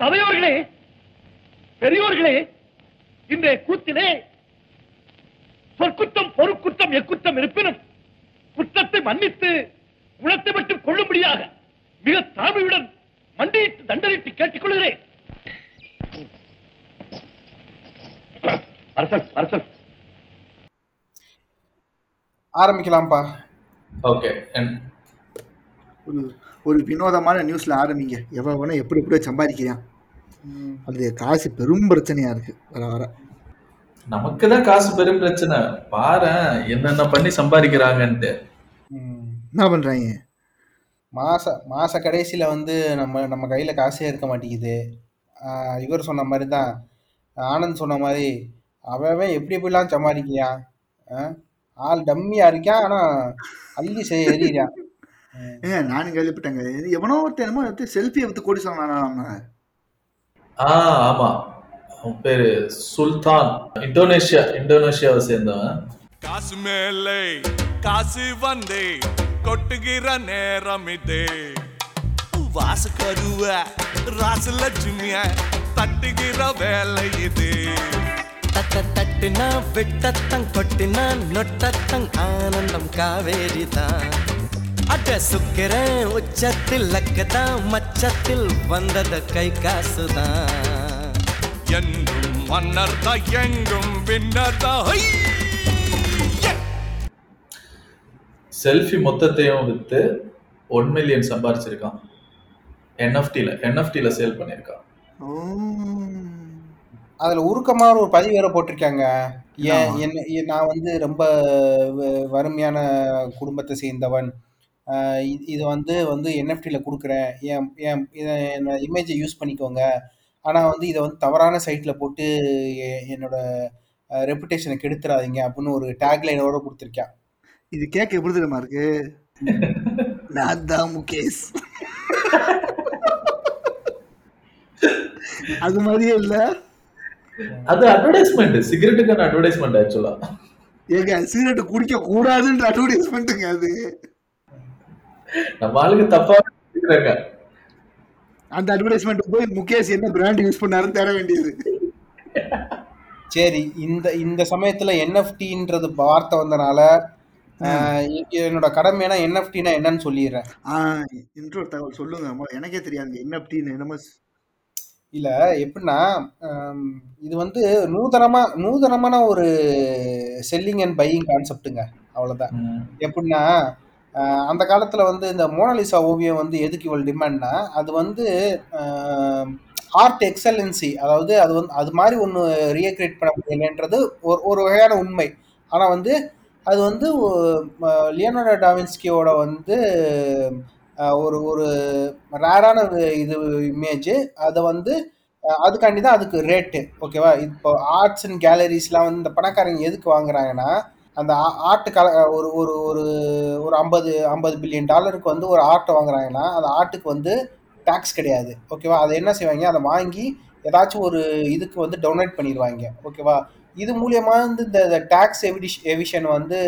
சபையோர்களே பெரியோர்களே இன்றைய கூத்திலே சொற்குற்றம் பொறுக்குற்றம் எக்குற்றம் இருப்பினும் குற்றத்தை மன்னித்து குணத்தை மட்டும் கொள்ளும்படியாக மிக தாழ்மையுடன் மண்டியிட்டு தண்டனிட்டு கேட்டுக்கொள்கிறேன் அரசன் அரசன். ஆரம்பிக்கலாம்ப்பா. ஓகே ஒரு வினோதமான நியூஸ்ல ஆரம்பிங்க. எவன் வேணா எப்படி எப்படியோ சம்பாதிக்கிறான். அது காசு பெரும் பிரச்சனையா இருக்கு. வர வர. நமக்கு தான் காசு பெரும் பிரச்சனை. பாரு என்னென்ன பண்ணி சம்பாதிக்கிறாங்கன்ட்டு. ம். என்ன பண்றாங்க? மாச மாச கடைசியில வந்து நம்ம நம்ம கையில காசே இருக்க மாட்டேங்குது. ஆஹ் இவர் சொன்ன மாதிரி தான் ஆனந்த் சொன்ன மாதிரி அவன் எப்படி எப்படிலாம் சம்பாதிக்கியான் ஆஹ் ஆள் டம்மியா இருக்கான் ஆனா அள்ளி செய்ய எறியான் ஏங்க நானும் கேள்விப்பட்டேங்க. எவனோ ஒருத்தன் என்னமோ செல்ஃபி எடுத்து கோடி நம்ம ஆ ஆமா. அவன் பேரு சுல்தான். இந்தோனேஷியா இந்தோனேஷியாவை சேர்ந்தவன். காசு மேலே காசு வந்தே கொட்டுகிற நேரம் இதே. வாச கருவ ராசலட்சுமிய தட்டுகிற வேலை இது. தட்ட தட்டுனா விட்டத்தங் கொட்டினா நொட்டத்தங் ஆனந்தம் காவேரி தான் அட சுக்கிரன் உச்சத்தில் லக்கதான் மச்சத்தில் வந்தது கை காசுதான். என்றும் மன்னர் தான் எங்கும்! செல்ஃபி மொத்தத்தையும் வித்து ஒன் மில்லியன் சம்பாரிச்சிருக்கான். என்எஃப்டில என்எஃப்டில சேல் பண்ணியிருக்கான். அதுல உருக்கமான ஒரு பதிவு வேற போட்டிருக்காங்க. ஏன் என்ன நான் வந்து ரொம்ப வ- வறுமையான குடும்பத்தை சேர்ந்தவன். இது- வந்து வந்து என்எஃப்டில கொடுக்குறேன். என் என் இதை இமேஜை யூஸ் பண்ணிக்கோங்க. ஆனா வந்து இதை வந்து தவறான சைட்ல போட்டு என்னோட ரெப்புடேஷனை கெடுத்துறாதீங்க அப்படின்னு ஒரு டேக்லைனோட கொடுத்துருக்கேன். இது கேட்க எப்படி தெரியுமா இருக்கு? நான் தான் முகேஷ். அது மாதிரியே இல்ல? அது அட்வர்டைஸ்மெண்ட் சிகரெட்டுக்கான அட்வர்டைஸ்மெண்ட் ஆக்சுவலா ஏங்க சிகரெட் குடிக்க கூடாதுன்ற அட்வர்டைஸ்மெண்ட்டுங்க அது. நம்ம ஆளுங்க தப்பா இருக்கிறாங்க அந்த அட்வர்டைஸ்மெண்ட் போய் முகேஷ் என்ன பிராண்ட் யூஸ் பண்ணாருன்னு தேட வேண்டியது. சரி இந்த இந்த சமயத்துல என்எஃப்டின்றது வார்த்தை வந்தனால என்னோட கடமைனா என்எஃப்டினா என்னன்னு சொல்லிடுறேன் ஆஹ் இன்ட்ரோ தகவல் சொல்லுங்க எனக்கே தெரியாது என்ன அப்படின்னு என்னமோ இல்ல எப்படின்னா இது வந்து நூதனமா நூதனமான ஒரு செல்லிங் அண்ட் பையிங் கான்செப்ட்டுங்க அவ்வளவுதான். எப்படின்னா அந்த காலத்தில் வந்து இந்த மோனலிசா ஓவியம் வந்து எதுக்கு இவ்வளோ டிமாண்ட்னா அது வந்து ஆர்ட் எக்ஸலன்சி அதாவது அது வந்து அது மாதிரி ஒன்று ரியக்ரியேட் பண்ண முடியலன்றது ஒரு ஒரு வகையான உண்மை. ஆனால் வந்து அது வந்து லியோனார்டோ டாவின்ஸ்கியோட வந்து ஒரு ஒரு ரேரான இது இமேஜ் அதை வந்து அதுக்காண்டி தான் அதுக்கு ரேட்டு ஓகேவா இப்போ ஆர்ட்ஸ் அண்ட் கேலரிஸ்லாம் வந்து இந்த பணக்காரங்க எதுக்கு வாங்குறாங்கன்னா அந்த ஆர்ட் கல ஒரு ஒரு ஒரு ஒரு ஐம்பது ஐம்பது பில்லியன் டாலருக்கு வந்து ஒரு ஆர்ட்டை வாங்குறாங்கன்னா அந்த ஆர்ட்டுக்கு வந்து டேக்ஸ் கிடையாது. ஓகேவா அதை என்ன செய்வாங்க? அதை வாங்கி ஏதாச்சும் ஒரு இதுக்கு வந்து டொனேட் பண்ணிடுவாங்க. ஓகேவா இது மூலியமா வந்து இந்த டேக்ஸ் எவிடிஷ் எவிஷன் வந்து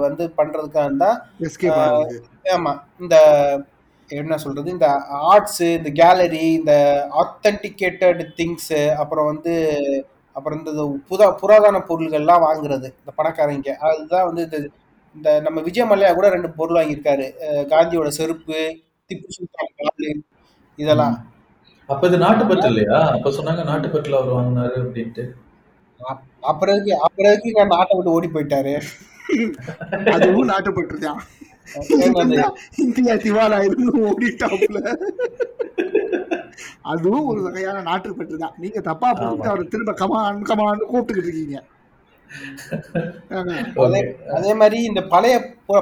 வந்து பண்றதுக்காக எஸ்கேப் ஆகுது. ஆமா. இந்த என்ன சொல்றது? இந்த ஆர்ட்ஸ் இந்த கேலரி இந்த ஆத்தென்டிகேட்டட் திங்ஸ் அப்புறம் வந்து அப்புறம் இந்த புதா புராதன பொருள்கள்லாம் வாங்குறது இந்த பணக்காரங்க. அதுதான் வந்து இந்த இந்த நம்ம விஜய் மல்லையா கூட ரெண்டு பொருள் வாங்கியிருக்காரு. காந்தியோட செருப்பு திப்பு சுல்தான் காலு இதெல்லாம். அப்ப இது நாட்டுப்பற்று இல்லையா? அப்ப சொன்னாங்க நாட்டுப்பற்றுல அவர் வாங்கினாரு அப்படின்ட்டு. அப்- அப்புறம் அப்புறம் நான் நாட்டை விட்டு ஓடி போயிட்டாரு. அதுவும் நாட்டுப்பட்டுதான் என்னது? இந்தியா திவாலா இருந்து ஓடிட்டாப்ல அதுவும் ஒரு வகையான நாட்டுப்பற்று தான். நீங்க தப்பா போட்டு அவரை திரும்ப கமான் கமான் கூப்பிட்டுக்கிட்டு இருக்கீங்க. அதே அதே மாதிரி இந்த பழைய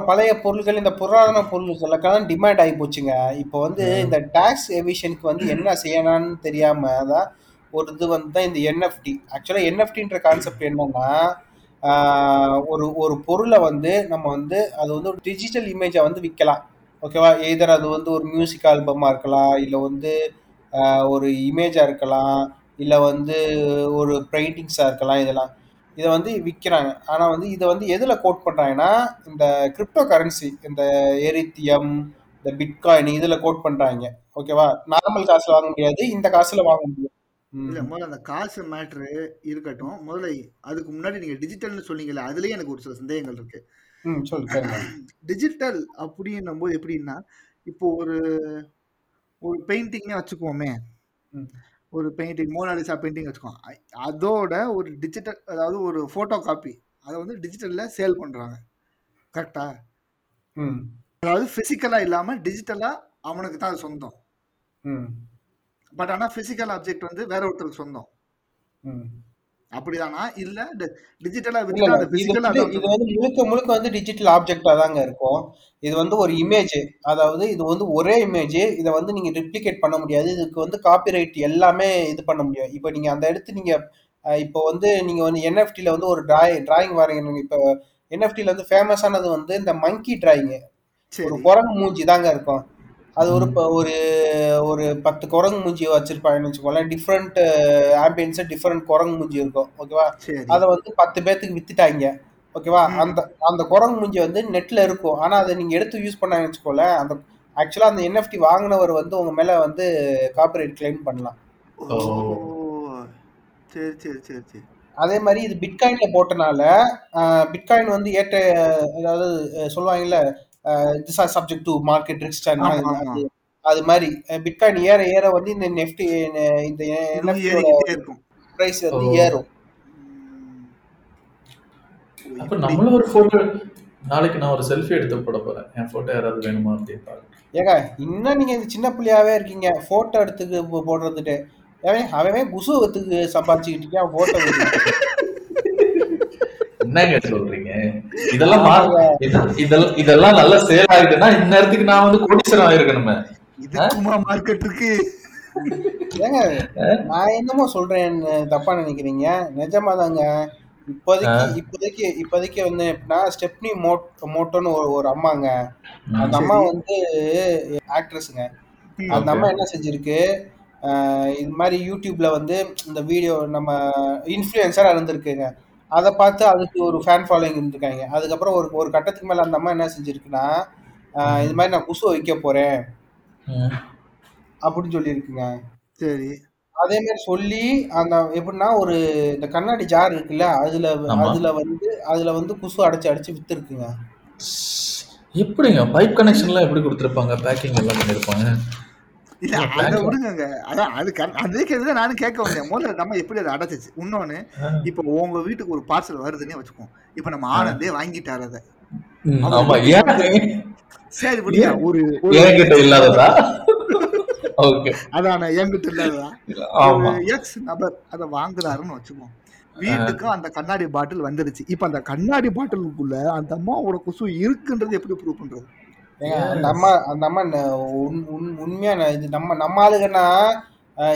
பழைய பொருட்கள் இந்த புராதன பொருட்களுக்கெல்லாம் டிமாண்ட் ஆகி போச்சுங்க. இப்போ வந்து இந்த டாக்ஸ் எவிஷனுக்கு வந்து என்ன செய்யணும்னு தெரியாம தான் ஒரு இது வந்து தான் இந்த என்எஃப்டி ஆக்சுவலாக என்எஃப்டின்ற கான்செப்ட் என்னன்னா ஆஹ், ஒரு ஒரு பொருளை வந்து நம்ம வந்து அது வந்து ஒரு டிஜிட்டல் இமேஜை வந்து விற்கலாம். ஓகேவா? எதர் அது வந்து ஒரு மியூசிக் ஆல்பமாக இருக்கலாம் இல்லை வந்து ஒரு இமேஜாக இருக்கலாம் இல்லை வந்து ஒரு பெயிண்டிங்ஸாக இருக்கலாம் இதெல்லாம். இதை வந்து விற்கிறாங்க ஆனால் வந்து இதை வந்து எதில் கோட் பண்ணுறாங்கன்னா இந்த கிரிப்டோ கரன்சி இந்த எரித்தியம் இந்த பிட்காயின் இதுல கோட் பண்றாங்க. ஓகேவா நார்மல் காசுல வாங்க முடியாது இந்த காசுல வாங்க முடியும் இல்ல ம். முதல்ல அந்த காசு மேட்ரு இருக்கட்டும். முதல்ல அதுக்கு முன்னாடி நீங்க டிஜிட்டல்னு சொன்னீங்கல்ல அதுலயே எனக்கு ஒரு சில சந்தேகங்கள் இருக்கு. ம் சொல்லு கேளுங்க. டிஜிட்டல் அப்படின்னும் போது எப்படின்னா இப்போ ஒரு ஒரு பெயிண்டிங்னே வச்சுக்குவோமே. ம். ஒரு பெயிண்டிங் மோனாலிசா பெயிண்டிங் வச்சுக்கோம் அ- அதோட ஒரு டிஜிட்டல் அதாவது ஒரு ஃபோட்டோ காப்பி அதை வந்து டிஜிட்டலில் சேல் பண்ணுறாங்க கரெக்டா ம். அதாவது ஃபிசிக்கலாக இல்லாமல் டிஜிட்டலாக அவனுக்கு தான் அது சொந்தம். ம். பட் ஆனால் ஃபிசிக்கல் ஆப்ஜெக்ட் வந்து வேற ஒருத்தருக்கு சொந்தம். ம். அப்படிதானா? இல்லை அந்த இது வந்து முழுக்க முழுக்க வந்து டிஜிட்டல் ஆப்ஜெக்டா தாங்க இருக்கும். இது வந்து ஒரு இமேஜ் அதாவது இது வந்து ஒரே இமேஜ் இதை வந்து நீங்க ரிப்ளிகேட் பண்ண முடியாது. இதுக்கு வந்து காப்பிரைட் எல்லாமே இது பண்ண முடியும் இப்போ நீங்க அந்த இடத்து நீங்க இப்போ வந்து நீங்க வந்து என்எஃப்டில வந்து ஒரு டிராய் டிராயிங் வரையணும் இப்போ என்எஃப்டில வந்து ஃபேமஸானது வந்து இந்த மங்கி டிராயிங் ஒரு குரங்கு மூஞ்சி தாங்க இருக்கும். அது ஒரு ப- ஒரு ஒரு பத்து குரங்கு மூஞ்சி வச்சிருப்பாங்கன்னு வச்சுக்கோங்களேன். டிஃப்ரெண்ட் ஆம்பியன்ஸ் டிஃப்ரெண்ட் குரங்கு மூஞ்சி இருக்கும். ஓகேவா சரி. அதை வந்து பத்து பேர்த்துக்கு வித்துட்டாங்க. ஓகேவா. அந்த அந்த குரங்கு மூஞ்சி வந்து நெட்ல இருக்கும். ஆனா அதை நீங்க எடுத்து யூஸ் பண்ணாங்கன்னு வச்சுக்கோங்களேன் அந்த ஆக்சுவலா அந்த என்எஃப்டி வாங்கினவர் வந்து உங்க மேல வந்து காப்பிரைட் கிளைம் பண்ணலாம். சரி சரி சரி சரி. அதே மாதிரி இது பிட்காயின்ல போட்டனால பிட்காயின் வந்து ஏற்ற அதாவது சொல்லுவாங்கல்ல this are subject to market risk அது மாதிரி. பிட்காயின் ஏற ஏற வந்து இந்த நெஃப்டி இந்த பிரைஸ் வந்து. ஏறும். அப்ப நம்மளும் ஒரு போட்டோ நாளைக்கு நான் ஒரு செல்ஃபி எடுத்து போட போறேன். என் போட்டோ யாராவது வேணுமா அப்படின்னு பாருங்க ஏங்க இன்னும் நீங்க இந்த சின்ன பிள்ளையாவே இருக்கீங்க. போட்டோ எடுத்துக்கு போடுறதுட்டு அவன் அவன் குசுவத்துக்கு சம்பாதிச்சுக்கிட்டு இருக்கான் போட்டோ என்னங்க சொல்றீங்க? இதெல்லாம் இதெல்லாம் இதெல்லாம் நல்லா சேல் ஆயிடுனா இந்நேரத்துக்கு நான் வந்து கோடீஸ்வரம் ஆயிருக்கணுமே. இதுக்குமா மார்க்கெட் இருக்கு ஏங்க நான் என்னமோ சொல்றேன்னு தப்பா நினைக்கிறீங்க. நிஜமாதாங்க. இப்போதைக்கு இப்போதைக்கு இப்போதைக்கு வந்து எப்படின்னா ஸ்டெப்னி மோட் மோட்டோன்னு ஒரு ஒரு அம்மாங்க. அந்த அம்மா வந்து ஆக்ட்ரஸுங்க அந்த. அம்மா என்ன செஞ்சிருக்கு? இது மாதிரி யூடியூப்ல வந்து இந்த வீடியோ நம்ம இன்ஃப்ளூயன்சரா இருந்திருக்குங்க. அதை பார்த்து அதுக்கு ஒரு ஃபேன் ஃபாலோயிங் இருந்திருக்காங்க. அதுக்கப்புறம் ஒரு ஒரு கட்டத்துக்கு மேல அந்த அம்மா என்ன செஞ்சிருக்குன்னா இது மாதிரி நான் குசு வைக்க போறேன். அப்படின்னு சொல்லியிருக்குங்க. சரி. அதே மாதிரி சொல்லி அந்த எப்படின்னா ஒரு இந்த கண்ணாடி ஜார் இருக்குல்ல அதுல. அதுல வந்து அதுல வந்து குசு அடைச்சு அடைச்சு வித்துருக்குங்க. எப்படிங்க? பைப் கனெக்ஷன்லாம் எப்படி கொடுத்துருப்பாங்க? பேக்கிங் எல்லாம் பண்ணிருப்பாங்க இல்ல அதை விடுங்க அதான் அது அதே கேள்வி நானும் கேட்க வந்தேன். முதல்ல நம்ம எப்படி அதை அடைச்சிச்சு? இன்னொன்னு இப்போ உங்க வீட்டுக்கு ஒரு பார்சல் வருதுன்னே வச்சுக்கோ. இப்போ நம்ம ஆனந்தே வாங்கிட்டாரு அதை. சரி விடுங்க ஒரு இல்லாததா? அதான என்கிட்ட இல்லாததா? எக்ஸ் நபர் அதை வாங்குறாருன்னு வச்சுக்குவோம் வீட்டுக்கு அந்த கண்ணாடி பாட்டில் வந்துருச்சு. இப்போ அந்த கண்ணாடி பாட்டிலுக்குள்ள அந்த அம்மாவோட கொசு இருக்குன்றது எப்படி ப்ரூவ் பண்றது? அந்த அம்மா அந்த அம்மா உண்மையா இது நம்ம நம்ம ஆளுங்கன்னா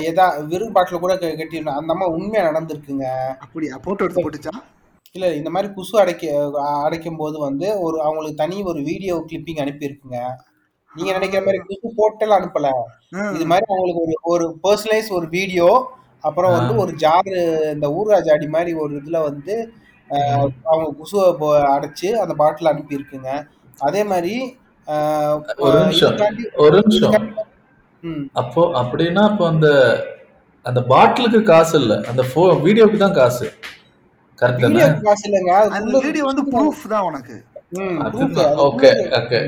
எதா வெறும் பாட்டில் கூட கட்டிடணும். அந்த அம்மா உண்மையா நடந்திருக்குங்க. அப்படியா? போட்டோ எடுத்து போட்டுச்சா? இல்ல இந்த மாதிரி குசு அடைக்க அடைக்கும் போது வந்து ஒரு அவங்களுக்கு தனி ஒரு வீடியோ கிளிப்பிங் அனுப்பியிருக்குங்க. நீங்க நினைக்கிற மாதிரி குசு போட்டெல்லாம் அனுப்பல. இது மாதிரி அவங்களுக்கு ஒரு ஒரு பர்சனலைஸ் ஒரு வீடியோ அப்புறம் வந்து ஒரு ஜாரு இந்த ஊர்கா ஜாடி மாதிரி ஒரு இதுல வந்து அவங்க குசுவை அடைச்சு அந்த பாட்டில் அனுப்பியிருக்குங்க. அதே மாதிரி ஒரு நிமிஷம். ஒரு நிமிஷம். அப்போ அப்படின்னா அப்போ அந்த அந்த பாட்டிலுக்கு காசு இல்ல. அந்த ஃபோ வீடியோக்கு தான் காசு. கரெக்ட் காசு இல்லைங்க. அந்த வீடியோ வந்து ப்ரூஃப் தான் உனக்கு. ஓகே. ஓகே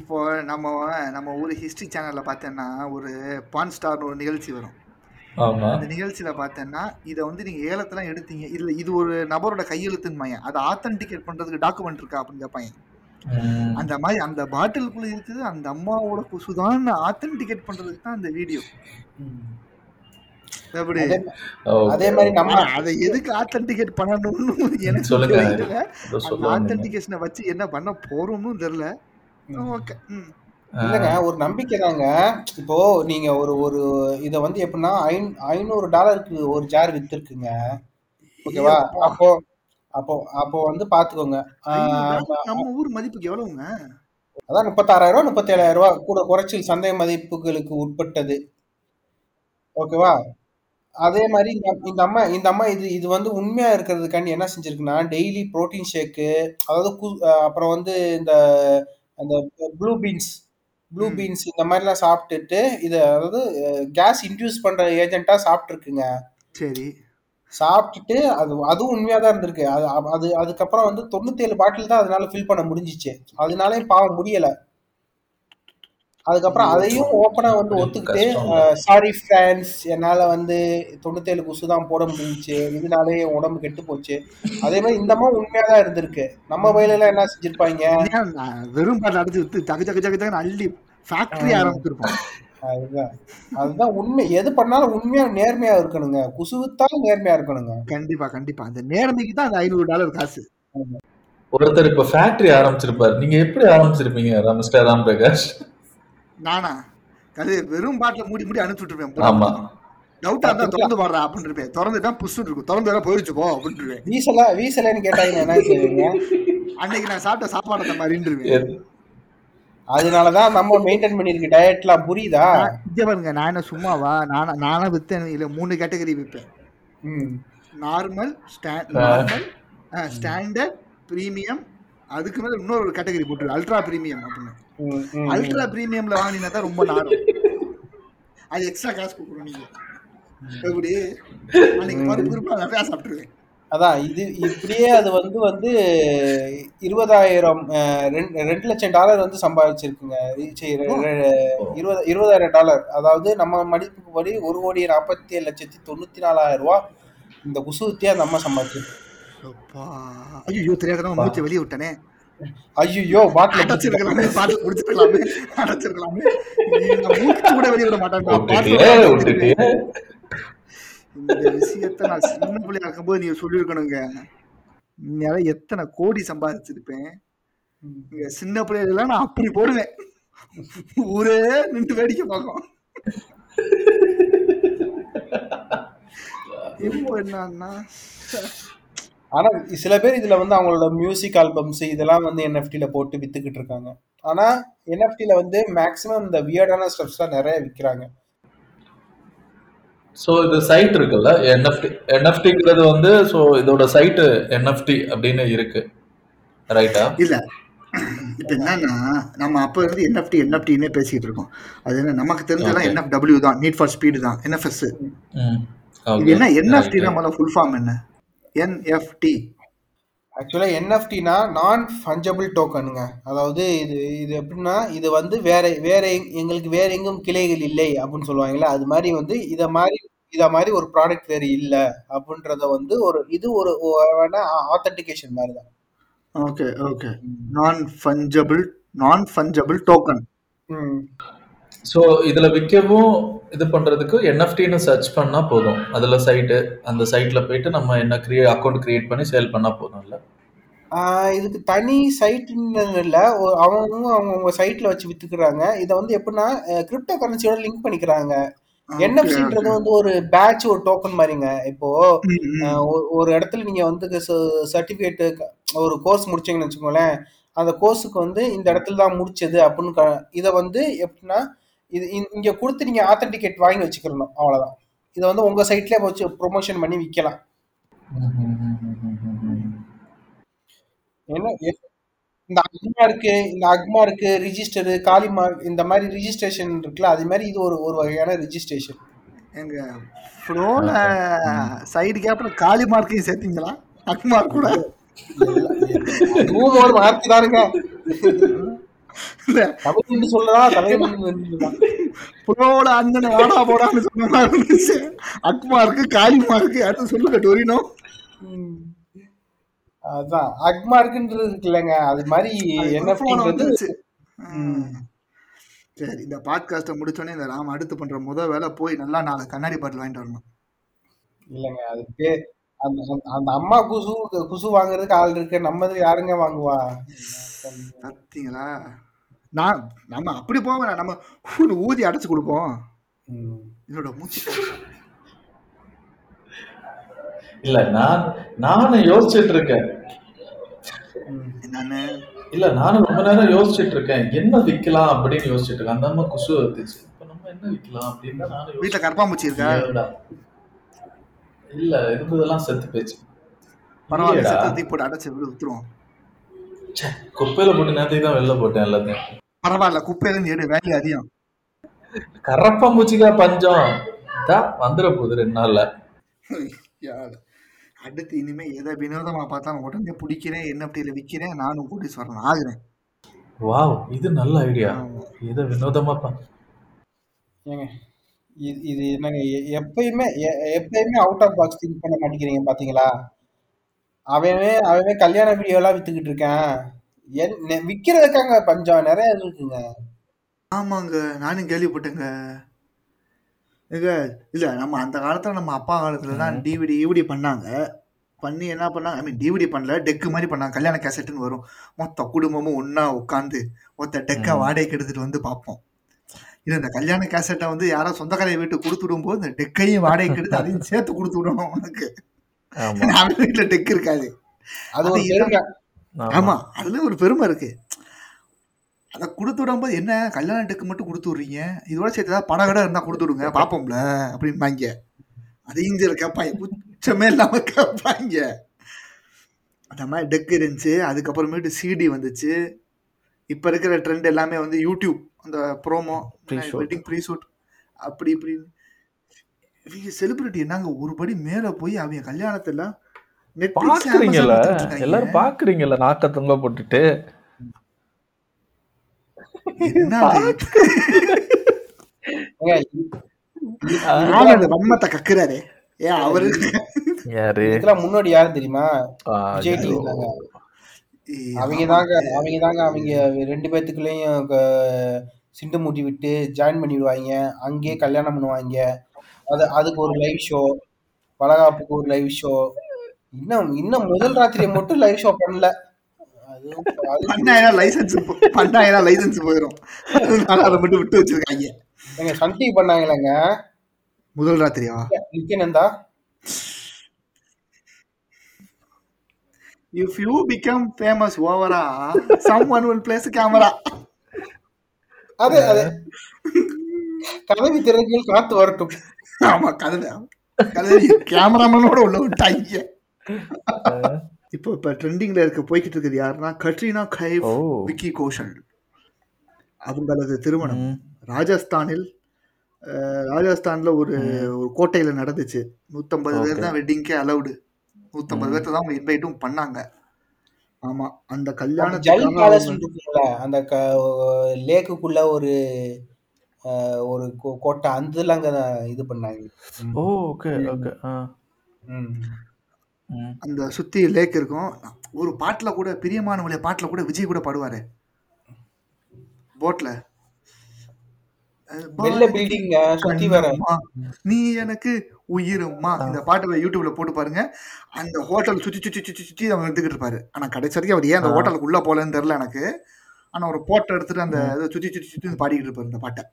இப்போ நம்ம நம்ம ஊர் ஹிஸ்டரி சேனல்ல பார்த்தேன்னா ஒரு பான் ஸ்டார்னு ஒரு நிகழ்ச்சி வரும். ஆமா. அந்த நிகழ்ச்சியில பார்த்தேன்னா இதை வந்து நீங்க ஏலத்தெல்லாம் எடுத்தீங்க. இல்ல இது ஒரு நபரோட கையெழுத்துன்னு அதை ஆத்தன்டிகேட் பண்றதுக்கு டாக்குமெண்ட் இருக்கா அப்படின்னு கேட்பாங்க. அந்த மாதிரி அந்த பாட்டிலுக்குள்ள இருக்குது அந்த அம்மாவோட குசுதான் ஆத்தன்டிகேட் பண்றதுக்கு தான் அந்த வீடியோ எப்படி? அதே மாதிரி நம்ம அதை எதுக்கு ஆத்தன்டிகேட் பண்ணணும்னு எனக்கு சொல்லுங்க. ஆத்தன்டிகேஷனை வச்சு என்ன பண்ண போறோம்னு தெரியல. ஓகே இல்லைங்க ஒரு நம்பிக்கை தாங்க. இப்போ நீங்க ஒரு ஒரு இத வந்து எப்படின்னா ஐநூ ஐநூறு டாலருக்கு ஒரு ஜார் வித்துருக்குங்க. ஓகேவா. அப்போ அப்போ அப்போ வந்து பாத்துக்கோங்க. நம்ம ஊர் மதிப்புக்கு எவ்வளவுங்க? அதான் முப்பத்தாறாயிரம் ரூபா முப்பத்தேழாயிரம் ரூபா கூட குறைச்சி சந்தை மதிப்புகளுக்கு உட்பட்டது. ஓகேவா? அதே மாதிரி இந்த அம்மா இந்த அம்மா இது இது வந்து உண்மையா இருக்கிறதுக்காண்டி என்ன செஞ்சிருக்குன்னா டெய்லி புரோட்டீன் ஷேக்கு அதாவது அப்புறம் வந்து இந்த அந்த ப்ளூ பீன்ஸ் ப்ளூ பீன்ஸ் இந்த மாதிரிலாம் சாப்பிட்டுட்டு இது அதாவது கேஸ் இன்டியூஸ் பண்ற ஏஜென்ட்டா சாப்பிட்டுருக்குங்க. சரி. சாப்பிட்டுட்டு அது அதுவும் உண்மையா தான் இருந்திருக்கு. அது அது அதுக்கப்புறம் வந்து தொண்ணூத்தேழு பாட்டில் தான் அதனால ஃபில் பண்ண முடிஞ்சிச்சு. அதனாலே பாவம் முடியல. அதுக்கப்புறம் அதையும் ஓப்பனா வந்து ஒத்துக்கிட்டு சாரி ஃப்ரெண்ட்ஸ் என்னால வந்து தொண்ணூத்தேழு குசு தான் போட முடிஞ்சுச்சு. இதனாலே உடம்பு கெட்டு போச்சு. அதே மாதிரி இந்த மாதிரி உண்மையா தான் இருந்திருக்கு. நம்ம வயல எல்லாம் என்ன செஞ்சிருப்பாங்க? வெறும் பாட்டில் அடைச்சு வித்து தகு தகு தகு தகுன்னு அள்ளி ஃபேக்டரி ஆரம்பிச்சிருப்போம். அதுதான். அதுதான் உண்மை. எது பண்ணாலும் உண்மையா நேர்மையா இருக்கணுங்க. குசுவித்தாலும் நேர்மையா இருக்கணுங்க. கண்டிப்பா கண்டிப்பா. அந்த நேர்மைக்கு தான் அந்த ஐநூறு டாலர் காசு. ஒருத்தர் இப்ப ஃபேக்டரி ஆரம்பிச்சிருப்பாரு. நீங்க எப்படி ஆரம்பிச்சிருப்பீங்க மிஸ்டர் ராம் பிரகாஷ் நானா? அது வெறும் பாட்டில் மூடி மூடி அனுப்பிச்சு விட்டுருப்பேன் ஆமா டவுட்டா இருந்தா திறந்து பாடுறா அப்படின்னு இருப்பேன் திறந்துட்டா புஷ் இருக்கும். திறந்து வேற போயிடுச்சு போ அப்படின்னு இருப்பேன் வீசல வீசலன்னு கேட்டாங்க என்ன செய்வீங்க? அன்னைக்கு நான் சாப்பிட்ட சாப்பாடு அந்த மாதிரி இருப்பேன் அதனாலதான் நம்ம மெயின்டைன் பண்ணிருக்கு டயட்லாம் புரியுதா? இங்க பாருங்க நான் என்ன சும்மாவா? நானா நானா வித்தேன் இல்ல மூணு கேட்டகரி விற்பேன் நார்மல் நார்மல் ஸ்டாண்டர்ட் பிரீமியம் அதுக்கு மேல இன்னொரு கேட்டகரி போட்டுரு. அல்ட்ரா பிரீமியம் அப்படின்னு. அல்ட்ரா பிரீமியம்ல வாங்கினா தான் ரொம்ப நாரும். அது எக்ஸ்ட்ரா காசு கொடுக்கணும் நீங்க. எப்படி? அன்னைக்கு பருப்பு நிறையா சாப்பிட்டுருவேன். அதான் இது இப்படியே அது வந்து வந்து இருபதாயிரம் ரெண்டு லட்சம் டாலர் வந்து சம்பாதிச்சிருக்குங்க. இருபது இருபதாயிரம் டாலர். அதாவது நம்ம மதிப்புக்கு படி ஒரு கோடி நாற்பத்தி ஏழு லட்சத்தி தொண்ணூத்தி நாலாயிரம் ரூபா இந்த குசுத்தியா அந்த அம்மா சம்பாதிச்சிருக்கு ஐயோ தெரியாத மூச்சை வெளியே விட்டனே. ஐயோ பாட்டில் அடைச்சிருக்கலாமே பாட்டு குடிச்சிருக்கலாமே அடைச்சிருக்கலாமே. நான் மூச்சு கூட வெளியே விட விட்டுட்டியே இந்த விஷயத்த நான் சின்ன பிள்ளையா இருக்கும்போது நீங்க சொல்லியிருக்கணுங்க. நேரம் எத்தனை கோடி சம்பாதிச்சிருப்பேன். இங்க சின்ன பிள்ளைகளெல்லாம் நான் அப்படி போடுவேன். ஊரே நின்று வேடிக்கை பார்க்கும். இப்போ என்னன்னா ஆனா சில பேர் இதுல வந்து அவங்களோட மியூசிக் ஆல்பம்ஸ் இதெல்லாம் வந்து என்எஃப்டில போட்டு வித்துக்கிட்டு இருக்காங்க. ஆனா என்எஃப்டில வந்து மேக்ஸிமம் இந்த வியர்டான ஸ்டெப்ஸ் தான் நிறைய விக்கிறாங்க. ஸோ இது சைட் இருக்குல்ல? என்எஃப்டி என்எஃப்டிங்கிறது வந்து ஸோ இதோட சைட்டு என்எஃப்டி அப்படின்னு இருக்கு. ரைட்டா இல்ல. இப்ப என்னன்னா நம்ம அப்ப இருந்து என்எஃப்டி என்எஃப்டின்னே பேசிட்டு இருக்கோம். அது என்ன நமக்கு தெரிஞ்சதெல்லாம் Okay. என்எஃப்டபிள்யூ தான். நீட் ஃபார் ஸ்பீடு தான். என்எஃப்எஸ் என்ன என்எஃப்டி முதல்ல ஃபுல் ஃபார்ம் என்ன? என்எஃப்டி ஆக்சுவலாக என்எஃப்டினா நான் ஃபஞ்சபிள் டோக்கனுங்க அதாவது இது இது எப்படின்னா இது வந்து வேற வேற எங்- எங்களுக்கு வேற எங்கும் கிளைகள் இல்லை அப்படின்னு சொல்லுவாங்கல்ல. அது மாதிரி வந்து இதை மாதிரி இதை மாதிரி ஒரு ப்ராடக்ட் வேறு இல்லை அப்படின்றத வந்து ஒரு இது ஒரு ஆத்தன்டிகேஷன் மாதிரி தான் okay okay non fungible non fungible token ம். ஸோ இதில் விற்கவும் இது பண்ணுறதுக்கு என்எஃப்டின்னு சர்ச் பண்ணால் போதும். அதில் சைட்டு அந்த சைட்டில் போயிட்டு நம்ம என்ன கிரியே அக்கௌண்ட் கிரியேட் பண்ணி சேல் பண்ணால் போதும்ல இதுக்கு தனி சைட்டுன்னு இல்லை. அவங்கவுங்க அவங்கவுங்க சைட்டில் வச்சு வித்துக்கிறாங்க. இதை வந்து எப்படின்னா கிரிப்டோ கரன்சியோட லிங்க் பண்ணிக்கிறாங்க. என்எஃப்சின்றது வந்து ஒரு பேட்ச் ஒரு டோக்கன் மாதிரிங்க. இப்போ ஒரு- இடத்துல நீங்க வந்து சர்டிபிகேட் ஒரு கோர்ஸ் முடிச்சீங்கன்னு வச்சுக்கோங்களேன். அந்த கோர்ஸுக்கு வந்து இந்த இடத்துல தான் முடிச்சது அப்படின்னு இதை வந்து எப்படின்னா இது இங்க கொடுத்து நீங்க ஆத்தன்டிகேட் வாங்கி வச்சுக்கிறணும் அவ்வளவுதான். இதை வந்து உங்க சைட்லயே வச்சு ப்ரொமோஷன் பண்ணி விற்கலாம் என்ன? இந்த அக்மா இருக்கு இந்த அக்மா இருக்கு ரிஜிஸ்டர் காலிமார்க் இந்த மாதிரி ரிஜிஸ்ட்ரேஷன் இருக்குல்ல அது மாதிரி இது ஒரு ஒரு வகையான ரிஜிஸ்ட்ரேஷன் எங்க ஃப்ளோல சைடு கேப்ல காலி மார்க்கையும் சேர்த்தீங்களா? அக்மார்க் கூட? அதுவும் ஒரு வார்த்தை தானுங்க அண்ணன் வாடா போடான்னு சொன்ன இருந்துச்சு. அக்மார்க்கு காலி மார்க்கு அடுத்து சொல்லுங்க டொரினோ அதான் அக்மார்க்குன்றது இருக்குல்லங்க. அது மாதிரி ம். சரி இந்த பாட்காஸ்ட்டை முடிச்சோடனே இந்த ராம் அடுத்து பண்ற முத வேலை போய் நல்லா நாலு கண்ணாடி பாட்டில் வாங்கிட்டு வரணும். இல்லைங்க அது பே- அந்த அந்த- அம்மா குசு குசு வாங்குறதுக்கு ஆள் இருக்கு. நம்ம யாருங்க வாங்குவா? பார்த்தீங்களா நான் நம்ம அப்படி போக வேணாம். நம்ம ஊதி அடைச்சு கொடுப்போம். ம். என்னோட மூச்சு. இல்ல நான் நானும் யோசிச்சுட்டு இருக்கேன் என்னன்னு? இல்ல நானும் ரொம்ப நேரம் யோசிச்சுட்டு இருக்கேன் என்ன விக்கலாம் அப்படின்னு யோசிச்சுட்டு இருக்கேன் அந்த அம்மா குசு வந்துச்சு இப்ப நம்ம என்ன விக்கலாம் அப்படின்னு நானும் வீட்டுல கரப்பாம்பூச்சி இருக்கா. இல்ல இருந்ததெல்லாம் செத்து போச்சு. பரவாயில்ல போட்டு அடைச்சு விடு வித்துருவோம் ச்சே, குப்பையில போட்டு நேரத்துக்கு தான் வெளில போட்டேன் எல்லாத்தையும். பரவாயில்ல குப்பையில இருந்து எடு வேல்யூ அதிகம். கரப்பாம்பூச்சிக்கா பஞ்சம். தான் வந்துட போகுது ரெண்டு நாள்ல. அடுத்து இனிமே எதை வினோதமா பார்த்தாலும் உடனே பிடிக்கிறேன் என்ன அப்படியில விற்கிறேன் நானும் கோடீஸ்வரன் ஆகுறேன். வாவ் இது நல்ல ஐடியா. இதை வினோதமா ஏங்க இது இது என்னங்க எ- எப்பயுமே எப்பயுமே அவுட் ஆஃப் பாக்ஸ் திங்க் பண்ண மாட்டேங்கிறீங்க பாத்தீங்களா? அவன் அவன் கல்யாண வீடியோ எல்லாம் வித்துக்கிட்டு இருக்கான். விக்கிறதுக்காங்க பஞ்சம். நிறைய இருக்குங்க. ஆமாங்க நானும் கேள்விப்பட்டேங்க. ஏங்க இல்ல நம்ம அந்த காலத்துல நம்ம அப்பா காலத்துல தான் டிவிடி ஈவிடி பண்ணாங்க. பண்ணி என்ன பண்ணாங்க ஐ மீன் டிவிடி பண்ணல டெக்கு மாதிரி பண்ணாங்க. கல்யாண கேசட்டுன்னு வரும். மொத்த குடும்பமும் ஒண்ணா உட்காந்து ஒருத்த டெக்கா. வாடகைக்கு எடுத்துட்டு வந்து பார்ப்போம். இது இந்த கல்யாண கேசட்டை வந்து யாரோ சொந்தக்காரைய வீட்டு கொடுத்து விடும்போது இந்த டெக்கையும் வாடகைக்கு எடுத்து அதையும் சேர்த்து கொடுத்து விடணும் உனக்கு. வீட்டுல டெக் இருக்காது. அது ஆமா. அதுல ஒரு பெருமை இருக்கு. அதை கொடுத்து விடும்போது என்ன கல்யாண டெக்கு மட்டும் கொடுத்து விடுறீங்க? இதோட சேர்த்து ஏதாவது பணம் கடை இருந்தா கொடுத்து விடுங்க பாப்போம்ல அப்படின்பாங்க அதையும் சரி கேட்பாங்க குச்சமே இல்லாம கேட்பாங்க. அந்த மாதிரி டெக் இருந்துச்சு அதுக்கப்புறமேட்டு சிடி வந்துச்சு. இப்ப இருக்கிற ட்ரெண்ட் எல்லாமே வந்து யூடியூப் அந்த ப்ரோமோ. வெட்டிங் ப்ரீ ஷூட் அப்படி இப்படின்னு. இவங்க செலிபிரிட்டி என்னங்க ஒரு படி மேல போய் அவங்க கல்யாணத்துல பாக்குறீங்கல்ல. எல்லாரும் பாக்குறீங்கல்ல? நாக்க தொங்க போட்டுட்டு கக்குறாரு. ஏன் அவரு? யாரு? முன்னாடி யாரு தெரியுமா? அவங்க தாங்க அவங்க தாங்க அவங்க ரெண்டு பேத்துக்குள்ளேயும் சிண்டு மூட்டி விட்டு ஜாயின் பண்ணிடுவாங்க. அங்கேயே கல்யாணம் பண்ணுவாங்க. அது அதுக்கு ஒரு லைவ் ஷோ வளகாப்புக்கு ஒரு லைவ் ஷோ இன்னும் இன்னும் முதல் ராத்திரியை மட்டும் லைவ் ஷோ பண்ணல. லைசன்ஸ் பண்ணாயிரம் லைசன்ஸ் போயிடும் அதனால அதை மட்டும் விட்டு வச்சிருக்காங்க. எங்க சன் டிவி பண்ணாங்களேங்க? முதல் ராத்திரியா? Nithyananda if you become famous ஓவரா some one will place camera அது அது. கதவி திறக்கையில் காத்து வரட்டும். ஆமா கதை கதை கேமராமேனோட உள்ள விட்டாங்க. இப்போ இப்ப ட்ரெண்டிங்ல இருக்க போய்கிட்டு இருக்குது யாருன்னா கட்ரினா கைஃப். விக்கி கோஷல். அவங்களது திருமணம். ராஜஸ்தானில் ராஜஸ்தான்ல ஒரு ஒரு கோட்டையில நடந்துச்சு. நூத்தம்பது பேர். தான் வெட்டிங்க்கே அலௌடு நூத்தம்பது பேர்த்த தான் அவங்க இன்வைட்டும் பண்ணாங்க. ஆமா அந்த கல்யாணத்துக்காக அந்த லேக்குக்குள்ள ஒரு ஒரு கோட்டை அந்த இது பண்ணாங்க. ஓ ஓகே ஓகே ம். ம். அந்த சுத்தி லேக் இருக்கும். ஒரு பாட்டுல கூட பிரியமானவளைய பாட்டுல கூட விஜய் கூட பாடுவாரு. போட்ல. வெள்ள சுத்தி கண்ணம்மா, நீ எனக்கு உயிரும்மா இந்த பாட்டை யூடியூப்ல போட்டு பாருங்க. அந்த ஹோட்டல் சுத்தி சுத்தி சுத்தி சுத்தி அவங்க எடுத்துக்கிட்டு இருப்பாரு. ஆனா கடைசி வரைக்கும் அவர் ஏன் அந்த ஆ. ஹோட்டலுக்கு உள்ள போலன்னு தெரியல எனக்கு. ஆனா ஒரு போட்டோ எடுத்துட்டு அந்த இதை சுத்தி சுத்தி பாடிக்கிட்டு இருப்பாரு இந்த பாட்டை.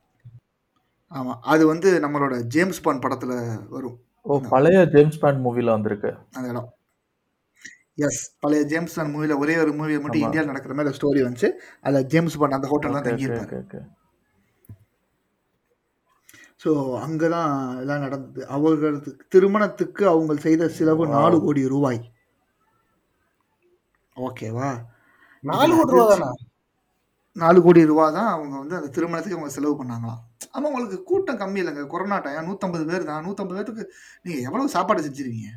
ஆமா அது வந்து நம்மளோட ஜேம்ஸ் பாண்ட் படத்துல வரும். ஓ பழைய ஜேம்ஸ் பாண்ட் மூவில வந்திருக்கு. அந்த இடம். எஸ் பழைய ஜேம்ஸ் பாண்ட் மூவில ஒரே ஒரு மூவி மட்டும். இந்தியாவில் நடக்கிற மாதிரி ஸ்டோரி வந்துச்சு. அதுல ஜேம்ஸ் பாண்ட் அந்த ஹோட்டல் தான் தங்கியிருப்பாரு. ஸோ அங்கதான் எல்லாம் நடந்தது. அவர்களுக்கு திருமணத்துக்கு அவங்க செய்த செலவு நாலு கோடி ரூபாய். ஓகேவா நாலு கோடி ரூபா தானா? நாலு கோடி ரூபா தான் அவங்க வந்து அந்த திருமணத்துக்கு அவங்க செலவு பண்ணாங்களாம். ஆமா உங்களுக்கு கூட்டம் கம்மி இல்லைங்க. கொரோனா டைம் நூற்றம்பது பேர் தான். நூற்றம்பது பேருக்கு நீங்க எவ்வளவு சாப்பாடு செஞ்சிருவீங்க.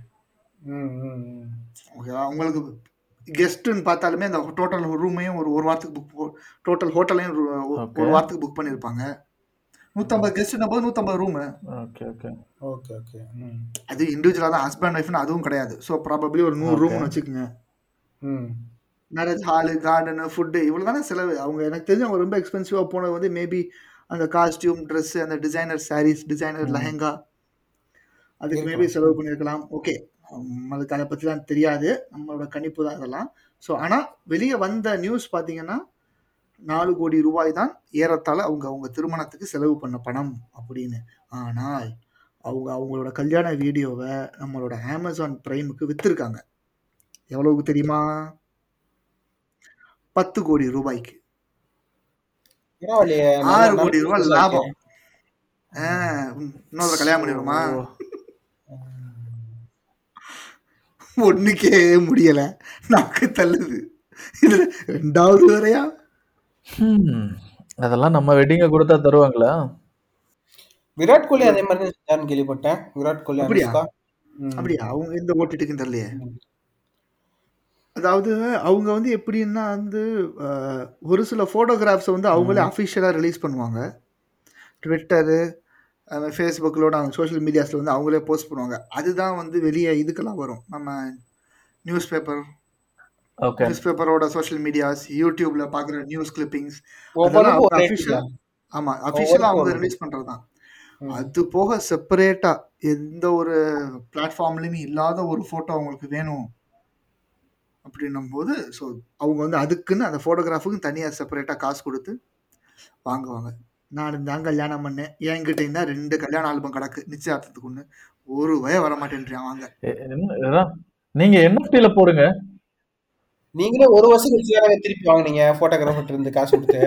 ஓகேவா உங்களுக்கு கெஸ்ட்டுன்னு பார்த்தாலுமே அந்த டோட்டல் ரூமையும் ஒரு ஒரு வாரத்துக்கு புக் டோட்டல் ஹோட்டலையும் ஒரு வாரத்துக்கு புக் பண்ணியிருப்பாங்க நூற்றம்பது கெஸ்ட்னா போது நூற்றம்பது room okay okay okay okay. அது இண்டிவிஜுவலாக தான். ஹஸ்பண்ட் ஒய்ஃப்னு அதுவும் கிடையாது. ஸோ ப்ராபப்ளி ஒரு நூறு. ரூம்னு வச்சுக்கோங்க. ம். மேரேஜ் ஹாலு கார்டனு ஃபுட்டு இவ்வளோ தானே செலவு? அவங்க எனக்கு தெரிஞ்சு அவங்க ரொம்ப எக்ஸ்பென்சிவாக போனது வந்து மேபி அந்த காஸ்டியூம் ட்ரெஸ்ஸு அந்த டிசைனர் சாரீஸ் டிசைனர் லெஹெங்கா. அதுக்கு மேபி செலவு பண்ணியிருக்கலாம் ஓகே அதுக்கு அதை பற்றிலாம் தெரியாது. நம்மளோட கணிப்பு தான் இதெல்லாம். ஸோ ஆனால் வெளியே வந்த நியூஸ் பார்த்தீங்கன்னா நாலு கோடி ரூபாய் தான் ஏறத்தாழ அவங்க அவங்க திருமணத்துக்கு செலவு பண்ண பணம் அப்படின்னு. ஆனால் அவங்க அவங்களோட கல்யாண வீடியோவை நம்மளோட அமேசான் பிரைமுக்கு வித்திருக்காங்க. எவ்வளவுக்கு தெரியுமா? பத்து கோடி ரூபாய்க்கு. ஆறு கோடி ரூபாய் லாபம். இன்னொரு கல்யாணம் பண்ணிடுமா ஒண்ணுக்கே முடியல. நாக்கு தள்ளுது. இதுல ரெண்டாவது வரையா. அதெல்லாம் நம்ம வெட்டிங்க கொடுத்தா தருவாங்களா? விராட் கோலி அதே மாதிரி கேள்விப்பட்டேன். விராட் கோலி அப்படியா? அப்படியா? அவங்க எந்த ஓட்டிட்டுக்குன்னு தெரியலையே. அதாவது அவங்க வந்து எப்படின்னா வந்து அஹ், ஒரு சில ஃபோட்டோகிராஃப்ஸை வந்து அவங்களே அஃபிஷியலாக ரிலீஸ் பண்ணுவாங்க. ட்விட்டரு ஃபேஸ்புக்கிலோட அவங்க சோஷியல் மீடியாஸில் வந்து அவங்களே போஸ்ட் பண்ணுவாங்க. அதுதான் வந்து வெளியே இதுக்கெல்லாம் வரும். நம்ம நியூஸ் பேப்பர் ஓகே நியூஸ் பேப்பரோட சோஷியல் மீடியாஸ் யூடியூப்ல பார்க்குற நியூஸ் கிளிப்பிங்ஸ் ஒவ்வொருக்கும் ஒரு rate அஃபிஷியல் தான். ஆமாம் அஃபிஷியலாக அவங்க ரிலீஸ் பண்ணுறது தான் ம். அது போக செப்பரேட்டாக எந்த ஒரு பிளாட்ஃபார்ம்லையுமே இல்லாத ஒரு ஃபோட்டோ அவங்களுக்கு வேணும். அப்படின்னும் போது ஸோ அவங்க வந்து அதுக்குன்னு அந்த ஃபோட்டோகிராஃபுக்கு தனியாக செப்பரேட்டாக காசு கொடுத்து வாங்குவாங்க. நான் தான் கல்யாணம் பண்ணேன். என்கிட்ட இருந்தா ரெண்டு கல்யாண ஆல்பம் கிடக்கு. நிச்சயார்த்தத்துக்கு ஒன்று ஒரு வய வர மாட்டேன்றான் வாங்க நீங்க என்எஃப்டில போடுங்க. நீங்களே ஒரு வருஷம் கழிச்சு தானே திருப்பி வாங்குனீங்க போட்டோகிராஃபர் இருந்து காசு கொடுத்து.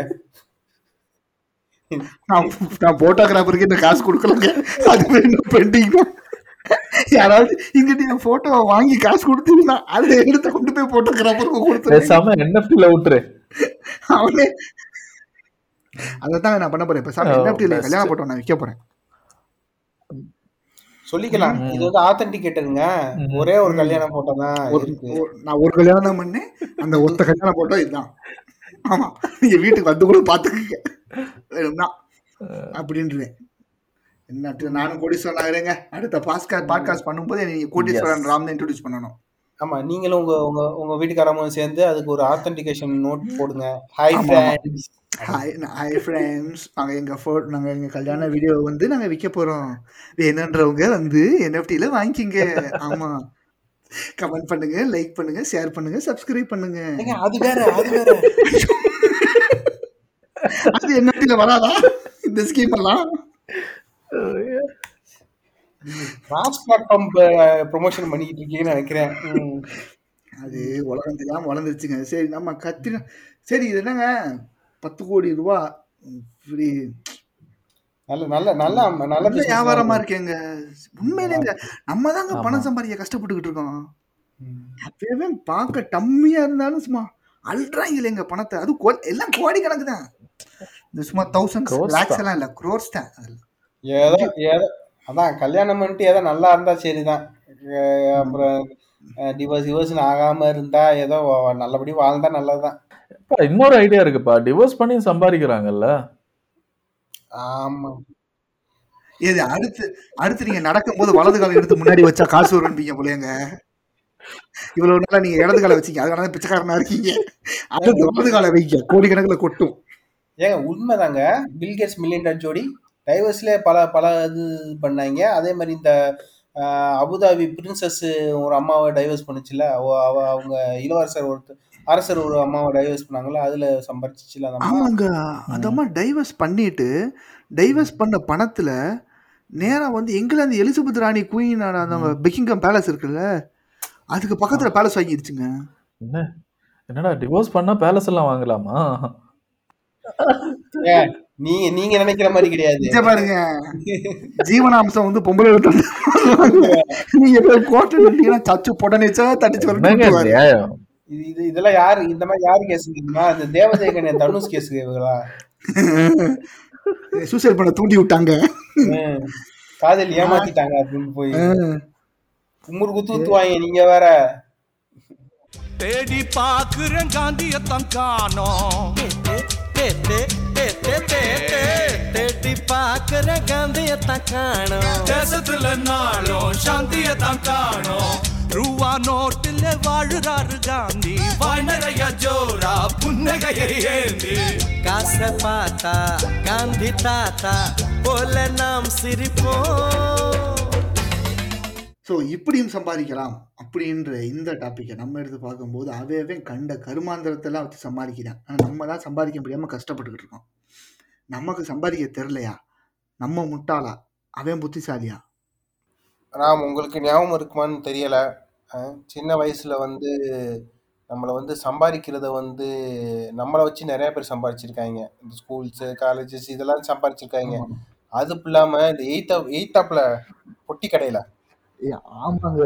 நான் நான் போட்டோகிராஃபருக்கு இந்த காசு கொடுக்கலங்க. அது பெண்டிங் யாராவது இங்கிட்ட என் போட்டோவை வாங்கி காசு கொடுத்தீங்கன்னா அதை எடுத்து கொண்டு போய் போட்டோகிராஃபருக்கு கொடுத்து பேசாம என்எஃப்டில விட்டுரு அவனே. அதைத்தான் நான் பண்ண போறேன். பேசாம என்எஃப்டியில் best. கல்யாண போட்டோ நான் விற்க போறேன். சொல்லிக்கலாம். இது வந்து ஆத்தென்டிகேட்டருங்க. ஒரே ஒரு கல்யாண போட்டோ தான் நான் ஒரு கல்யாணம் தான் பண்ணேன். அந்த ஒத்த கல்யாண போட்டோ இதுதான். ஆமா. நீங்க வீட்டுக்கு வந்து கூட பாத்துக்கங்க வேணும்னா. அப்படின்றேன். என்ன நானும் கோடீஸ்வரன் ஆகிறேங்க அடுத்த பாஸ்கார் பாட்காஸ்ட் பண்ணும்போது நீங்க கோடீஸ்வரன் ராம் இன்ட்ரோடியூஸ் பண்ணணும். ஆமா நீங்களும் உங்க உங்க உங்க வீட்டுக்காரமும் சேர்ந்து அதுக்கு ஒரு ஆத்தென்டிகேஷன் நோட் போடுங்க. Hi. Friends hi hi friends நாங்கள் எங்கள் ஃபோ நாங்கள் எங்கள் கல்யாண வீடியோ வந்து நாங்கள் விற்க போகிறோம் வேணுன்றவங்க வந்து என்எஃப்டியில் வாங்கிக்கிங்க. ஆமாம் கமெண்ட் பண்ணுங்க லைக் பண்ணுங்க ஷேர் பண்ணுங்க சப்ஸ்கிரைப் பண்ணுங்க. அது வேற அது வேற. அது என்எஃப்டியில் வராதா? இந்த ஸ்கீம் எல்லாம்? பிளாட்ஃபார்ம் ப்ரொமோஷன் பண்ணிக்கிட்டு இருக்கீங்கன்னு நினைக்கிறேன். அது உலகம் தெரியாமல் வளர்ந்துருச்சுங்க சரி நம்ம கத்திர சரி இது என்னங்க பத்து கோடி ரூபா இப்படி நல்ல நல்ல நல்ல நல்ல வியாபாரமா. இருக்கேங்க உண்மையிலேங்க நம்ம தாங்க. பணம் சம்பாதிக்க கஷ்டப்பட்டுக்கிட்டு இருக்கோம். அப்பவே பார்க்க டம்மியா இருந்தாலும் சும்மா அல்றாங்க இல்லைங்க பணத்தை அது எல்லாம் கோடி கணக்கு தான் இந்த சும்மா தௌசண்ட் லேக்ஸ். எல்லாம் இல்ல க்ரோர்ஸ் தான். ஏதோ ஏதோ அதான் கல்யாணம் பண்ணிட்டு ஏதோ நல்லா இருந்தா சரிதான். அஹ் அப்புறம் டிவோர்ஸ் டிவோர்ஸ்னு ஆகாம இருந்தா ஏதோ நல்லபடி வாழ்ந்தா நல்லதுதான். அப்பா, இன்னொரு ஐடியா இருக்குப்பா. டிவோர்ஸ் பண்ணி சம்பாதிக்கிறாங்கல்ல? ஆமா. ஏது அடுத்து அடுத்து நீங்க நடக்கும்போது வலது காலம் எடுத்து முன்னாடி வச்சா காசு வரும்பீங்க போலங்க இவ்வளவு நாளா நீங்க இடது காலை வச்சீங்க. அதனால தான் பிச்சைக்காரனா இருக்கீங்க. அடுத்து வலது காலை வைங்க. கோடிக்கணக்குல கொட்டும். ஏங்க உண்மைதாங்க. பில்கேட்ஸ் மில்லியன் ஜோடி. டைவர்ஸ்ல பல பல இது பண்ணாங்க. அதே மாதிரி இந்த அபுதாபி பிரின்சஸ் ஒரு அம்மாவை டைவர்ஸ் பண்ணுச்சுல அவ அவ- அவங்க இளவரசர் ஒருத்தர் அரசர் ஒரு அம்மாவை டைவர்ஸ் பண்ணாங்கல்ல? அதுல அம்மா? ஆமாங்க. அந்த அம்மா டைவர்ஸ் பண்ணிட்டு டைவர்ஸ் பண்ண பணத்துல நேரா வந்து இங்கிலாந்து எலிசபெத் ராணி குயின் அந்த பெக்கிங்கம் பேலஸ் இருக்குல்ல? அதுக்கு பக்கத்துல பேலஸ் வாங்கிடுச்சுங்க என்ன? என்னடா டிவோர்ஸ் பண்ணா பேலஸ் எல்லாம் வாங்கலாமா? ஏன், நீங்க நீங்க நினைக்கிற மாதிரி கிடையாது. பாருங்க. ஜீவனாம்சம் வந்து பொம்பளை நீங்க போய் கோட்டை நின்றீங்கன்னா சச்சு பொடனிச்சா தட்டிச்சு நியாயம்? இது இது இதெல்லாம் யாரு இந்த மாதிரி யாரு கேஸ் தெரியுமா? இந்த தேவதேகன் தனுஷ் கேஸ் இவங்களா? சூசைட் பண்ண தூண்டி விட்டாங்க. காதல் ஏமாத்திட்டாங்க அப்படின்னு போய். குமுறு குத்து ஊத்துவாங்க நீங்க வேற. தேடி பாக்குறேன் காந்தியத்தான் காணோம். தேடி பாக்குற காந்தியத்தான் காணும். தேசத்துல நாளும் சாந்தியத்தான் காணோம். ரூவா நோட்டுல வாழுறாரு காந்தி. வாய் நிறைய ஜோரா புன்னகையை ஏந்தி. காசை பார்த்தா காந்தி தாத்தா போல நாம் சிரிப்போம். ஸோ இப்படியும் சம்பாதிக்கலாம் அப்படின்ற இந்த டாப்பிக்கை நம்ம எடுத்து பார்க்கும்போது அவையவே கண்ட கருமாந்திரத்தெல்லாம் வச்சு சம்பாதிக்கிறான். ஆனால் நம்ம தான் சம்பாதிக்க முடியாமல் கஷ்டப்பட்டுக்கிட்டு இருக்கோம். நமக்கு சம்பாதிக்க தெரிலையா? நம்ம முட்டாளா? அவன் புத்திசாலியா? ராம் உங்களுக்கு ஞாபகம் இருக்குமான்னு தெரியல. சின்ன வயசுல வந்து நம்மளை வந்து சம்பாதிக்கிறத வந்து நம்மளை வச்சு நிறைய பேர் சம்பாதிச்சிருக்காங்க. இந்த ஸ்கூல்ஸ் காலேஜஸ் இதெல்லாம் சம்பாதிச்சிருக்காங்க. அது இல்லாம இந்த எயித்த எயித்தாப்ல பொட்டி கடையில ஆமாங்க.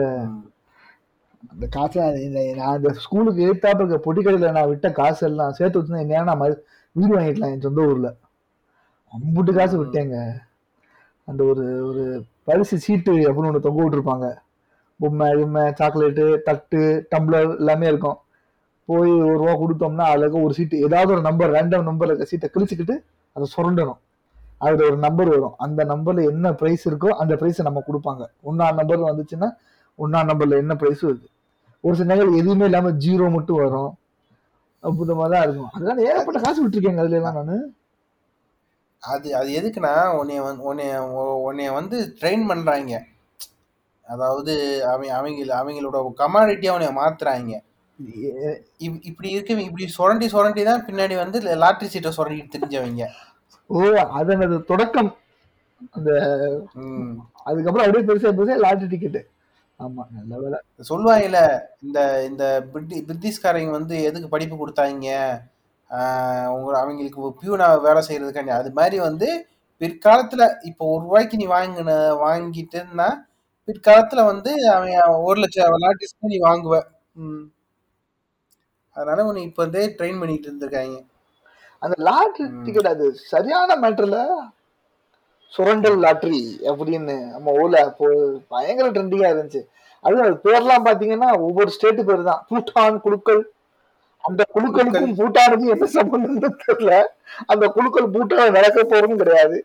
அந்த காசு நான் இந்த ஸ்கூலுக்கு எடுத்தாப்ப இருக்க பொட்டி கடையில் நான் விட்ட காசு எல்லாம் சேர்த்து வச்சு என்ன நான் வீடு வாங்கிக்கலாம் என் சொந்த ஊர்ல. அம்புட்டு காசு விட்டேங்க. அந்த ஒரு ஒரு பரிசு சீட்டு அப்படின்னு ஒன்று தொங்க விட்டுருப்பாங்க. பொம்மை கிம்மை சாக்லேட்டு தட்டு டம்ளர் எல்லாமே இருக்கும். போய் ஒரு ரூபா கொடுத்தோம்னா அதுல இருக்க ஒரு சீட்டு ஏதாவது ஒரு நம்பர் ரேண்டம் நம்பரில் இருக்க சீட்டை கிழிச்சுக்கிட்டு அதை சுரண்டணும். அதுல ஒரு நம்பர் வரும். அந்த நம்பர்ல என்ன பிரைஸ் இருக்கோ அந்த பிரைஸை நம்ம கொடுப்பாங்க. ஒன்னா நம்பர்ல வந்துச்சுன்னா ஒன்னா நம்பர்ல என்ன பிரைஸ் வருது? ஒரு சில நேரம் எதுவுமே இல்லாம ஜீரோ மட்டும் வரும். அற்புதமா தான் இருக்கும். அதெல்லாம் ஏகப்பட்ட காசு விட்டுருக்கேங்க அதுல எல்லாம் நானு. அது அது எதுக்குன்னா உன்னைய வந்து உன்னைய உன்னைய வந்து ட்ரெயின் பண்றாங்க. அதாவது அவங்க அவங்க அவங்களோட கமாடிட்டியா உன்னைய மாத்துறாங்க. இப்படி இருக்க இப்படி சுரண்டி சுரண்டி தான் பின்னாடி வந்து லாட்டரி சீட்டை சுரண்டிட்டு தெரிஞ்சவங்க. ஓ அதனது தொடக்கம். அந்த. அதுக்கப்புறம் அப்படியே பெருசா பெருசா லாட்டரி டிக்கெட் ஆமா நல்ல வேலை. சொல்லுவாங்கல்ல இந்த இந்த பிரிட்டி பிரிட்டிஷ்காரங்க வந்து எதுக்கு படிப்பு கொடுத்தாங்க? உங்க அவங்களுக்கு பியூனா வேலை செய்யறதுக்காண்டி. அது மாதிரி வந்து பிற்காலத்துல இப்போ ஒரு ரூபாய்க்கு நீ வாங்கின வாங்கிட்டுன்னா பிற்காலத்துல வந்து அவன் ஒரு லட்சம் லாட்டிஸ்க்கு நீ வாங்குவ. அதனால உன்னை இப்ப இருந்தே ட்ரெயின் பண்ணிட்டு இருந்திருக்காங்க. அந்த லாட்டரி ம். டிக்கெட் அது சரியான மேட்டர்ல சுரண்டல் லாட்டரி அப்படின்னு நம்ம ஊர்ல பயங்கர ட்ரெண்டிங்கா இருந்துச்சு. அது அது பேர்லாம் பாத்தீங்கன்னா ஒவ்வொரு ஸ்டேட்டு பேர் தான் பூட்டான் குழுக்கள். அந்த குழுக்களுக்கும் பூட்டானுக்கும் என்ன சம்பந்தம் தெரியல. அந்த குழுக்கள் பூட்டான் நடக்க போறதும் கிடையாது.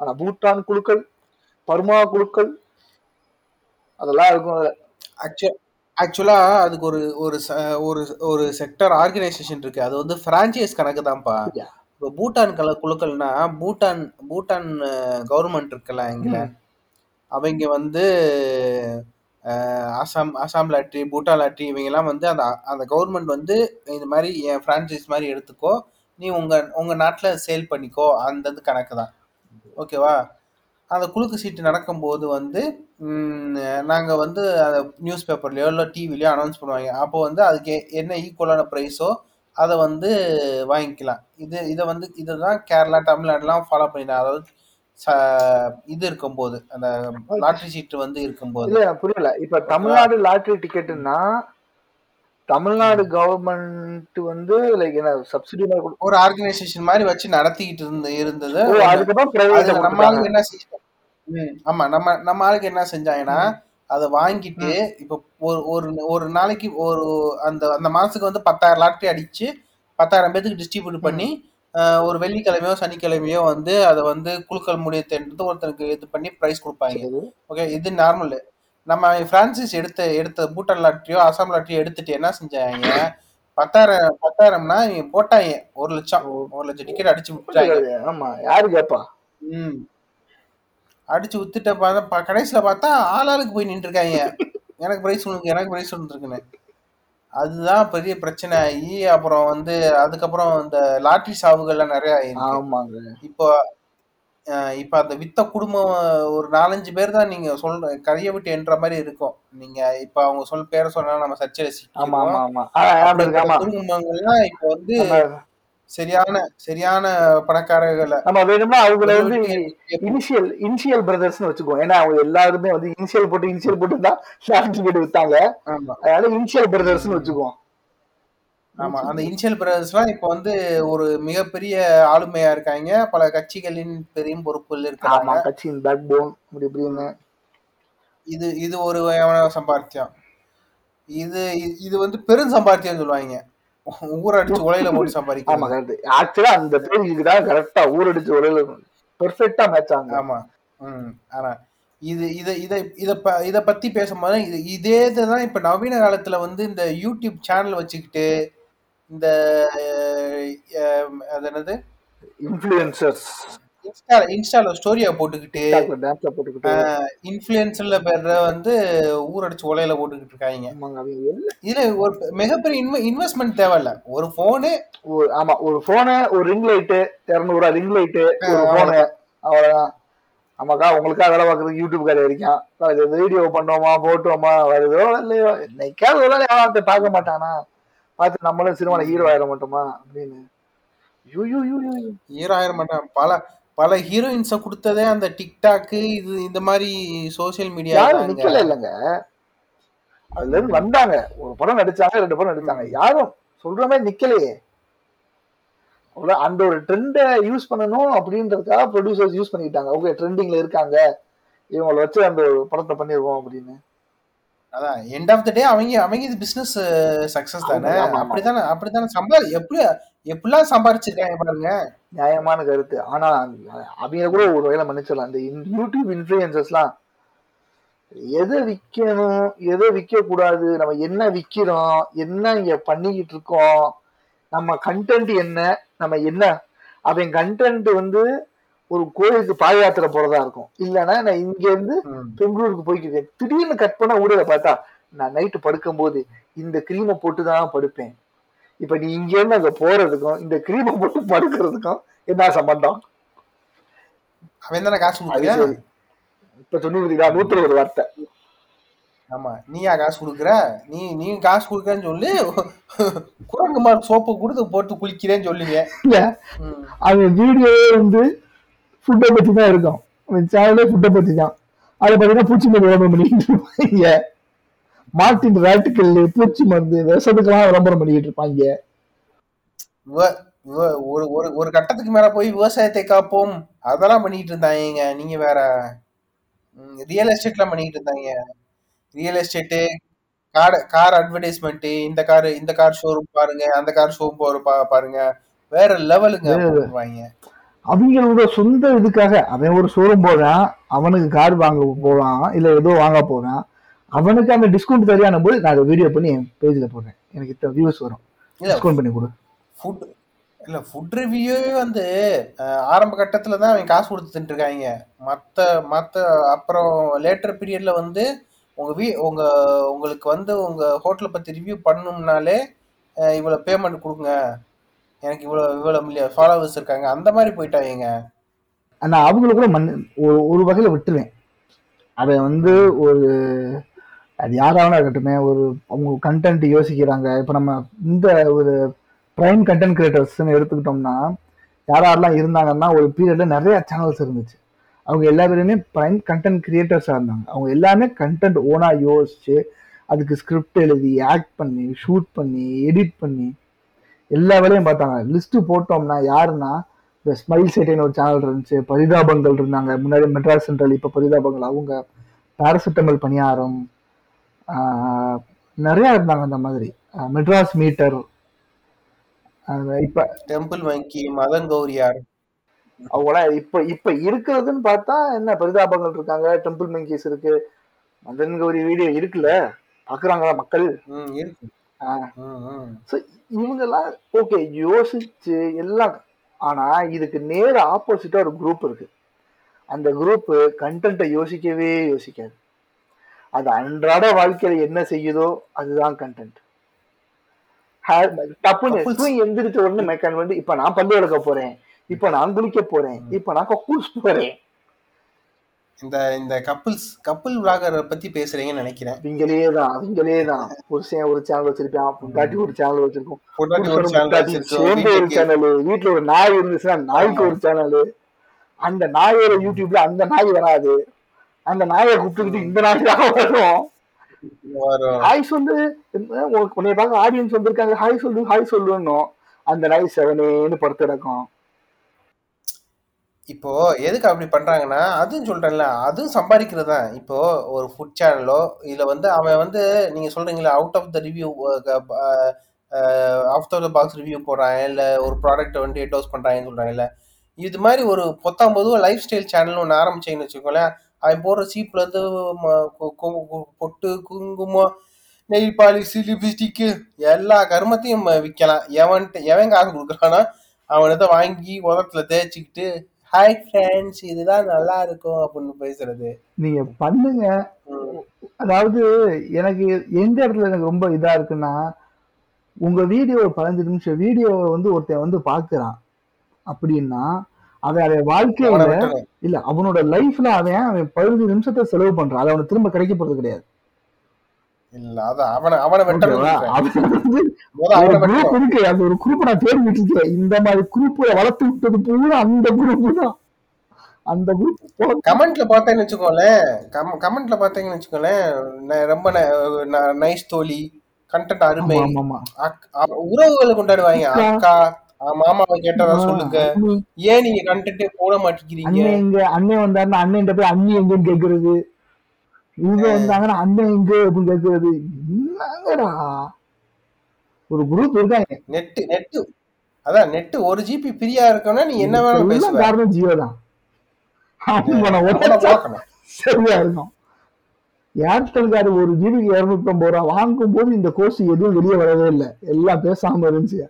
ஆனா பூட்டான் குழுக்கள் பர்மா குழுக்கள் அதெல்லாம் இருக்கும் அதுல. ஆக்சுவலா அதுக்கு ஒரு ஒரு ச- ஒரு ஒரு செக்டர் ஆர்கனைசேஷன் இருக்கு. அது வந்து பிரான்ச்சைஸ் கணக்கு தான்ப்பா? இப்போ பூட்டான் கல குழுக்கள்னா பூட்டான் பூட்டான் கவர்மெண்ட் இருக்குல்ல இங்க அவங்க வந்து அசாம் அசாம் லாட்ரி பூட்டான் லாட்ரி இவங்கெல்லாம் வந்து அந்த அந்த கவர்மெண்ட் வந்து இந்த மாதிரி என் ஃப்ரான்ச்சைஸ் மாதிரி எடுத்துக்கோ. நீ உங்க உங்க நாட்டில் சேல் பண்ணிக்கோ. அந்த இது கணக்கு தான் ஓகேவா அந்த குலுக்கு சீட்டு நடக்கும்போது வந்து நாங்கள் வந்து அந்த நியூஸ் பேப்பர்லையோ இல்லை டிவிலையோ அனௌன்ஸ் பண்ணுவாங்க. அப்போ வந்து அதுக்கு என்ன ஈக்குவலான ப்ரைஸோ அதை வந்து வாங்கிக்கலாம். இது இதை வந்து இதுதான் கேரளா தமிழ்நாடுலாம் ஃபாலோ பண்ணிட்டாங்க அதாவது இது இருக்கும்போது அந்த லாட்ரி சீட்டு வந்து இருக்கும்போது. புரியல. இப்ப தமிழ்நாடு லாட்டரி டிக்கெட்னா தமிழ்நாடு கவர்மெண்ட் வந்து லைக் என்ன சப்சிடி ஒரு ஆர்கனைசேஷன் மாதிரி வச்சு நடத்திக்கிட்டு இருந்த இருந்தது. அதுக்கப்புறம் நம்ம என்ன செஞ்சாங்க ம், ஆமா நம்ம நம்ம ஆளுக்கு என்ன செஞ்சாங்கன்னா அதை வாங்கிட்டு இப்போ ஒரு ஒரு ஒரு நாளைக்கு ஒரு அந்த அந்த மாசத்துக்கு வந்து பத்தாயிரம் லாட்டரி அடிச்சு பத்தாயிரம் பேத்துக்கு டிஸ்ட்ரிபியூட் பண்ணி அஹ், ஒரு வெள்ளிக்கிழமையோ சனிக்கிழமையோ வந்து அதை வந்து குழுக்கள் முடியத்தெடுத்து ஒருத்தனுக்கு இது பண்ணி ப்ரைஸ் கொடுப்பாங்க. ஓகே இது நார்மல் நம்ம பிரான்சிஸ் எடுத்த எடுத்த பூட்டான் லாட்டரியோ அசாம் லாட்டரியோ எடுத்துட்டு என்ன செஞ்சாங்க? பத்தாயிரம் பத்தாயிரம்னா இவங்க போட்டாங்க. ஒரு லட்சம். ஒரு லட்சம் டிக்கெட் அடிச்சு விட்டாங்க ஆமா யாரு கேப்பா? ம். அடிச்சு வித்துட்ட பார்த்தா கடைசியில பார்த்தா ஆளாளுக்கு போய் நின்று இருக்காங்க எனக்கு பிரைஸ் உனக்கு எனக்கு பிரைஸ் இருக்குன்னு. அதுதான் பெரிய பிரச்சனை. ஆகி அப்புறம் வந்து அதுக்கப்புறம் இந்த லாட்டரி சாவுகள்லாம் நிறைய ஆமாங்க. இப்போ இப்போ அந்த வித்த குடும்பம் ஒரு நாலஞ்சு பேர் தான் நீங்க சொல்ற கரையை விட்டு என்ற மாதிரி இருக்கும். நீங்க இப்ப அவங்க சொல் பேரை சொன்னா நம்ம சர்ச்சையில குடும்பங்கள்லாம் இப்போ வந்து சரியான சரியான பணக்காரர்களை நம்ம வேணும்னா அவங்கள வந்து இனிஷியல் இனிஷியல் பிரதர்ஸ்னு வச்சுக்கோ. ஏன்னா அவங்க எல்லாருமே வந்து இனிஷியல் போட்டு இனிஷியல் போட்டு தான் லாட்டரி டிக்கெட் வித்தாங்க அதனால இனிஷியல் பிரதர்ஸ்னு வச்சுக்குவோம் ஆமா. அந்த இனிஷியல் பிரதர்ஸ்லாம் இப்போ வந்து ஒரு மிகப்பெரிய ஆளுமையா இருக்காங்க. பல கட்சிகளின் பெரும் பொறுப்புகள் ஆமா. இருக்கிறாங்க கட்சியின் பேக் போன் இப்படி இது இது ஒரு சம்பாத்தியம். இது இது வந்து பெரும் சம்பாத்தியம் சொல்லுவாங்க. ஊரடிச்சு உலையில போட்டு ஆமா கரெக்ட். ஆக்சுவலா அந்த பேர் இதுதான் கரெக்டா ஊரடிச்சு உடல பெர்ஃபெக்டா மேட்ச் ஆங்க ஆமா. ம் ஆனா இது இதை இதை இதை ப இதை பத்தி பேசும்போது இது இதே இதுதான் இப்ப நவீன காலத்துல வந்து இந்த யூடியூப் சேனல் வச்சுக்கிட்டு இந்த அது என்னது? இன்ஃபுளுசர்ஸ் இன்ஸ்டா இன்ஸ்டால ஸ்டோரியா போட்டுக்கிட்டு இன்ஃபுளுன்ஸ்ல பேர்ல வந்து ஊரடிச்சு உலையில போட்டுக்கிட்டு இருக்காங்க. இதுல ஒரு மிகப்பெரிய இன்வெ இன்வெஸ்ட்மெண்ட் தேவையில்ல. ஒரு போனு ஒரு- ஆமா ஒரு போனு ஒரு ரிங் லைட்டு இரநூறுவா ரிங் லைட்டு ஒரு போனு அவ்வளவுதான். ஆமாக்கா உங்களுக்கா வேலை பார்க்கறதுக்கு யூடியூப் கடை வரைக்கும். வீடியோ பண்ணோமா போட்டோமா வருதோ இல்லையோ என்னைக்காவது ஒரு நாள் பார்க்க மாட்டானா? பார்த்து நம்மளும் சினிமால ஹீரோ ஆயிட மாட்டோமா? அப்படின்னு. யூ. ஈராயிரம் மாட்டான் பல பல ஹீரோயின்ஸ கொடுத்ததே அந்த டிக்டாக் இது இந்த மாதிரி சோசியல் மீடியா யாரும் நிக்கல இல்லைங்க. அதுல இருந்து வந்தாங்க. ஒரு படம் நடிச்சாங்க ரெண்டு படம் நடிச்சாங்க. யாரும் சொல்ற மாதிரி நிக்கலையே. அந்த ஒரு ட்ரெண்டை யூஸ் பண்ணணும் அப்படின்றதுக்காக ப்ரொடியூசர்ஸ் யூஸ் பண்ணிக்கிட்டாங்க. ஓகே ட்ரெண்டிங்ல இருக்காங்க. இவங்களை வச்சு அந்த படத்தை பண்ணிருவோம் அப்படின்னு. அதான் எண்ட் ஆஃப் த டே அவங்க அவங்க இது பிசினஸ் சக்சஸ் தானே. அப்படித்தானே அப்படித்தானே சம்பாதி எப்படி எப்படிலாம் சம்பாரிச்சிருக்காங்க பாருங்க. நியாயமான கருத்து. ஆனா அவங்க கூட ஒரு வகையில மன்னிச்சிடலாம். இந்த யூடியூப் இன்ஃபுளுசர்ஸ்லாம் எதை விற்கணும் எதை விற்க கூடாது நம்ம என்ன விற்கிறோம் என்ன இங்க பண்ணிக்கிட்டு இருக்கோம் நம்ம கண்டென்ட் என்ன நம்ம என்ன அவன் கண்டென்ட் வந்து ஒரு கோயிலுக்கு பாதயாத்திரை போறதா இருக்கும். இல்லைன்னா நான் இங்க இருந்து பெங்களூருக்கு போய்க்கிருக்கேன் திடீர்னு கட் பண்ண ஊடல பார்த்தா நான் நைட்டு படுக்கும்போது இந்த கிரீமை போட்டு தான் படுப்பேன். இப்ப நீ இங்க இருந்து அங்க போறதுக்கும் இந்த கிரீமை போட்டு படுக்கிறதுக்கும் என்ன சம்பந்தம்? அவன் தானே காசு சரி. இப்ப சொன்னீங்களா நூத்துல ஒரு வார்த்தை. ஆமா நீயா காசு கொடுக்குற? நீ நீ காசு கொடுக்குறேன்னு சொல்லி குரங்கு மார்க் சோப்பு கொடுத்து போட்டு குளிக்கிறேன்னு சொல்லுங்க. அவன் வீடியோவே வந்து ஃபுட்டை பத்தி தான் இருக்கும். அவன் சேனலே ஃபுட்டை பத்தி தான். அதை பார்த்தீங்கன்னா பூச்சி மருந்து விளம்பரம் பண்ணிட்டு இருப்பாங்க. மார்டின் ராட்டுக்கல் பூச்சி மருந்து விஷத்துக்கெல்லாம் விளம்பரம் பண்ணிட்டு இருப்பாங்க. ஒரு ஒரு ஒரு கட்டத்துக்கு மேல போய் விவசாயத்தை காப்போம். அதெல்லாம் பண்ணிட்டு இருந்தாங்க. நீங்க வேற ரியல் எஸ்டேட்லாம் பண்ணிட்டு இருந்தாங்க. Real estate car car advertisement இந்த கார் இந்த கார் ஷோரூம் பாருங்க அந்த கார் ஷோரூம் போற பாருங்க. வேற லெவலுங்க அவங்களோட சொந்த இதுக்காக அவன் ஒரு ஷோரூம் போறான் அவனுக்கு கார் வாங்க போவான் இல்ல ஏதோ வாங்க போறான் அவனுக்கு அந்த டிஸ்கவுண்ட் சரியான போது நான் அதை வீடியோ பண்ணி என் பேஜ்ல போடுறேன். எனக்கு இத்தனை வியூஸ் வரும். டிஸ்கவுண்ட் பண்ணி கொடு. ஃபுட் இல்ல ஃபுட் ரிவ்யூவே வந்து ஆரம்ப கட்டத்துல தான் அவங்க காசு கொடுத்துட்டு இருக்காங்க மத்த மத்த அப்புறம் லேட்டர் பீரியட்ல வந்து உங்க வீ உங்க உங்களுக்கு வந்து உங்க ஹோட்டலை பத்தி ரிவ்யூ பண்ணணும்னாலே அஹ், இவ்வளவு பேமெண்ட் கொடுங்க. எனக்கு இவ்வளவு இவ்வளவு மில்லியன் ஃபாலோவர்ஸ் இருக்காங்க. அந்த மாதிரி போயிட்டாங்க நான் அவங்கள கூட மண் ஒரு ஒரு வகையில விட்டுருவேன். அதை வந்து ஒரு அது யாராவது இருக்கட்டுமே ஒரு அவங்க கண்டென்ட் யோசிக்கிறாங்க. இப்போ நம்ம இந்த ஒரு ப்ரைம் கண்டென்ட் கிரியேட்டர்ஸ்னு எடுத்துக்கிட்டோம்னா யாரெல்லாம் இருந்தாங்கன்னா ஒரு பீரியடில் நிறைய சேனல்ஸ் இருந்துச்சு. அவங்க எல்லா பேருமே ப்ரைம் கண்டென்ட் கிரியேட்டர்ஸாக இருந்தாங்க. அவங்க எல்லாமே கண்டென்ட் ஓனாக யோசிச்சு அதுக்கு ஸ்கிரிப்ட் எழுதி ஆக்ட் பண்ணி ஷூட் பண்ணி எடிட் பண்ணி எல்லா வேலையும் பார்த்தாங்க. லிஸ்ட் போட்டோம்னா யாருன்னா இந்த ஸ்மைல் சேட்டைன்னு ஒரு சேனல் இருந்துச்சு. பரிதாபங்கள் இருந்தாங்க. முன்னாடி மெட்ராஸ் சென்ட்ரல் இப்போ பரிதாபங்கள். அவங்க பாராசிட்டமல் பணியாரம் நிறைய இருந்தாங்க அந்த மாதிரி. மெட்ராஸ் மீட்டர் இப்ப டெம்பிள் வங்கி மதன் கௌரியார். அவங்களாம் இப்ப இப்ப இருக்கிறதுன்னு பார்த்தா என்ன பரிதாபங்கள் இருக்காங்க? டெம்பிள் மங்கீஸ் இருக்கு. மதன் கௌரி வீடியோ இருக்குல்ல? பாக்குறாங்களா மக்கள்? இவங்கெல்லாம் ஓகே யோசிச்சு எல்லாம் ஆனா இதுக்கு நேர ஆப்போசிட்டா ஒரு குரூப் இருக்கு. அந்த குரூப் கண்டென்ட்டை யோசிக்கவே யோசிக்காது. அது அன்றாட வாழ்க்கையில என்ன செய்யுதோ அதுதான் கண்டென்ட் டப்புன்னு எந்திரிச்ச உடனே மெக்கான் வந்து இப்ப நான் பல்லு விளக்க போறேன். இப்ப நான் குளிக்க போறேன். இப்ப நான் கக்கூஸ் போறேன். இந்த இந்த கப்புள்ஸ் கப்புள் விளாகரை பத்தி பேசுறீங்கன்னு நினைக்கிறேன். அவங்களே தான் அவங்களே தான் புருஷன் ஒரு சேனல் வச்சிருப்பான். பொண்டாட்டி ஒரு சேனல் வச்சிருக்கோம். பொண்டாட்டி ஒரு சேனல் சேர்ந்து ஒரு வீட்டுல ஒரு நாய் இருந்துச்சுன்னா நாய்க்கு ஒரு சேனல் அந்த நாயோட யூடியூப்ல அந்த நாய் வராது. அந்த நாயை கூப்பிட்டுக்கிட்டு இந்த நாய் தான் வரும். ஹாய் உனக்கு உன்னை பார்க்க ஆடியன்ஸ் வந்திருக்காங்க. ஹாய் சொல்லு ஹாய் சொல்லுன்னும். அந்த நாய் செவனேன்னு படுத்து கிடக்கும். இப்போ எதுக்கு அப்படி பண்றாங்கன்னா அதுவும் சொல்றேன்ல அதுவும் சம்பாதிக்கிறது? தான் இப்போ ஒரு ஃபுட் சேனலோ இதுல வந்து அவன் வந்து நீங்க சொல்றீங்களா out of the review of the box review போடுறான் இல்ல ஒரு ப்ராடக்ட்டை வந்து எட்டோஸ் பண்றாங்கன்னு சொல்றாங்கல்ல இது மாதிரி ஒரு பொத்தாம் பொதுவாக லைஃப் ஸ்டைல் சேனல் ஒன்று ஆரம்பிச்சேன்னு வச்சுக்கோங்களேன் அவன் போடுற சீப்ல இருந்து பொட்டு குங்குமம் நெயில் பாலிஷ் லிப்ஸ்டிக்கு எல்லா கருமத்தையும் விற்கலாம் எவன்ட்டு எவன் காசு கொடுக்குறானா அவனத்தை வாங்கி உதத்துல தேய்ச்சிக்கிட்டு ஹாய் ஃப்ரெண்ட்ஸ் இதுதான் நல்லா இருக்கும் அப்படின்னு பேசுறது. நீங்க பண்ணுங்க. அதாவது எனக்கு எந்த இடத்துல எனக்கு ரொம்ப இதா இருக்குன்னா உங்க வீடியோ ஒரு பதினஞ்சு நிமிஷம் வீடியோவை வந்து ஒருத்தன் வந்து பாக்குறான் அப்படின்னா அவன் வாழ்க்கையில விட்டுறணும். இல்ல அவனோட லைஃப்ல அவன் அவன் பதினஞ்சு நிமிஷத்தை செலவு பண்றான். அது அவனுக்கு திரும்ப கிடைக்க போறது கிடையாது. இல்ல அதான் அவனை ஒரு குரூப் வெட்டணும் இருக்கு அந்த ஒரு குரூப் நான் தேடி விட்டுருக்கேன் இந்த மாதிரி குரூப் வளர்த்து விட்டது பூரா அந்த குரூப் தான். அந்த குரூப் கமெண்ட்ல பார்த்தேன்னு வச்சுக்கோங்களேன். கமெண்ட்ல பார்த்தீங்கன்னு வச்சுக்கோங்களேன். ரொம்ப நைஸ் தோழி கண்டென்ட் அருமை. உறவுகளை கொண்டாடுவாங்க. அக்கா. மாமாவை கேட்டதா சொல்லுங்க. ஏன் நீங்க கண்டென்ட்டே போட மாட்டேங்கிறீங்க? அண்ணன் வந்தாருன்னா அண்ணன் போய் அண்ணி எங்கன்னு கேக்குறது? இவங்க வந்தாங்கன்னா அண்ணன் எங்க அப்படின்னு கேக்குறது? என்னங்கடா? ஒரு குரூப் இருக்காங்க. Net net. அதான் நெட்டு ஒரு ஜிபி ஃப்ரீயா இருக்கணும்னா நீ என்ன வேணாலும் பேசுவ. காரணம் ஜியோ தான். சரியா இருக்கும் ஏர்டெல்காரு ஒரு ஜிபிக்கு இருநூத்தம்பது ரூபா. வாங்கும் போது இந்த கோர்ஸ் எதுவும் வெளியே வரவே இல்லை. எல்லாம் பேசாம இருந்துச்சு.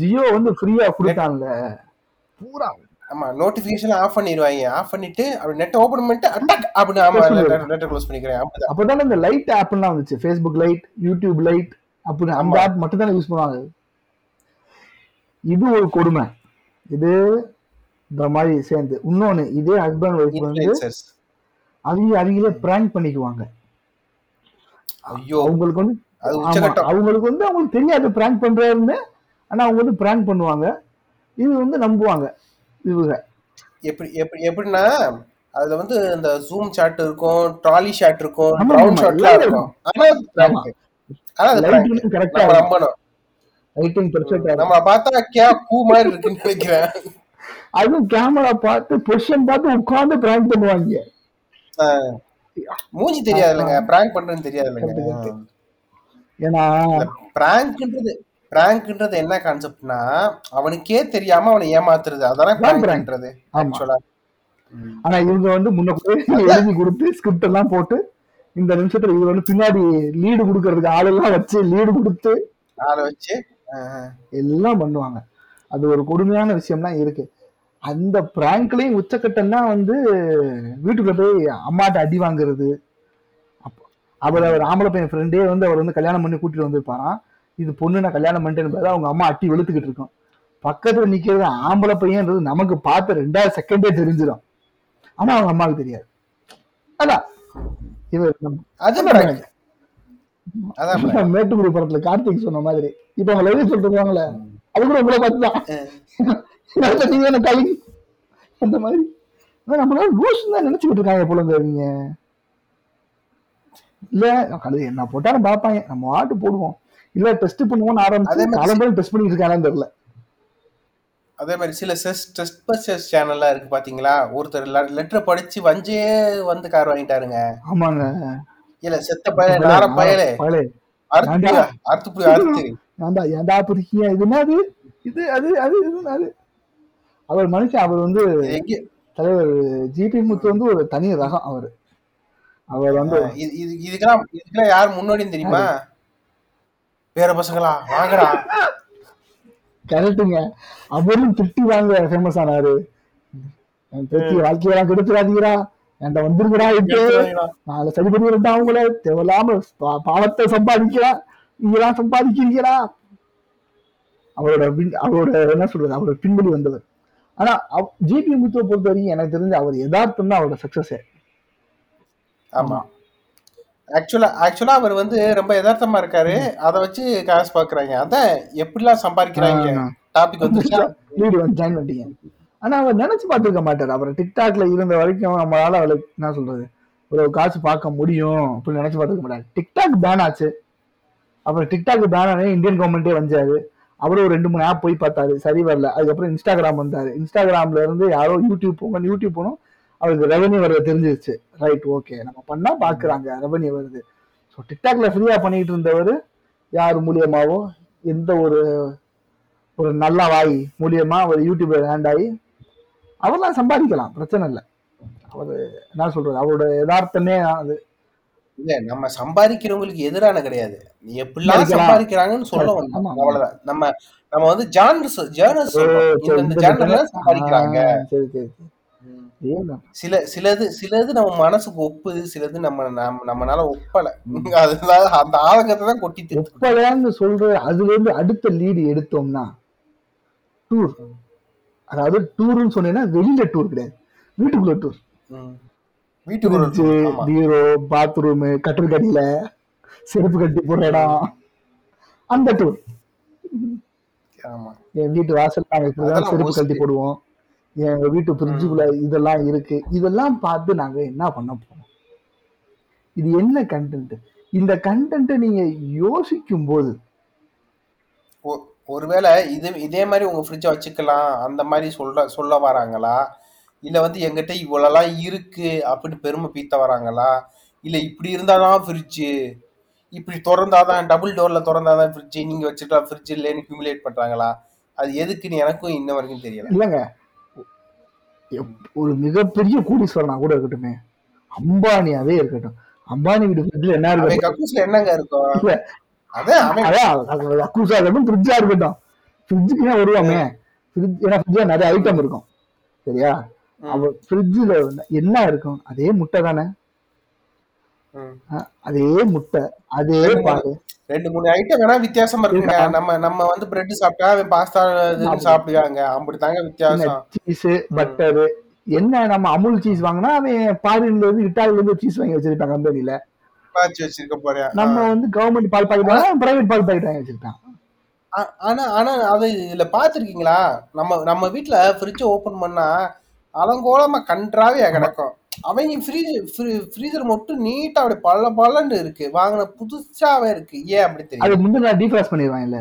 ஜியோ வந்து ஃப்ரீயா கொடுத்தாங்க பூரா. ஆமா நோட்டிபிகேஷன் ஆஃப் பண்ணிடுவாங்க ஆஃப் பண்ணிட்டு அப்படி நெட் ஓபன் பண்ணிட்டு அட்டாக் அப்படின்னு ஆமா. நெட் க்ளோஸ் பண்ணிக்கிறேன். அப்பதானே இந்த லைட் ஆப்லாம் வந்துச்சு. ஃபேஸ்புக் லைட் யூடியூப் லைட் அப்படின்னு அந்த. ஆப் மட்டும் தானே யூஸ் பண்ணுவாங்க. இது ஒரு கொடுமை. இது இந்த மாதிரி சேர்ந்து. இன்னொன்னு இதே ஹஸ்பண்ட் ஒய்ஃப் வந்து அவங்க அவங்களே பிராங்க் பண்ணிக்குவாங்க. ஐயோ. அவங்களுக்கு வந்து அவங்களுக்கு வந்து அவங்களுக்கு தெரியாது பிராங்க் பண்றாருன்னு. ஆனா அவங்க வந்து பிராங்க் பண்ணுவாங்க. இது வந்து நம்புவாங்க. இவங்க. எப்படி எப்படி எப்படின்னா அதுல வந்து இந்த ஜூம் சாட் இருக்கும் ட்ராலி ஷாட் இருக்கும் ஆமா, ஷாட்லாம் இருக்கும். ஆனா. ஆனா அது நம்ம நம்பணும். நம்ம பார்த்தா கே பூ மாதிரி இருக்குன்னு நினைக்கிறேன் அதுவும் கேமரா பார்த்து பொசிஷன் பார்த்து உட்கார்ந்து பிராங்க் பண்ணுவாங்க. மூஞ்சி தெரியாது இல்லைங்க பிராங்க் பண்றேன்னு தெரியாது இல்லைங்க. ஏன்னா பிராங்க்ன்றது பிராங்க்ன்றது என்ன கான்செப்ட்னா அவனுக்கே தெரியாம அவனை ஏமாத்துறது. அதானே. பிராங்க்ன்றது ஆமா. ஆக்சுவலா ஆனா இவங்க வந்து முன்ன எழுதி கொடுத்து ஸ்கிரிப்ட் எல்லாம் போட்டு இந்த நிமிஷத்துல இவங்க வந்து பின்னாடி லீடு கொடுக்கறதுக்கு ஆளெல்லாம் வச்சு லீடு கொடுத்து ஆளை வச்சு. எல்லாம் பண்ணுவாங்க. அது ஒரு கொடுமையான விஷயம்லாம் இருக்கு. அந்த பிராங்க்லயும் உச்சக்கட்டம்னா வந்து வீட்டுக்குள்ள போய் அம்மாட்ட அடி வாங்குறது. அவர் அவர் ஆம்பளை பையன் ஃப்ரெண்டே வந்து அவர் வந்து கல்யாணம் பண்ணி கூட்டிட்டு வந்திருப்பாராம். இது பொண்ணு நான் கல்யாணம் பண்ணிட்டேன்னு பார்த்தா அவங்க அம்மா அட்டி வெளுத்துக்கிட்டு இருக்கும். பக்கத்துல நிக்கிறது ஆம்பளை பையன்றது நமக்கு பார்த்த ரெண்டாவது செகண்டே தெரிஞ்சிடும். ஆனா அவங்க அம்மாவுக்கு தெரியாது. அதான். இவர். மேட்டுக்குடி படத்துல கார்த்திக் சொன்ன மாதிரி. இப்ப அவங்க லைவ் சொல்லிருக்காங்களே அது கூட உங்களை பார்த்துதான் நீங்க என்ன கவி அந்த மாதிரி. நம்மளால லூஸ் தான் நினைச்சுக்கிட்டு இருக்காங்க போலங்க நீங்க. இல்ல கழுது என்ன போட்டாலும் பார்ப்பாங்க. நம்ம ஆட்டு போடுவோம். இல்ல டெஸ்ட் பண்ணுவோம்னு ஆரம்பிச்சு காலம்பரம் டெஸ்ட் பண்ணிட்டு இருக்கானு தெரியல. அதே மாதிரி சில செஸ் டெஸ்ட் பர்சஸ் சேனல்லாம் இருக்கு பாத்தீங்களா? ஒருத்தர் லெட்டர் படிச்சு வஞ்சே வந்து கார் வாங்கிட்டாருங்க. ஆமாங்க. இல்ல செத்த பய நார பயலே. பயலே. அறுத்து? அறுத்து புடி அறுத்து ஏன்டா ஏன்டா புரிக்கிய இது என்னது இது அது அது இது அது? அவர் மனுஷன் அவர் வந்து தலைவர் ஜிபி முத்து வந்து ஒரு தனி ரகம் அவர். அவர் வந்து இதுக்கெல்லாம் இதுக்கெல்லாம் யார் முன்னோடின்னு தெரியுமா? வேற பசங்களா? வாங்கடா. கரெக்டுங்க அவரும் திட்டி வாங்க ஃபேமஸ் ஆனாரு. என் பேத்தி வாழ்க்கையெல்லாம் கெடுத்துறாதீங்கடா. என்கிட்ட வந்துருங்கடா இப்போ. நாளை சரி பண்ணிருந்தா அவங்கள. தேவையில்லாம பாவத்தை சம்பாதிக்கலாம் நீங்களாம் சம்பாதிக்கிறீங்களா அவரோட அவரோட என்ன சொல்றது? அவரோட பின்படி வந்தவர். ஆனா ஜிபி முத்துவை பொறுத்த வரைக்கும் எனக்கு தெரிஞ்சு அவர் யதார்த்தம் தான் அவரோட சக்சஸே ஆமா. ஆக்சுவலா ஆக்சுவலா அவர் வந்து ரொம்ப யதார்த்தமா இருக்காரு. அத வச்சு காசு பாக்குறாங்க. அதான் எப்படிலாம் சம்பாதிக்கிறாங்க. டாபிக் வந்து ஜாயின் பண்ணிட்டீங்க. ஆனா அவர் நினைச்சு பார்த்திருக்க மாட்டார். அவர் டிக்டாக்ல இருந்த வரைக்கும் நம்மளால அவளுக்கு என்ன சொல்றது ஒரு காசு பார்க்க முடியும் அப்படின்னு நினைச்சு பார்த்துக்க மாட்டாரு. டிக்டாக் பேன் ஆச்சு. அப்புறம் டிக்டாக் பேன் ஆனே இந்தியன் கவர்மெண்ட்டே வந்தாரு. அவரும் ஒரு ரெண்டு மூணு ஆப் போய் பார்த்தாரு. சரி வரல. அதுக்கப்புறம் இன்ஸ்டாகிராம் வந்தாரு. இன்ஸ்டாகிராம்ல இருந்து யாரோ யூடியூப் போங்க யூடியூப் போனோம். அவருக்கு ரெவன்யூ வர்றது தெரிஞ்சிருச்சு. ரைட் ஓகே நம்ம பண்ணா பாக்குறாங்க. ரெவன்யூ வருது. ஸோ டிக்டாக்ல ஃப்ரீயா பண்ணிட்டு இருந்தவர் யார் மூலியமாவோ எந்த ஒரு ஒரு நல்ல வாய் மூலியமா அவர் யூடியூப்ல லேண்ட் ஆகி அவர்லாம் சம்பாதிக்கலாம். பிரச்சனை இல்லை. அவர் என்ன சொல்றது அவரோட யதார்த்தமே அது. இல்ல நம்ம சம்பாதிக்கிறவங்களுக்கு எதிரான கிடையாது. நீ எப்படிலாம். சம்பாதிக்கிறாங்கன்னு சொல்ல வந்தோம். அவ்வளவுதான். நம்ம நம்ம வந்து ஜானர்ஸ் ஜேர்னல்ஸ் இந்த இடத்துல- சம்பாதிக்கிறாங்க. சில சிலது சிலது நம்ம மனசுக்கு ஒப்புது சிலது நம்ம நம்ம- நம்மனால ஒப்பல. அதனால அந்த ஆதங்கத்தை தான் கொட்டி தீர்த்து ஒப்பலையான்னு சொல்ற அதுல இருந்து அடுத்த லீடு எடுத்தோம்னா டூர் அதாவது டூர்னு சொன்னீங்கன்னா வெளியில டூர் கிடையாது. வீட்டுக்குள்ள டூர். வீட்டுக்குள்ள பீரோ பாத்ரூமு கட்டில் கடியில செருப்பு கட்டி போடுற இடம். அந்த டூர் ஆமா. என் வீட்டு வாசல் நாங்க செருப்பு mostly. போடுவோம். எங்க வீட்டு ஃப்ரிட்ஜுக்குள்ள இதெல்லாம் இருக்கு. இதெல்லாம் பார்த்து நாங்க என்ன பண்ண போறோம்? இது என்ன கண்டென்ட் இந்த கண்டென்ட்டை நீங்க யோசிக்கும் போது ஒருவேளை இது இதே மாதிரி உங்க ஃப்ரிட்ஜை வச்சுக்கலாம் அந்த மாதிரி சொல்ற சொல்ல வராங்களா? இல்ல வந்து எங்கிட்ட இவ்வளோலாம் இருக்கு அப்படின்னு பெருமை பீத்த வராங்களா? இல்ல இப்படி இருந்தாதான் ஃப்ரிட்ஜு இப்படி திறந்தாதான் டபுள் டோர்ல திறந்தாதான் ஃப்ரிட்ஜ் நீங்க வச்சுக்கலாம் ஃப்ரிட்ஜ் இல்லைன்னு ஹியூமிலேட் பண்றாங்களா? அது எதுக்குன்னு எனக்கும் இன்ன வரைக்கும் தெரியல. இல்லைங்க. ஒரு மிகப்பெரிய கூடீஸ்வரனா கூட இருக்கட்டுமே. அம்பானியாவே இருக்கட்டும். அம்பானி வீடு ஃப்ரிட்ஜ்ல என்ன அவன் இருக்கு கக்கூஸ்ல என்னங்க இருக்கும்? இல்ல, அதான் அதான் அக்கூசா இருக்கட்டும் ஃப்ரிட்ஜா இருக்கட்டும். ஃப்ரிட்ஜுக்கு வருவாமே. ஃப்ரிட்ஜ் ஏன்னா ஃப்ரிட்ஜ்ல நிறைய ஐட்டம் இருக்கும். சரியா? அவ ஃப்ரிட்ஜ்ல என்ன இருக்கும்? அதே முட்டை தானே. அதே முட்டை அதே பால் ரெண்டு மூணு ஐட்டம் வேணா வித்தியாசமா இருக்குங்க. இருக்கா? நம்ம நம்ம வந்து பிரெட் சாப்பிட்டா பாஸ்தா சாப்பிடுவாங்க. அப்படித்தாங்க வித்தியாசம். சீஸ் பட்டர் என்ன நம்ம அமுல் சீஸ் வாங்கினா அவன் ஃபாரின்ல இருந்து இட்டாலில இருந்து சீஸ் வாங்கி வச்சிருப்பான் கம்பெனில நம்ம வந்து கவர்மெண்ட் பால் பாக்கெட் பிரைவேட் பால் பாக்கெட் வாங்கி வச்சிருக்கான் ஆனா ஆனா அது இதுல பாத்திருக்கீங்களா நம்ம நம்ம வீட்ல ஃப்ரிட்ஜ் ஓபன் பண்ணா அலங்கோலமா கன்றாவே கிடக்கும். அவங்க ஃப்ரீஜ் ஃப்ரீசர் மட்டும் நீட்டா அப்படி பள்ள பள்ளன்னு இருக்கு. வாங்கின புதுசாவே இருக்கு. ஏன் அப்படி அது தெரியும் முந்தின நாள் டீஃப்ராஸ் பண்ணிடுவான் இல்ல.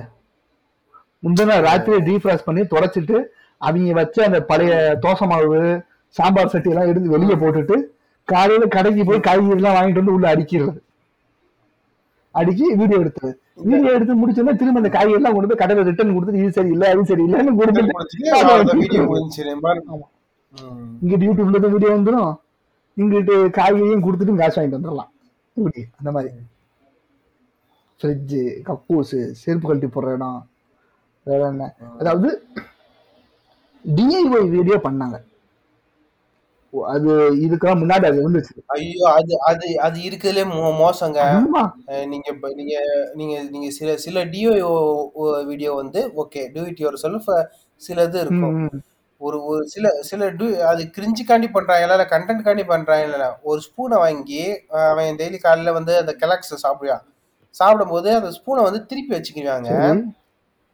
முந்தின நாள் ராத்திரி டீஃப்ராஸ் பண்ணி தொடச்சிட்டு அவங்க வச்ச அந்த பழைய தோசை மாவு சாம்பார் சட்டி எல்லாம் எடுத்து வெளியே போட்டுட்டு காலையில கடைக்கு போய் காய்கறி எல்லாம் வாங்கிட்டு வந்து உள்ள அடிக்கிறது அடிச்சு வீடியோ எடுத்தது. வீடியோ எடுத்து முடிச்சோன்னா திரும்ப அந்த காய்கறி எல்லாம் கொண்டு போய் கடையில ரிட்டர்ன் கொடுத்துட்டு இது சரி இல்ல அது சரி இல்லன்னு. ம். இங்கிட்டு யூடியூப்ல வீடியோ வந்துடும் இங்கிட்டு காய்கறியும் கொடுத்துட்டு காசு வாங்கிட்டு வந்துடலாம். இப்படி அந்த மாதிரி. ஃப்ரிட்ஜு கக்கூஸு செருப்பு கழட்டி போடுற இடம் வேற என்ன? அதாவது டிஐஒய் வீடியோ பண்ணாங்க. அது இதுக்கெல்லாம் முன்னாடி அது இருந்துச்சு. ஐயோ அது அது அது இருக்கிறதுலே மோசங்க. நீங்க நீங்க நீங்க நீங்க சில சில டிஓ வீடியோ வந்து okay do it yourself சில இது இருக்கும். ஒரு ஒரு சில சில டு அது கிரிஞ்சுக்காண்டி பண்றாங்க. இல்ல கண்டென்ட் காண்டி பண்றாங்க. இல்ல ஒரு ஸ்பூனை வாங்கி அஹ் அவன் டெய்லி காலையில வந்து அந்த கெலாக்ஸ் சாப்பிடுவான். சாப்பிடும்போது அந்த ஸ்பூனை வந்து திருப்பி வச்சுக்குவாங்க. சரி.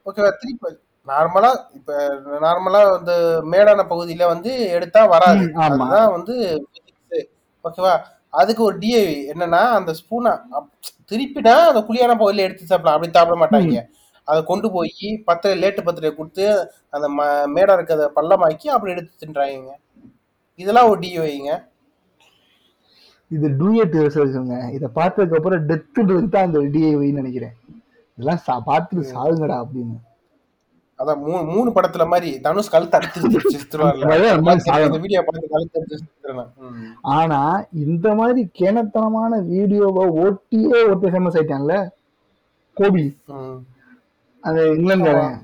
ஓகேவா திருப்பி நார்மலா இப்ப நார்மலா வந்து மேடான பகுதியில வந்து எடுத்தா வராது. ம், ஆமா. அதுதான் வந்து physics. ஓகேவா அதுக்கு ஒரு டிஐ என்னன்னா அந்த ஸ்பூனை திருப்பினா அந்த குழியான பகுதியில எடுத்து சாப்பிடலாம். அப்படி சாப்பிட மாட்டாங்க. அதை கொண்டு போய் பத்திரை லேட்டு பத்திரையை கொடுத்து அந்த ம மேடா இருக்கிறத பள்ளமாக்கி அப்படி எடுத்து தின்றாங்க இதெல்லாம் ஒரு டிஐங்க இது டூயட் ரிசர்ச்சுங்க இதை பார்த்ததுக்கு அப்புறம் டெத்துன்றது தான் அந்த டிஐஒய்னு நினைக்கிறேன். இதெல்லாம் சா பார்த்துட்டு சாகுங்கடா அப்படின்னு. அதான் மூணு மூணு படத்துல மாதிரி தனுஷ் கழுத்து அடிச்சு வீடியோ பார்த்து கழுத்து. ஆனா இந்த மாதிரி கேனத்தனமான வீடியோவை ஓட்டியே ஒருத்தர் ஃபேமஸ் ஆயிட்டான்ல? கோபி. ம். அந்த இங்கிலாந்துக்காரன்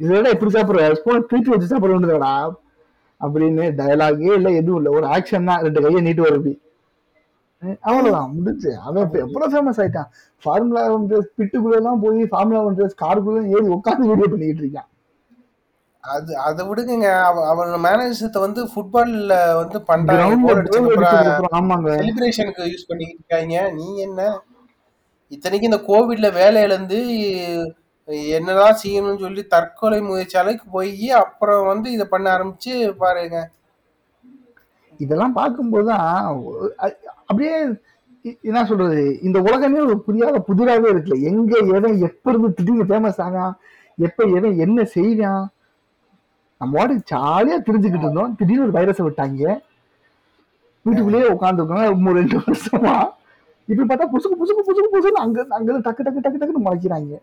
இதோட எப்படி சாப்பிடுற ஸ்பூன் திருப்பி வச்சு சாப்பிட வேண்டியதுடா அப்படின்னு டயலாகே இல்ல எதுவும் இல்ல. ஒரு ஆக்ஷன் தான். ரெண்டு கையை நீட்டு வருது அவ்வளவுதான். முடிஞ்சு. அவன் எவ்வளவு ஃபேமஸ் ஆயிட்டான். ஃபார்முலா ஒன் ட்ரெஸ் பிட்டுக்குள்ள எல்லாம் போய் ஃபார்முலா ஒன் ட்ரெஸ் காருக்குள்ள ஏறி உட்காந்து வீடியோ பண்ணிக்கிட்டு இருக்கான். அது அதை விடுங்க அவ- அவன் மேனேஜத்தை வந்து ஃபுட்பால்ல வந்து பண்றாங்க. செலிப்ரேஷனுக்கு யூஸ் பண்ணிக்கிட்டு இருக்காங்க. நீ என்ன? இத்தனைக்கு இந்த கோவிட்ல வேலை இழந்து என்னதான் செய்யணும்னு சொல்லி தற்கொலை முயற்சி அளவுக்கு போய் அப்புறம் வந்து இதை பண்ண ஆரம்பிச்சு பாருங்க. இதெல்லாம் பார்க்கும்போதுதான் அப்படியே என்ன சொல்றது இந்த உலகமே ஒரு புரியாத புதிராவே இருக்குல்ல. எங்க எதை எப்ப இருந்து திடீர்னு ஃபேமஸ் ஆகான் எப்ப எதை என்ன செய்வான்? நம்ம வாட்டுக்கு ஜாலியா தெரிஞ்சுக்கிட்டு இருந்தோம். திடீர்னு ஒரு வைரஸை விட்டாங்க. வீட்டுக்குள்ளேயே உட்காந்துருக்கோம் ரெண்டு வருஷமா. இப்படி பார்த்தா புசுக்கு புசுக்கு புசுக்கு புசுக்கு அங்க அங்க டக்கு டக்கு டக்கு டக்குன்னு முளைக்கிறாங்க.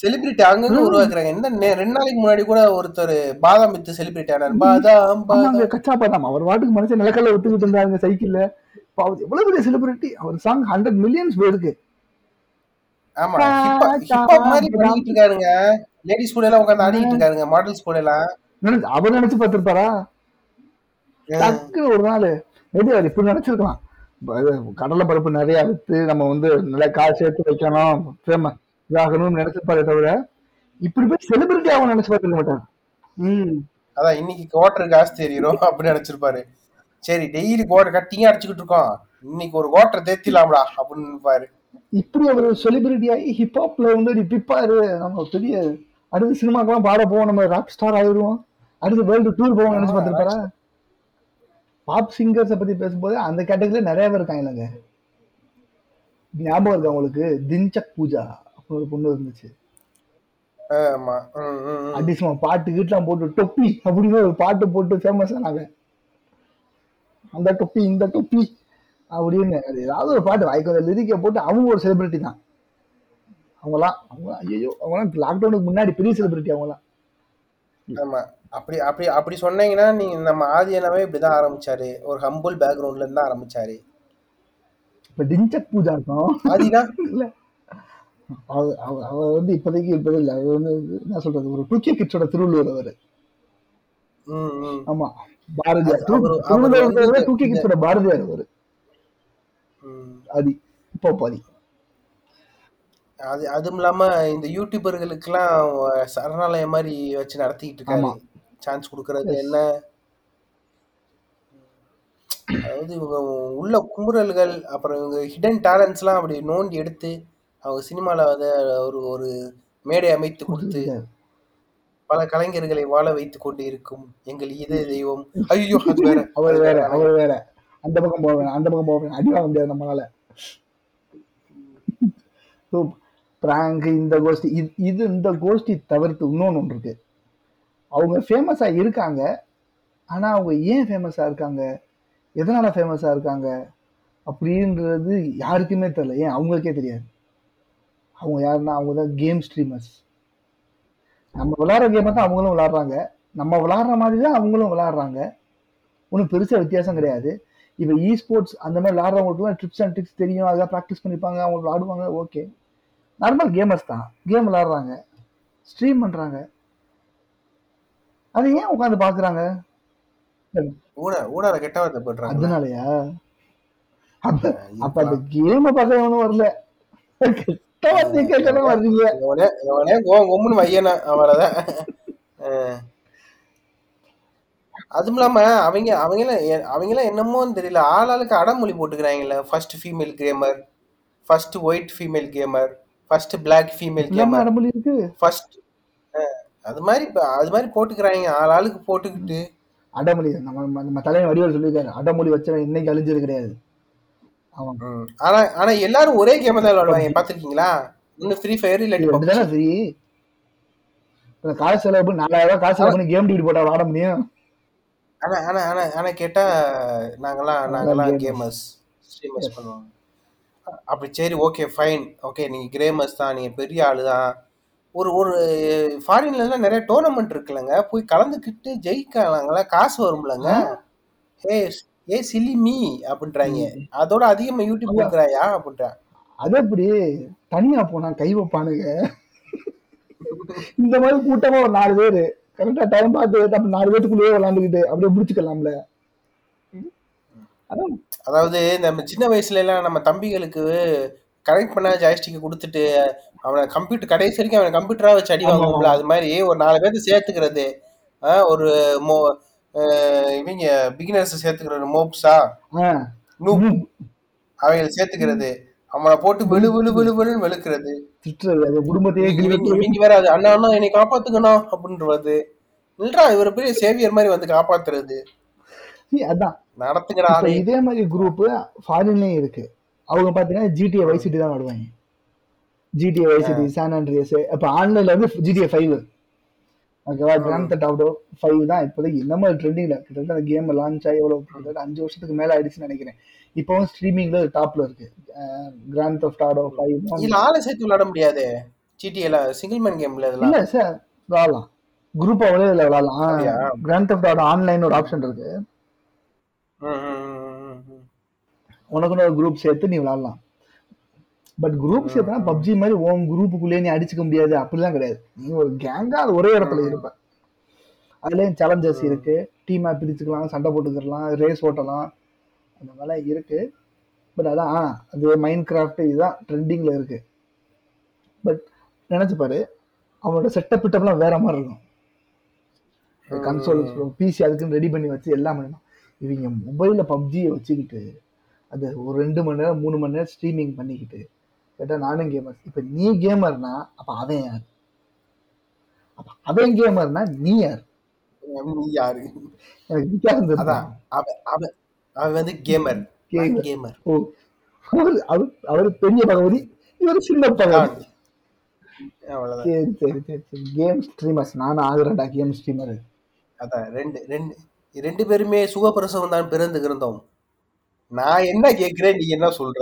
செலிபிரிட்டி அங்கங்க உருவாக்குறாங்க. என்ன ரெண்டு நாளைக்கு முன்னாடி கூட ஒருத்தர் பாதாம் வித்து செலிபிரிட்டி ஆனார். பாதாம் கச்சா பாதாம் அவர் வாட்டுக்கு மனுஷன் நிலக்கல்ல விட்டுக்கிட்டு இருந்தாருங்க சைக்கிள்ல. அவர் எவ்வளவு பெரிய செலிபிரிட்டி அவர் சாங் ஹண்ட்ரட் மில்லியன்ஸ் போயிருக்கு. ஆமா ஹிப்ஹாப் மாதிரி பண்ணிக்கிட்டு இருக்காருங்க. லேடிஸ் கூட எல்லாம் உட்காந்து ஆடிக்கிட்டு இருக்காருங்க மாடல்ஸ் கூட எல்லாம். அவர் நினைச்சு பார்த்திருப்பாரா? டக்குன்னு ஒரு நாள். மேபி அவர் இப்படி நினைச்சிருக்கலாம். கடலை பருப்பு நிறைய வித்து நம்ம வந்து நல்ல காசு சேர்த்து வைக்கணும். ஃபேமஸ் இதாகணும்னு நினைச்சிருப்பாரே தவிர இப்படி போய் செலிபிரிட்டி ஆகும் நினைச்சு பார்த்துக்க மாட்டார் ம். அதான் இன்னைக்கு குவார்டர் காசு தெரியும் அப்படின்னு நினைச்சிருப்பாரு. சரி டெய்லி குவார்டர் கட்டிங்க அடிச்சுக்கிட்டு இருக்கோம். இன்னைக்கு ஒரு குவார்டர் தேத்திலாம்டா அப்படின்னு பாரு இப்படி அவர் செலிபிரிட்டி ஆகி ஹிப்ஹாப்ல வந்து இப்படி பிப்பாரு நம்ம பெரிய அடுத்து சினிமாக்கெல்லாம் பாட போவோம் நம்ம ராக் ஸ்டார் ஆயிடுவோம். அடுத்து வேர்ல்டு டூர் போவோம் நினைச்சு பார்த்திருப்பாரா? பாப் சிங்கர்ஸை பத்தி பேசும்போது அந்த கேட்டகரியில நிறைய பேர் இருக்காங்க ஞாபகம் இருக்கு உங்களுக்கு? தின்சக் பூஜா. ஒரு பொண்ணு இருந்துச்சு. ஆமா. ம், ம், ம். அதிசயமா பாட்டு கீட்டுலாம் போட்டு டொப்பி அப்படின்னு ஒரு பாட்டு போட்டு ஃபேமஸ் ஆனாங்க அந்த டொப்பி இந்த டொப்பி அப்படின்னு. அது ஏதாவது ஒரு பாட்டு வாய்க்கு லிரிக்கை போட்டு அவங்க ஒரு செலிபிரிட்டி தான். அவங்களாம் அவங்க ஐயோ அவங்களாம் லாக்டவுனுக்கு முன்னாடி பெரிய செலிபிரிட்டி அவங்களாம் ஆமா. அப்படி அப்படி அப்படி சொன்னீங்கன்னா நீங்க நம்ம ஆதியனவே இப்படிதான் ஆரம்பிச்சாரு. ஒரு ஹம்பிள் பேக்ரவுண்ட்ல இருந்து ஆரம்பிச்சாரு. இப்ப டிஞ்சக் பூஜா இருக்கும். ஆதினா? இல்ல. அவர் வந்து இப்போதைக்கு இப்போது இல்லை. அவர் வந்து என்ன சொல்றது? ஒரு டூக்கே கிட்ஸோட திருவள்ளுவர் அவர். ஆமா. பாரதியார். திருவள்ளுவர் டூகே கிட்ஸோட பாரதியார் அவர். ஆதி இப்போ பாதி. அது அதுவும் இல்லாம இந்த யூடியூபர்களுக்கெல்லாம் சரணாலயம் மாதிரி வச்சு நடத்திக்கிட்டு இருக்காரு. ஆமா. சான்ஸ் கொடுக்கறது என்ன? அதாவது இவங்க உள்ள குமுறல்கள் அப்புறம் இவங்க ஹிடன் டேலண்ட்ஸ்லாம் அப்படி நோண்டி எடுத்து அவங்க சினிமால வந்து ஒரு ஒரு மேடை அமைத்து கொடுத்து பல கலைஞர்களை வாழ வைத்து கொண்டு இருக்கும் எங்கள் இதய தெய்வம். ஐயோ அது வேற. அவர் வேற அவர் வேற. அந்த பக்கம் போவேன் அந்த பக்கம் போவேன் அடி வாங்க முடியாது நம்மளால. பிராங்க் இந்த கோஷ்டி இது இது இந்த கோஷ்டி தவிர்த்து இன்னொன்று ஒன்று இருக்கு. அவங்க ஃபேமஸா இருக்காங்க. ஆனா அவங்க ஏன் ஃபேமஸா இருக்காங்க? எதனால ஃபேமஸா இருக்காங்க? அப்படின்றது யாருக்குமே தெரியல. ஏன்? அவங்களுக்கே தெரியாது. அவங்க யாருன்னா அவங்க தான் கேம் ஸ்ட்ரீமர்ஸ் நம்ம விளாட்ற கேமை தான் அவங்களும் விளாட்றாங்க. நம்ம விளாட்ற மாதிரி தான் அவங்களும் விளாட்றாங்க. ஒன்றும் பெருசாக வித்தியாசம் கிடையாது. இப்போ இ ஸ்போர்ட்ஸ் அந்த மாதிரி விளாட்றவங்களுக்குலாம் ட்ரிப்ஸ் அண்ட் ட்ரிக்ஸ் தெரியும். அதெல்லாம் ப்ராக்டிஸ் பண்ணிப்பாங்க. அவங்க விளாடுவாங்க. ஓகே நார்மல் கேமர்ஸ் தான். கேம் விளாட்றாங்க. ஸ்ட்ரீம் பண்ணுறாங்க அதை ஏன் உட்காந்து பார்க்குறாங்க அதனாலயா? அப்ப அப்ப அந்த கேமை பார்க்க எவனும் வரல. கெட்ட வார்த்தை கேட்கணும் வர்றீங்க. எவனே எவனே கோ கொம்முன்னு வையனா அஹ். அதுவும் இல்லாம அவங்க அவங்களாம் அவங்களாம் என்னமோன்னு தெரியல. ஆளாளுக்கு அடமொழி போட்டுக்கிறாங்கல்ல. First female gamer first white female gamer first black female gamer அடமொழி இருக்கு? ஃபர்ஸ்ட் அது மாதிரி அது மாதிரி போட்டுக்கிறாங்க. ஆளாளுக்கு போட்டுக்கிட்டு. அடமொழி நம்ம நம்ம தலைவன் வடிவல் சொல்லியிருக்காரு. அடமொழி வச்சவன் இன்னைக்கு அழிஞ்சது கிடையாது. ஆனா ஆனா எல்லாரும் ஒரே கேம் தான் விளையாடுவாங்க. பாத்திருக்கீங்களா இன்னும் ஃப்ரீ ஃபயர். தானே ஃப்ரீ காசு செலவு பண்ணி நாலாயிரம் ரூபாய் காசு செலவு பண்ணி கேம் டியூட்டி போட்டா விளாட முடியும். ஆனா ஆனா ஆனா ஆனா கேட்டா நாங்கெல்லாம் நாங்கெல்லாம். கேமர்ஸ் ஸ்ட்ரீமர்ஸ் பண்ணுவோம் அப்படி சரி ஓகே ஃபைன் ஓகே நீங்க கிரேமர்ஸ் தான் நீங்க பெரிய ஆளு தான். ஒரு ஒரு ஃபாரின்ல எல்லாம் நிறைய டோர்னமெண்ட் இருக்குல்லங்க. போய் கலந்துக்கிட்டு ஜெயிக்கலாங்களா காசு வரும்லங்க. ஏ ஏ சில்லி மீ அப்படின்றாங்க. அதோட அதிகமா யூடியூப் கொடுக்குறாயா அப்படின்றான் அது எப்படி? தனியா போனா கை வைப்பானுங்க. இந்த மாதிரி கூட்டமா ஒரு நாலு பேரு. கரெக்டா டைம் பார்த்து நாலு பேத்துக்குள்ளேயே விளாண்டுக்கிட்டு அப்படியே முடிச்சுக்கலாம்ல அதான். அதாவது நம்ம சின்ன வயசுல எல்லாம் நம்ம தம்பிகளுக்கு கனெக்ட் பண்ண ஜாய்ஸ்டிக் கொடுத்துட்டு அவனை கம்ப்யூட்டர் கடைசி வரைக்கும் அவனை கம்ப்யூட்டரா வச்சு அடி வாங்குவோம்ல. அது மாதிரி ஒரு நாலு பேர்த்த சேர்த்துக்கிறது. ஒரு இவங்க பிகினர்ஸ் சேர்த்துக்கிறது மோப்ஸா? நூப். அவங்களை சேர்த்துக்கிறது. அவனை போட்டு விழு விழு விழு விழுன்னு வெளுக்கிறது. திட்டுறது குடும்பத்தையே இவங்க வேற அது அண்ணா அண்ணா என்னை காப்பாத்துக்கணும் அப்படின்றது. இல்லடா இவர் பெரிய சேவியர் மாதிரி வந்து காப்பாத்துறது. அதான். நடத்துங்கடா இதே மாதிரி குரூப் ஃபாரின்லயும் இருக்கு. அவங்க பாத்தீங்கன்னா ஜிடிஏ வைசிட்டி தான் ஆடுவாங்க ஜிடிஏ வைசிட்டி சான் ஆண்ட்ரியஸ் இப்ப ஆன்லைன்ல வந்து ஜிடிஏ ஃபைவ் ஓகேவா? கிராண்ட் தட் ஆஃப்டோ ஃபைவ் தான் இப்போதைக்கு மாதிரி ட்ரெண்டிங்ல கிட்டத்தட்ட அந்த கேம் லான்ச் ஆகி கிட்டத்தட்ட அஞ்சு வருஷத்துக்கு மேல ஆயிடுச்சுன்னு நினைக்கிறேன். இப்பவும் ஸ்ட்ரீமிங்ல டாப்ல இருக்கு. கிராண்ட் தஃப்ட் ஆடோ ஃபைவ் ஆளை சேர்த்து விளையாட முடியாது? ஜிடிஏல சிங்கிள் மேன் கேம்ல இதெல்லாம்? இல்ல சார் விளாடலாம் குரூப் அவ்வளோ இதுல விளாடலாம் அப்படியா? கிராண்ட் தஃப்ட் ஆடோ ஆன்லைன் ஒரு ஆப்ஷன் இருக்கு. உனக்குன்னு ஒரு குரூப் சேர்த்து நீ விளாடலாம் பட் குரூப் சேர்த்தா பப்ஜி மாதிரி உன் குரூப்புக்குள்ளேயே நீ அடிச்சுக்க முடியாது. அப்படிலாம் கிடையாது. நீ ஒரு கேங்கா ஒரே இடத்துல இருப்ப. அதுலயும் சேலஞ்சஸ் இருக்கு. டீமா பிரிச்சுக்கலாம் சண்டை போட்டுக்கலாம் ரேஸ் ஓட்டலாம். அந்த மாதிரிலாம் இருக்கு. பட் அதான் அது மைண்ட் கிராஃப்ட் இதுதான் ட்ரெண்டிங்ல இருக்கு. பட் நினைச்சு பாரு அவனோட செட்டப் பிட்டப்லாம் வேற மாதிரி இருக்கும். கன்சோல் பிசி அதுக்குன்னு ரெடி பண்ணி வச்சு எல்லாம் பண்ணணும். இவங்க மொபைல்ல பப்ஜியை வச்சுக்கிட்டு அது ஒரு ரெண்டு மணி நேரம் மூணு மணி நேரம் ஸ்ட்ரீமிங் பண்ணிக்கிட்டு கேட்டா நானும் கேமர் இப்ப நீ கேமர்னா அப்ப அவன் யார்? அப்ப அவன் கேமர்னா நீ யார்? நீ யாரு? எனக்கு அதான் அவன் அவன் அவன் வந்து கேமர். கேமர் ஓ. அவர் அவர் அவர் பெரிய பகவதி இவர் சின்ன பகவதி. சரி சரி சரி சரி. கேம் ஸ்ட்ரீமர்ஸ் நானும் ஆகுறேன்டா கேம் ஸ்ட்ரீமர் அதான் ரெண்டு ரெண்டு ரெண்டு பேருமே சுகப்பிரசவம் தான் பிறந்து இருந்தோம் நான் என்ன கேக்குறேன் நீ என்ன சொல்ற?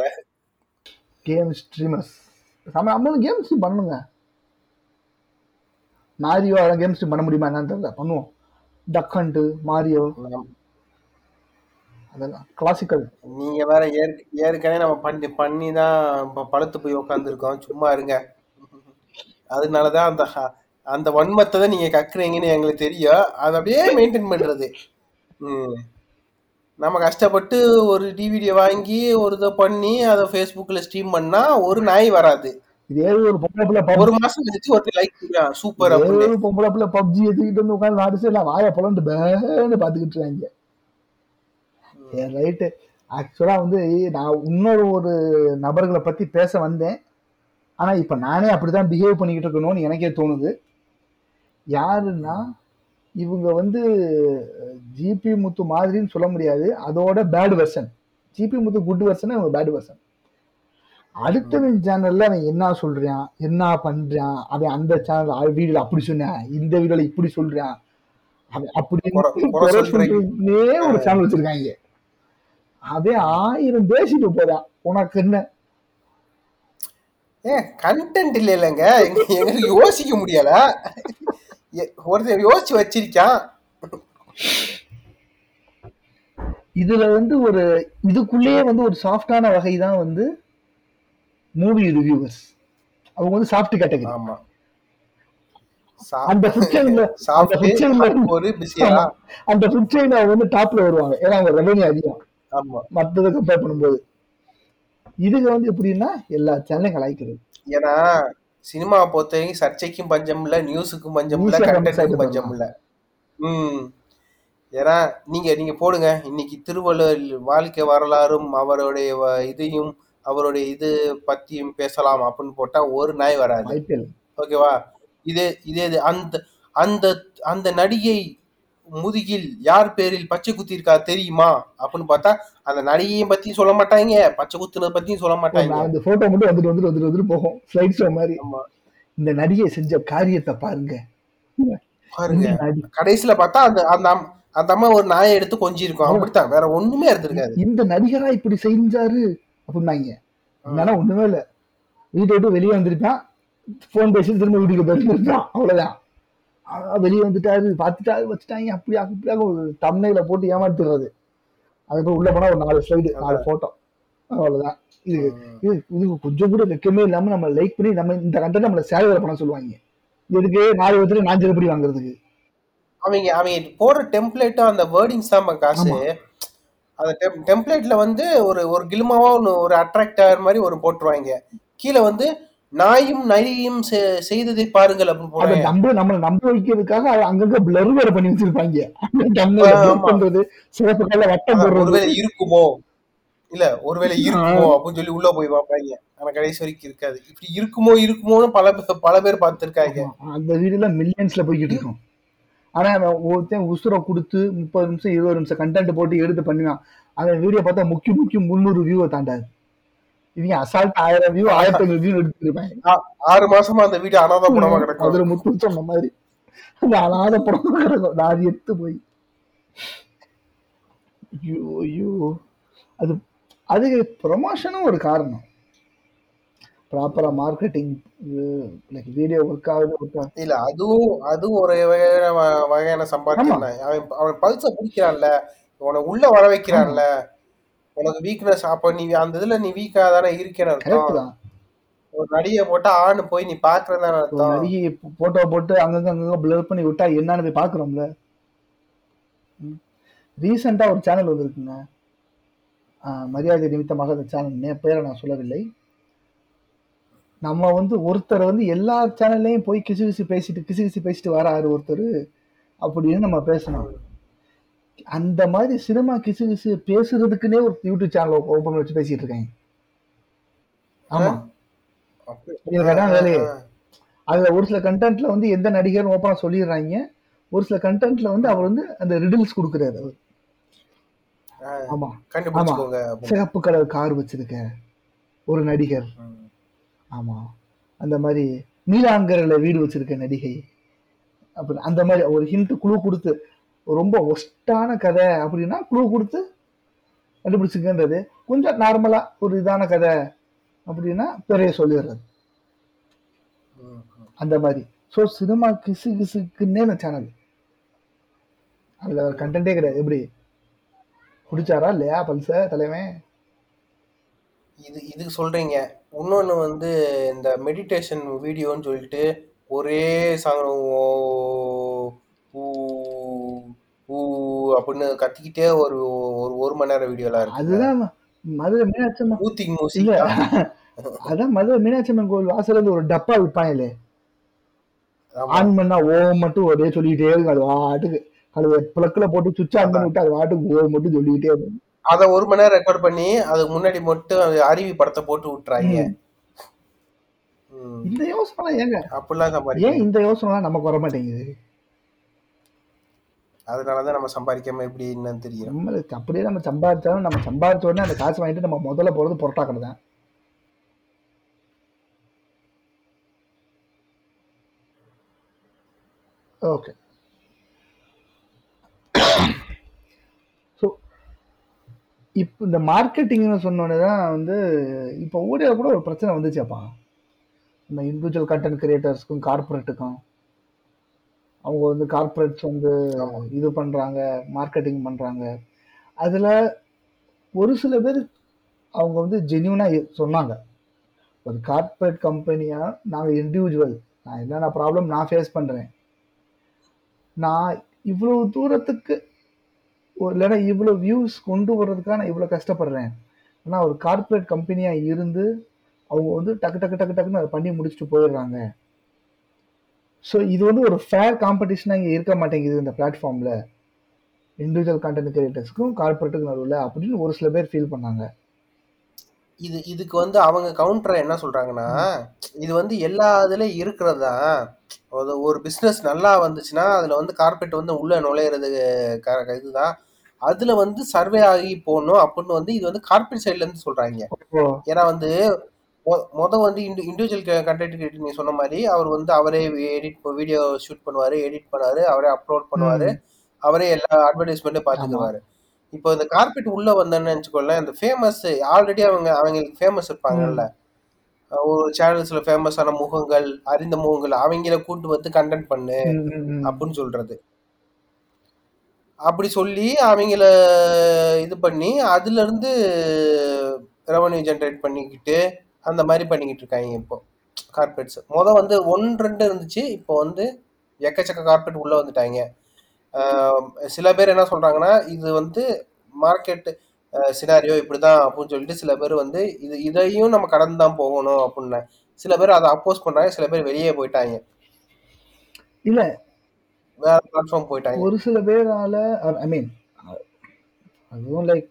Game streamers. நம்ம நம்மளும் கேம் ஸ்ட்ரீம் பண்ணணுங்க. மாரியோ அதெல்லாம் கேம் ஸ்ட்ரீம் பண்ண முடியுமா என்னன்னு தெரியல. பண்ணுவோம். டக் ஹண்ட் மாரியோ அதெல்லாம் கிளாசிக்கல் நீங்க வேற ஏற்க- ஏற்கனவே நம்ம பண்ணி பண்ணி தான் பழுத்து போய் உட்காந்துருக்கோம் சும்மா இருங்க. அதனாலதான் அந்த அந்த வன்மத்தை தான் நீங்க கக்குறீங்கன்னு எங்களுக்கு தெரியும். அதை அப்படியே மெயின்டைன் பண்றது. ம். நம்ம கஷ்டப்பட்டு ஒரு டிவிடியை வாங்கி ஒரு இதை பண்ணி அதை ஃபேஸ்புக்கில் ஸ்ட்ரீம் பண்ணா ஒரு நாய் வராது. இதே ஒரு பொம்பளை பிள்ளை ஒரு மாசம் கழிச்சு ஒருத்தர் லைக் சூப்பர் ஒரு பொம்பளை பிள்ளை பப்ஜி எடுத்துக்கிட்டு வந்து உட்காந்து நாடு சைடு வாயை புலண்டு பேன்னு பார்த்துக்கிட்டு இருக்காங்க. ரைட்டு ஆக்சுவலாக வந்து நான் இன்னொரு ஒரு நபர்களை பற்றி பேச வந்தேன். ஆனால் இப்போ நானே அப்படி தான் பிஹேவ் பண்ணிக்கிட்டு இருக்கணும்னு எனக்கே தோணுது. யாருன்னா இவங்க வந்து ஜிபி முத்து மாதிரின்னு சொல்ல முடியாது. அதோட bad version GP Muthu good version இவங்க பேட் வெர்ஷன் அடுத்தவன் சேனல்ல அவன் என்ன சொல்றான் என்ன பண்றான் அவன் அந்த சேனல் வீடியோல அப்படி சொன்னான் இந்த வீடியோல இப்படி சொல்றான். அவன் அப்படி ஒரு சேனல் வச்சிருக்காங்க. அவன் ஆயிரம் பேசிட்டு போறான். உனக்கு என்ன? ஏன் கண்டென்ட் இல்ல இல்லைங்க எங்க- எங்களுக்கு யோசிக்க முடியல. ஒருத்தன் யோசிச்சு வச்சிருக்கான். இதுல வந்து ஒரு இதுக்குள்ளேயே வந்து ஒரு சாஃப்டான வகை தான் வந்து மூவி ரிவ்யூவர்ஸ் அவங்க வந்து சாஃப்ட் கேட்டகரி ஆமா. அந்த ஒரு பிஸியா அந்த அவங்க வந்து டாப்ல வருவாங்க. ஏன்னா அவங்க ரெவன்யூ அதிகம். ஆமா. மற்றதை கம்பேர் பண்ணும்போது. இதுக்கு வந்து எப்படின்னா எல்லா சேனலையும் கலாய்க்கிறது. ஏன்னா சினிமா பொறுத்த வரைக்கும் சர்ச்சைக்கும் பஞ்சம் இல்ல நியூஸுக்கும் பஞ்சம் இல்ல கண்டென்ட்டுக்கும் பஞ்சம் இல்ல. ம். ஏன்னா நீங்க நீங்க போடுங்க. இன்னைக்கு திருவள்ளுவர் வாழ்க்கை வரலாறும் அவருடைய இதையும் அவருடைய இது பத்தியும் பேசலாம் அப்படின்னு போட்டா ஒரு நாய் வராது. ஓகேவா? இதே இதே இது அந்த அந்த அந்த நடிகை முதுகில் யார் பேரில் பச்சை குத்திருக்கா தெரியுமா? அப்படின்னு பார்த்தா அந்த நடிகையும் பத்தியும் சொல்ல மாட்டாங்க. பச்சை குத்துனதை பத்தியும் சொல்ல மாட்டாங்க. இந்த போட்டோ மட்டும் வந்துட்டு வந்துட்டு வந்துட்டு வந்துட்டு போகும். ஸ்லைட் ஷோ மாதிரி. இந்த நடிகை செஞ்ச காரியத்தை பாருங்க. பாருங்க. கடைசியில பார்த்தா அந்த அந்த அந்த அம்மா ஒரு நாயை எடுத்து கொஞ்சிருக்கும் அப்படித்தான். வேற ஒண்ணுமே இருந்திருக்காது. இந்த நடிகரா இப்படி செஞ்சாரு அப்படின்னாங்க. என்னன்னா ஒண்ணுமே இல்ல. வீட்டை விட்டு வெளியே வந்திருக்கான். போன் பேசி திரும்ப வீட்டுக்கு போயிருந்துருக்கான். அவ்வளவுதான். வெளியே வந்துட்டாரு பார்த்துட்டாரு வச்சுட்டாங்க அப்படியா அப்படியாக ஒரு தம்னையில போட்டு ஏமாத்துறது அதுக்கப்புறம் உள்ள போனா ஒரு நாலு ஸ்லைடு நாலு போட்டோ அவ்வளவுதான். இது இது இது கொஞ்சம் கூட வெக்கமே இல்லாம நம்ம லைக் பண்ணி நம்ம இந்த கண்டென்ட் நம்மள சேவை பண்ண சொல்லுவாங்க. எதுக்கு? நாலு ஒருத்தர் நாஞ்சு எப்படி வாங்குறதுக்கு. அவங்க அவங்க போடுற டெம்ப்ளேட்டும் அந்த வேர்டிங்ஸ் தான் காசு. அந்த டெம்ப்ளேட்ல வந்து ஒரு ஒரு கிலுமாவா ஒன்று ஒரு அட்ராக்ட் ஆகிற மாதிரி ஒரு போட்டுருவாங்க. கீழே வந்து நாயும் நரியும் செய்ததை பாருங்கள் அப்படின்னு நம்ப நம்மள நம்ப வைக்கிறதுக்காக அங்கங்க பிளர் வேற பண்ணி வச்சிருப்பாங்க. பண்றது சிவப்பு கல்ல வட்டம் போடுறது. ஒருவேளை இருக்குமோ? இல்ல ஒருவேளை இருக்குமோ அப்படின்னு சொல்லி உள்ள போய் பார்ப்பாங்க. ஆனா கடைசி வரைக்கும் இருக்காது. இப்படி இருக்குமோ இருக்குமோன்னு பல பல பேர் பார்த்திருக்காங்க. அந்த வீடியோல மில்லியன்ஸ்ல போய்கிட்டு இருக்கும். ஆனா ஒருத்தன் உசுரை கொடுத்து முப்பது நிமிஷம் இருபது நிமிஷம் கண்டென்ட் போட்டு எடுத்து பண்ணுவான். அவன் வீடியோ பார்த்தா முக்கிய முக்கிய முந்நூறு வியூவை தாண்டாது. இவங்க அசால்ட் ஆயிரம் வியூ ஆயிரத்தி ஐநூறு வியூ எடுத்துருப்பாங்க. ஆறு மாசமா அந்த வீடு அனாதை படமா கிடக்கும். அதுல முத்து சொன்ன மாதிரி. அந்த அனாத படம் கிடக்கும். நான் எடுத்து போய். ஐயோ ஐயோ. அது அது ப்ரொமோஷனும் ஒரு காரணம். ப்ராப்பரா மார்க்கெட்டிங் லைக் வீடியோ ஒர்க் ஆகுது இல்ல அதுவும் அதுவும் ஒரு வகையான வகையான தான் அவன் அவன் பல்ச பிடிக்கிறான்ல. உன உள்ள வர வைக்கிறான்ல. உனக்கு வீக்னஸ் அப்ப நீ அந்த இதுல நீ வீக்கா தானே இருக்கேன்னு அர்த்தம். ஒரு நடிகை போட்டா ஆணு போய் நீ பாக்குறதான அர்த்தம். நடிகை போட்டோ போட்டு அங்கங்க அங்கங்க பிளர் பண்ணி விட்டா என்னன்னு போய் பாக்குறோம்ல ரீசெண்டா ஒரு சேனல் வந்திருக்குங்க. மரியாதை நிமித்தமாக அந்த சேனல் பேரை நான் சொல்லவில்லை. நம்ம வந்து ஒருத்தர் வந்து எல்லா சேனல்லையும் போய் கிசு கிசு பேசிட்டு கிசு கிசு பேசிட்டு வராரு ஒருத்தர். அப்படின்னு நம்ம பேசணும். அந்த மாதிரி சினிமா கிசு கிசு பேசுறதுக்குன்னே ஒரு யூடியூப் சேனல் பண்ணி வச்சு பேசிட்டு இருக்காங்க ஆமா. வேலையே. அதுல ஒரு சில கண்டென்ட்ல வந்து எந்த நடிகர் ஓப்பனா சொல்லிடுறாங்க. ஒரு சில கண்டென்ட்ல வந்து அவர் வந்து அந்த ரிடில்ஸ் கொடுக்குறாரு அவர். ஆமா. அப்படின்னு. சிகப்பு கலர் கார் வச்சிருக்க ஒரு நடிகர். ஆமா. அந்த மாதிரி நீலாங்கரில் வீடு வச்சிருக்க நடிகை. அப்படி அந்த மாதிரி ஒரு ஹிண்ட் குழு கொடுத்து ரொம்ப ஒஸ்டான கதை அப்படின்னா குழு கொடுத்து கண்டுபிடிச்சிக்கன்றது. கொஞ்சம் நார்மலா ஒரு இதான கதை அப்படின்னா பெரிய சொல்லிடுறது. அந்த மாதிரி. ஸோ சினிமா கிசு கிசுக்குன்னே சேனல் அதுல கண்டென்ட்டே கிடையாது. எப்படி? பிடிச்சாரா இல்லையா பல்ச தலைவன் இது இதுக்கு சொல்றீங்க. இன்னொன்னு வந்து இந்த மெடிடேஷன் வீடியோன்னு சொல்லிட்டு ஒரே சாங் ஓ ஊ அப்படின்னு கத்திக்கிட்டே ஒரு ஒரு ஒரு மணி நேரம் வீடியோலாம் இருக்கு. அதுதான் மதுரை மீனாட்சி அம்மன் ஊத்திங் மியூசிக் அதான் மதுரை மீனாட்சி அம்மன் கோவில் வாசல்ல இருந்து ஒரு டப்பா விற்பாங்களே ஆன் பண்ணா ஓ மட்டும் ஒரே சொல்லிக்கிட்டே இருக்கும். அது வாட்டுக்கு அது பிளக்குல போட்டு சுவிட்ச் ஆன் பண்ணி விட்டு அது வாட்டுக்கு ஓ மட்டும் சொல்லிக்கிட்டே இருக்கும். அத ஒரு மணி நேரம் ரெக்கார்ட் பண்ணி அதுக்கு முன்னாடி மட்டும் அருவி படத்தை போட்டு விட்டுறாங்க. இந்த யோசனை ஏங்க? அப்படிலாம் ஏன் இந்த யோசனை நமக்கு வர மாட்டேங்குது அதனாலதான் நம்ம சம்பாதிக்காம எப்படி என்னன்னு தெரியும் நம்மளுக்கு அப்படியே நம்ம சம்பாதிச்சாலும் நம்ம சம்பாதிச்ச உடனே அந்த காசு வாங்கிட்டு நம்ம முதல்ல போறது பொரோட்டா கடை தான். ஓகே ஸோ இப்போ இந்த மார்க்கெட்டிங்னு சொன்னோடனே தான் வந்து இப்போ ஊரில் கூட ஒரு பிரச்சனை வந்துச்சேப்பா இந்த இண்டிவிஜுவல் கண்டென்ட் கிரியேட்டர்ஸ்க்கும் கார்பரேட்டுக்கும் அவங்க வந்து கார்பரேட்ஸ் வந்து இது பண்றாங்க மார்க்கெட்டிங் பண்றாங்க. அதுல ஒரு சில பேர் அவங்க வந்து ஜென்யூனா சொன்னாங்க. ஒரு கார்பரேட் கம்பெனியா நாங்க இண்டிவிஜுவல் நான் என்னென்ன ப்ராப்ளம் நான் ஃபேஸ் பண்றேன். நான் இவ்வளவு தூரத்துக்கு இல்லைன்னா இவ்வளோ வியூஸ் கொண்டு வர்றதுக்காக நான் இவ்வளோ கஷ்டப்படுறேன். ஆனால் ஒரு கார்ப்பரேட் கம்பெனியாக இருந்து அவங்க வந்து டக்கு டக்கு டக்கு டக்குன்னு அதை பண்ணி முடிச்சுட்டு போயிடுறாங்க. ஸோ இது வந்து ஒரு ஃபேர் காம்படிஷனாக இங்கே இருக்க மாட்டேங்குது இந்த பிளாட்ஃபார்மில் இண்டிவிஜுவல் கண்டென்ட் கிரியேட்டர்ஸ்க்கும் கார்பரேட்டுக்கும் நடுவில் அப்படின்னு ஒரு சில பேர் ஃபீல் பண்ணாங்க. இது இதுக்கு வந்து அவங்க கவுண்டர் என்ன சொல்றாங்கன்னா இது வந்து எல்லா இதுலயும் இருக்கிறது தான். ஒரு பிசினஸ் நல்லா வந்துச்சுன்னா அதுல வந்து கார்பரேட் வந்து உள்ள நுழையிறது இதுதான். அதுல வந்து சர்வே ஆகி போகணும் அப்படின்னு வந்து இது வந்து கார்பரேட் சைட்ல இருந்து சொல்றாங்க. ஏன்னா வந்து மொத வந்து இண்டு இண்டிவிஜுவல் கண்டென்ட் கிரியேட்டர் நீ சொன்ன மாதிரி அவர் வந்து அவரே எடிட் வீடியோ ஷூட் பண்ணுவாரு எடிட் பண்ணுவாரு அவரே அப்லோட் பண்ணுவாரு அவரே எல்லா அட்வர்டைஸ்மெண்ட்டும் பார்த்துக்குவாரு. இப்போ இந்த கார்பெட் உள்ள வந்தேன்னு வச்சுக்கோங்களேன் இந்த ஃபேமஸ் ஆல்ரெடி அவங்க அவங்களுக்கு ஃபேமஸ் இருப்பாங்கல்ல. ஒரு சேனல்ஸ்ல ஃபேமஸான முகங்கள் அறிந்த முகங்கள் அவங்கள கூட்டு வந்து கண்டென்ட் பண்ணு அப்படின்னு சொல்றது. அப்படி சொல்லி அவங்கள இது பண்ணி அதுல இருந்து ரெவன்யூ ஜென்ரேட் பண்ணிக்கிட்டு அந்த மாதிரி பண்ணிக்கிட்டு இருக்காங்க இப்போ. கார்பரேட்ஸ் முத வந்து ஒன்று ரெண்டு இருந்துச்சு. இப்போ வந்து எக்கச்சக்க கார்பரேட் உள்ள வந்துட்டாங்க. சில பேர் என்ன சொல்றாங்கன்னா இது வந்து மார்க்கெட் சினாரியோ இப்படிதான் அப்படின்னு சொல்லிட்டு சில பேர் வந்து இது இதையும் நம்ம கடந்து தான் போகணும் அப்படின்னு. சில பேர் அதை அப்போஸ் பண்றாங்க. சில பேர் வெளியே போயிட்டாங்க. இல்ல. வேற பிளாட்ஃபார்ம் போயிட்டாங்க. ஒரு சில பேரால ஐ மீன் அதுவும் லைக்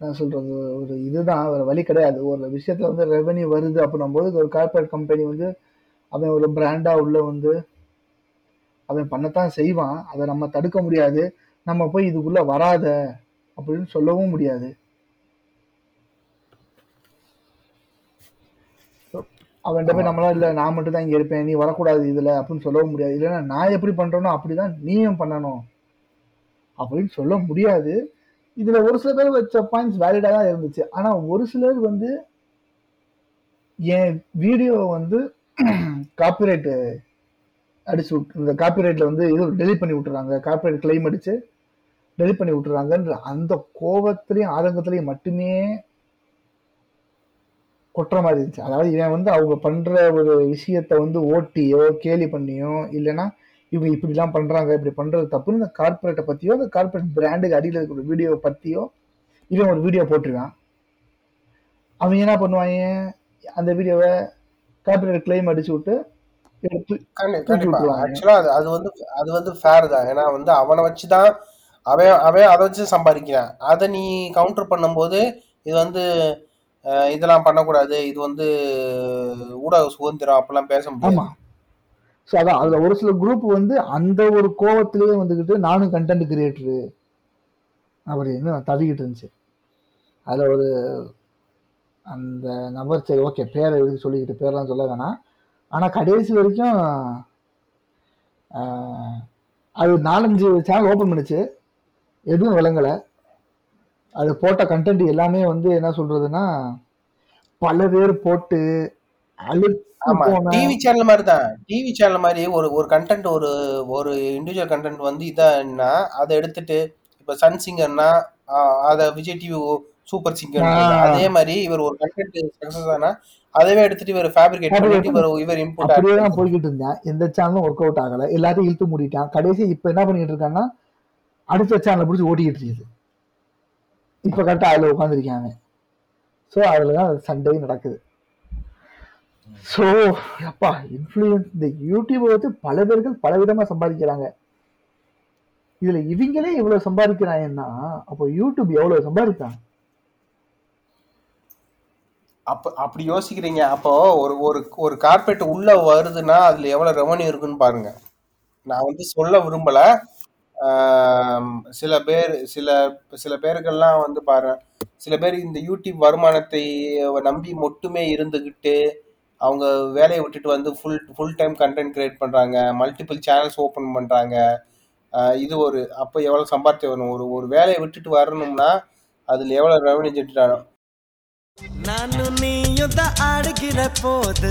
நான் சொல்றது ஒரு இதுதான் ஒரு வழி கிடையாது. ஒரு விஷயத்துல வந்து ரெவன்யூ வருது அப்படின்னும் போது ஒரு கார்பரேட் கம்பெனி வந்து அவன் ஒரு பிராண்டா உள்ள வந்து அவன் பண்ணத்தான் செய்வான். அதை நம்ம தடுக்க முடியாது. நம்ம போய் இதுக்குள்ள வராத அப்படின்னு சொல்லவும் முடியாது. அவன்கிட்ட போய் நம்மளா இல்ல நான் மட்டும் தான் இங்க இருப்பேன் நீ வரக்கூடாது இதுல அப்படின்னு சொல்லவும் முடியாது. இல்லைன்னா நான் எப்படி பண்றேனோ அப்படிதான் நீயும் பண்ணணும் அப்படின்னு சொல்ல முடியாது. இதுல ஒரு சில பேர் வச்ச பாயிண்ட்ஸ் வேலிடா தான் இருந்துச்சு. ஆனா ஒரு சிலர் வந்து என் வீடியோ வந்து காப்பிரைட் அடிச்சு விட்டு இந்த காப்பிரைட்ல வந்து இது டெலிட் பண்ணி விட்டுறாங்க. காப்பிரைட் கிளைம் அடிச்சு டெலிட் பண்ணி விட்டுறாங்கன்ற அந்த கோபத்திலையும் ஆதங்கத்திலையும் மட்டுமே கொட்டுற மாதிரி இருந்துச்சு. அதாவது இவன் வந்து அவங்க பண்ற ஒரு விஷயத்த வந்து ஓட்டியோ கேலி பண்ணியோ இல்லைன்னா இவங்க இப்படிலாம் பண்றாங்க இப்படி பண்றது தப்புன்னு இந்த கார்பரேட்டை பத்தியோ அந்த கார்பரேட் பிராண்டுக்கு அடியில் இருக்கிற வீடியோ பத்தியோ இவன் ஒரு வீடியோ போட்டிருக்கான். அவன் என்ன பண்ணுவாங்க அந்த வீடியோவை கார்பரேட் கிளைம் அடிச்சு விட்டு ஆக்சுவலா அது அது வந்து அது வந்து ஃபேர் தான். ஏன்னா வந்து அவனை வச்சுதான் அவன் அவன் அதை வச்சு சம்பாதிக்கிறான். அதை நீ கவுண்டர் பண்ணும்போது இது வந்து இதெல்லாம் பண்ணக்கூடாது. இது வந்து ஊடக சுதந்திரம் அப்படிலாம் பேச முடியாது. ஸோ அதான் அதில் ஒரு சில குரூப் வந்து அந்த ஒரு கோவத்திலேயே வந்துக்கிட்டு நானும் கண்டென்ட் கிரியேட்டரு அப்படின்னு தவிக்கிட்டு இருந்துச்சு. அதில் ஒரு அந்த நபர் சரி ஓகே பேரை எழுதி சொல்லிக்கிட்டு பேரெலாம் சொல்ல வேணாம். ஆனால் கடைசி வரைக்கும் அது நாலஞ்சு சேனல் ஓப்பன் பண்ணிச்சு. எதுவும் விளங்கலை. அது போட்ட கண்டென்ட் எல்லாமே வந்து என்ன சொல்கிறதுன்னா பல பேர் போட்டு அழு ஆமா டிவி சேனல் மாதிரி தான் டிவி சேனல் மாதிரி ஒரு ஒரு கண்டென்ட் ஒரு ஒரு இண்டிவிஜுவல் கண்டென்ட் வந்து இதான்னா அதை எடுத்துட்டு இப்ப சன் சிங்கர்னா அத விஜய் டிவி சூப்பர் சிங்கர் அதே மாதிரி இவர் ஒரு கண்டென்ட் சக்சஸ் ஆனா அதவே எடுத்துட்டு இவர் ஃபேப்ரிகேட் பண்ணிட்டு இவர் இவர் இன்புட் அப்படியே தான் போய்கிட்டு இருந்தேன். எந்த சேனலும் ஒர்க் அவுட் ஆகல. எல்லாத்தையும் இழுத்து மூடிட்டான். கடைசி இப்ப என்ன பண்ணிட்டு இருக்காங்கன்னா அடுத்த சேனலை பிடிச்சி ஓட்டிக்கிட்டு இருக்குது. இப்ப கரெக்டா அதுல உட்காந்துருக்காங்க ஸோ அதுல தான் சண்டே நடக்குது. ஸோ அப்பா இன்ஃப்ளூயன்ஸ் இந்த யூடியூப் வச்சு பல பேர்கள் பல விதமா சம்பாதிக்கிறாங்க. இதுல இவங்களே இவ்வளவு சம்பாதிக்கிறாங்கன்னா அப்போ யூடியூப் எவ்வளோ சம்பாதிக்கிறாங்க அப்ப அப்படி யோசிக்கிறீங்க. அப்போ ஒரு ஒரு ஒரு கார்பரேட் உள்ள வருதுன்னா அதுல எவ்வளவு ரெவன்யூ இருக்குன்னு பாருங்க. நான் வந்து சொல்ல விரும்பல. சில பேர் சில சில பேருக்கெல்லாம் வந்து பாரு சில பேர் இந்த யூடியூப் வருமானத்தை நம்பி மட்டுமே இருந்துகிட்டு அவங்க வேலையை விட்டுட்டு வந்து full full time content create பண்ணுறாங்க மல்டிபிள் சேனல்ஸ் ஓப்பன் பண்ணுறாங்க இது ஒரு அப்போ எவ்வளோ சம்பாரிச்சு வரணும் ஒரு ஒரு வேலையை விட்டுட்டு வரணும்னா அதில் எவ்வளோ ரெவன்யூ ஜென்ரேட் ஆகும்? நானும் நீயும் தான் ஆடுகிற போது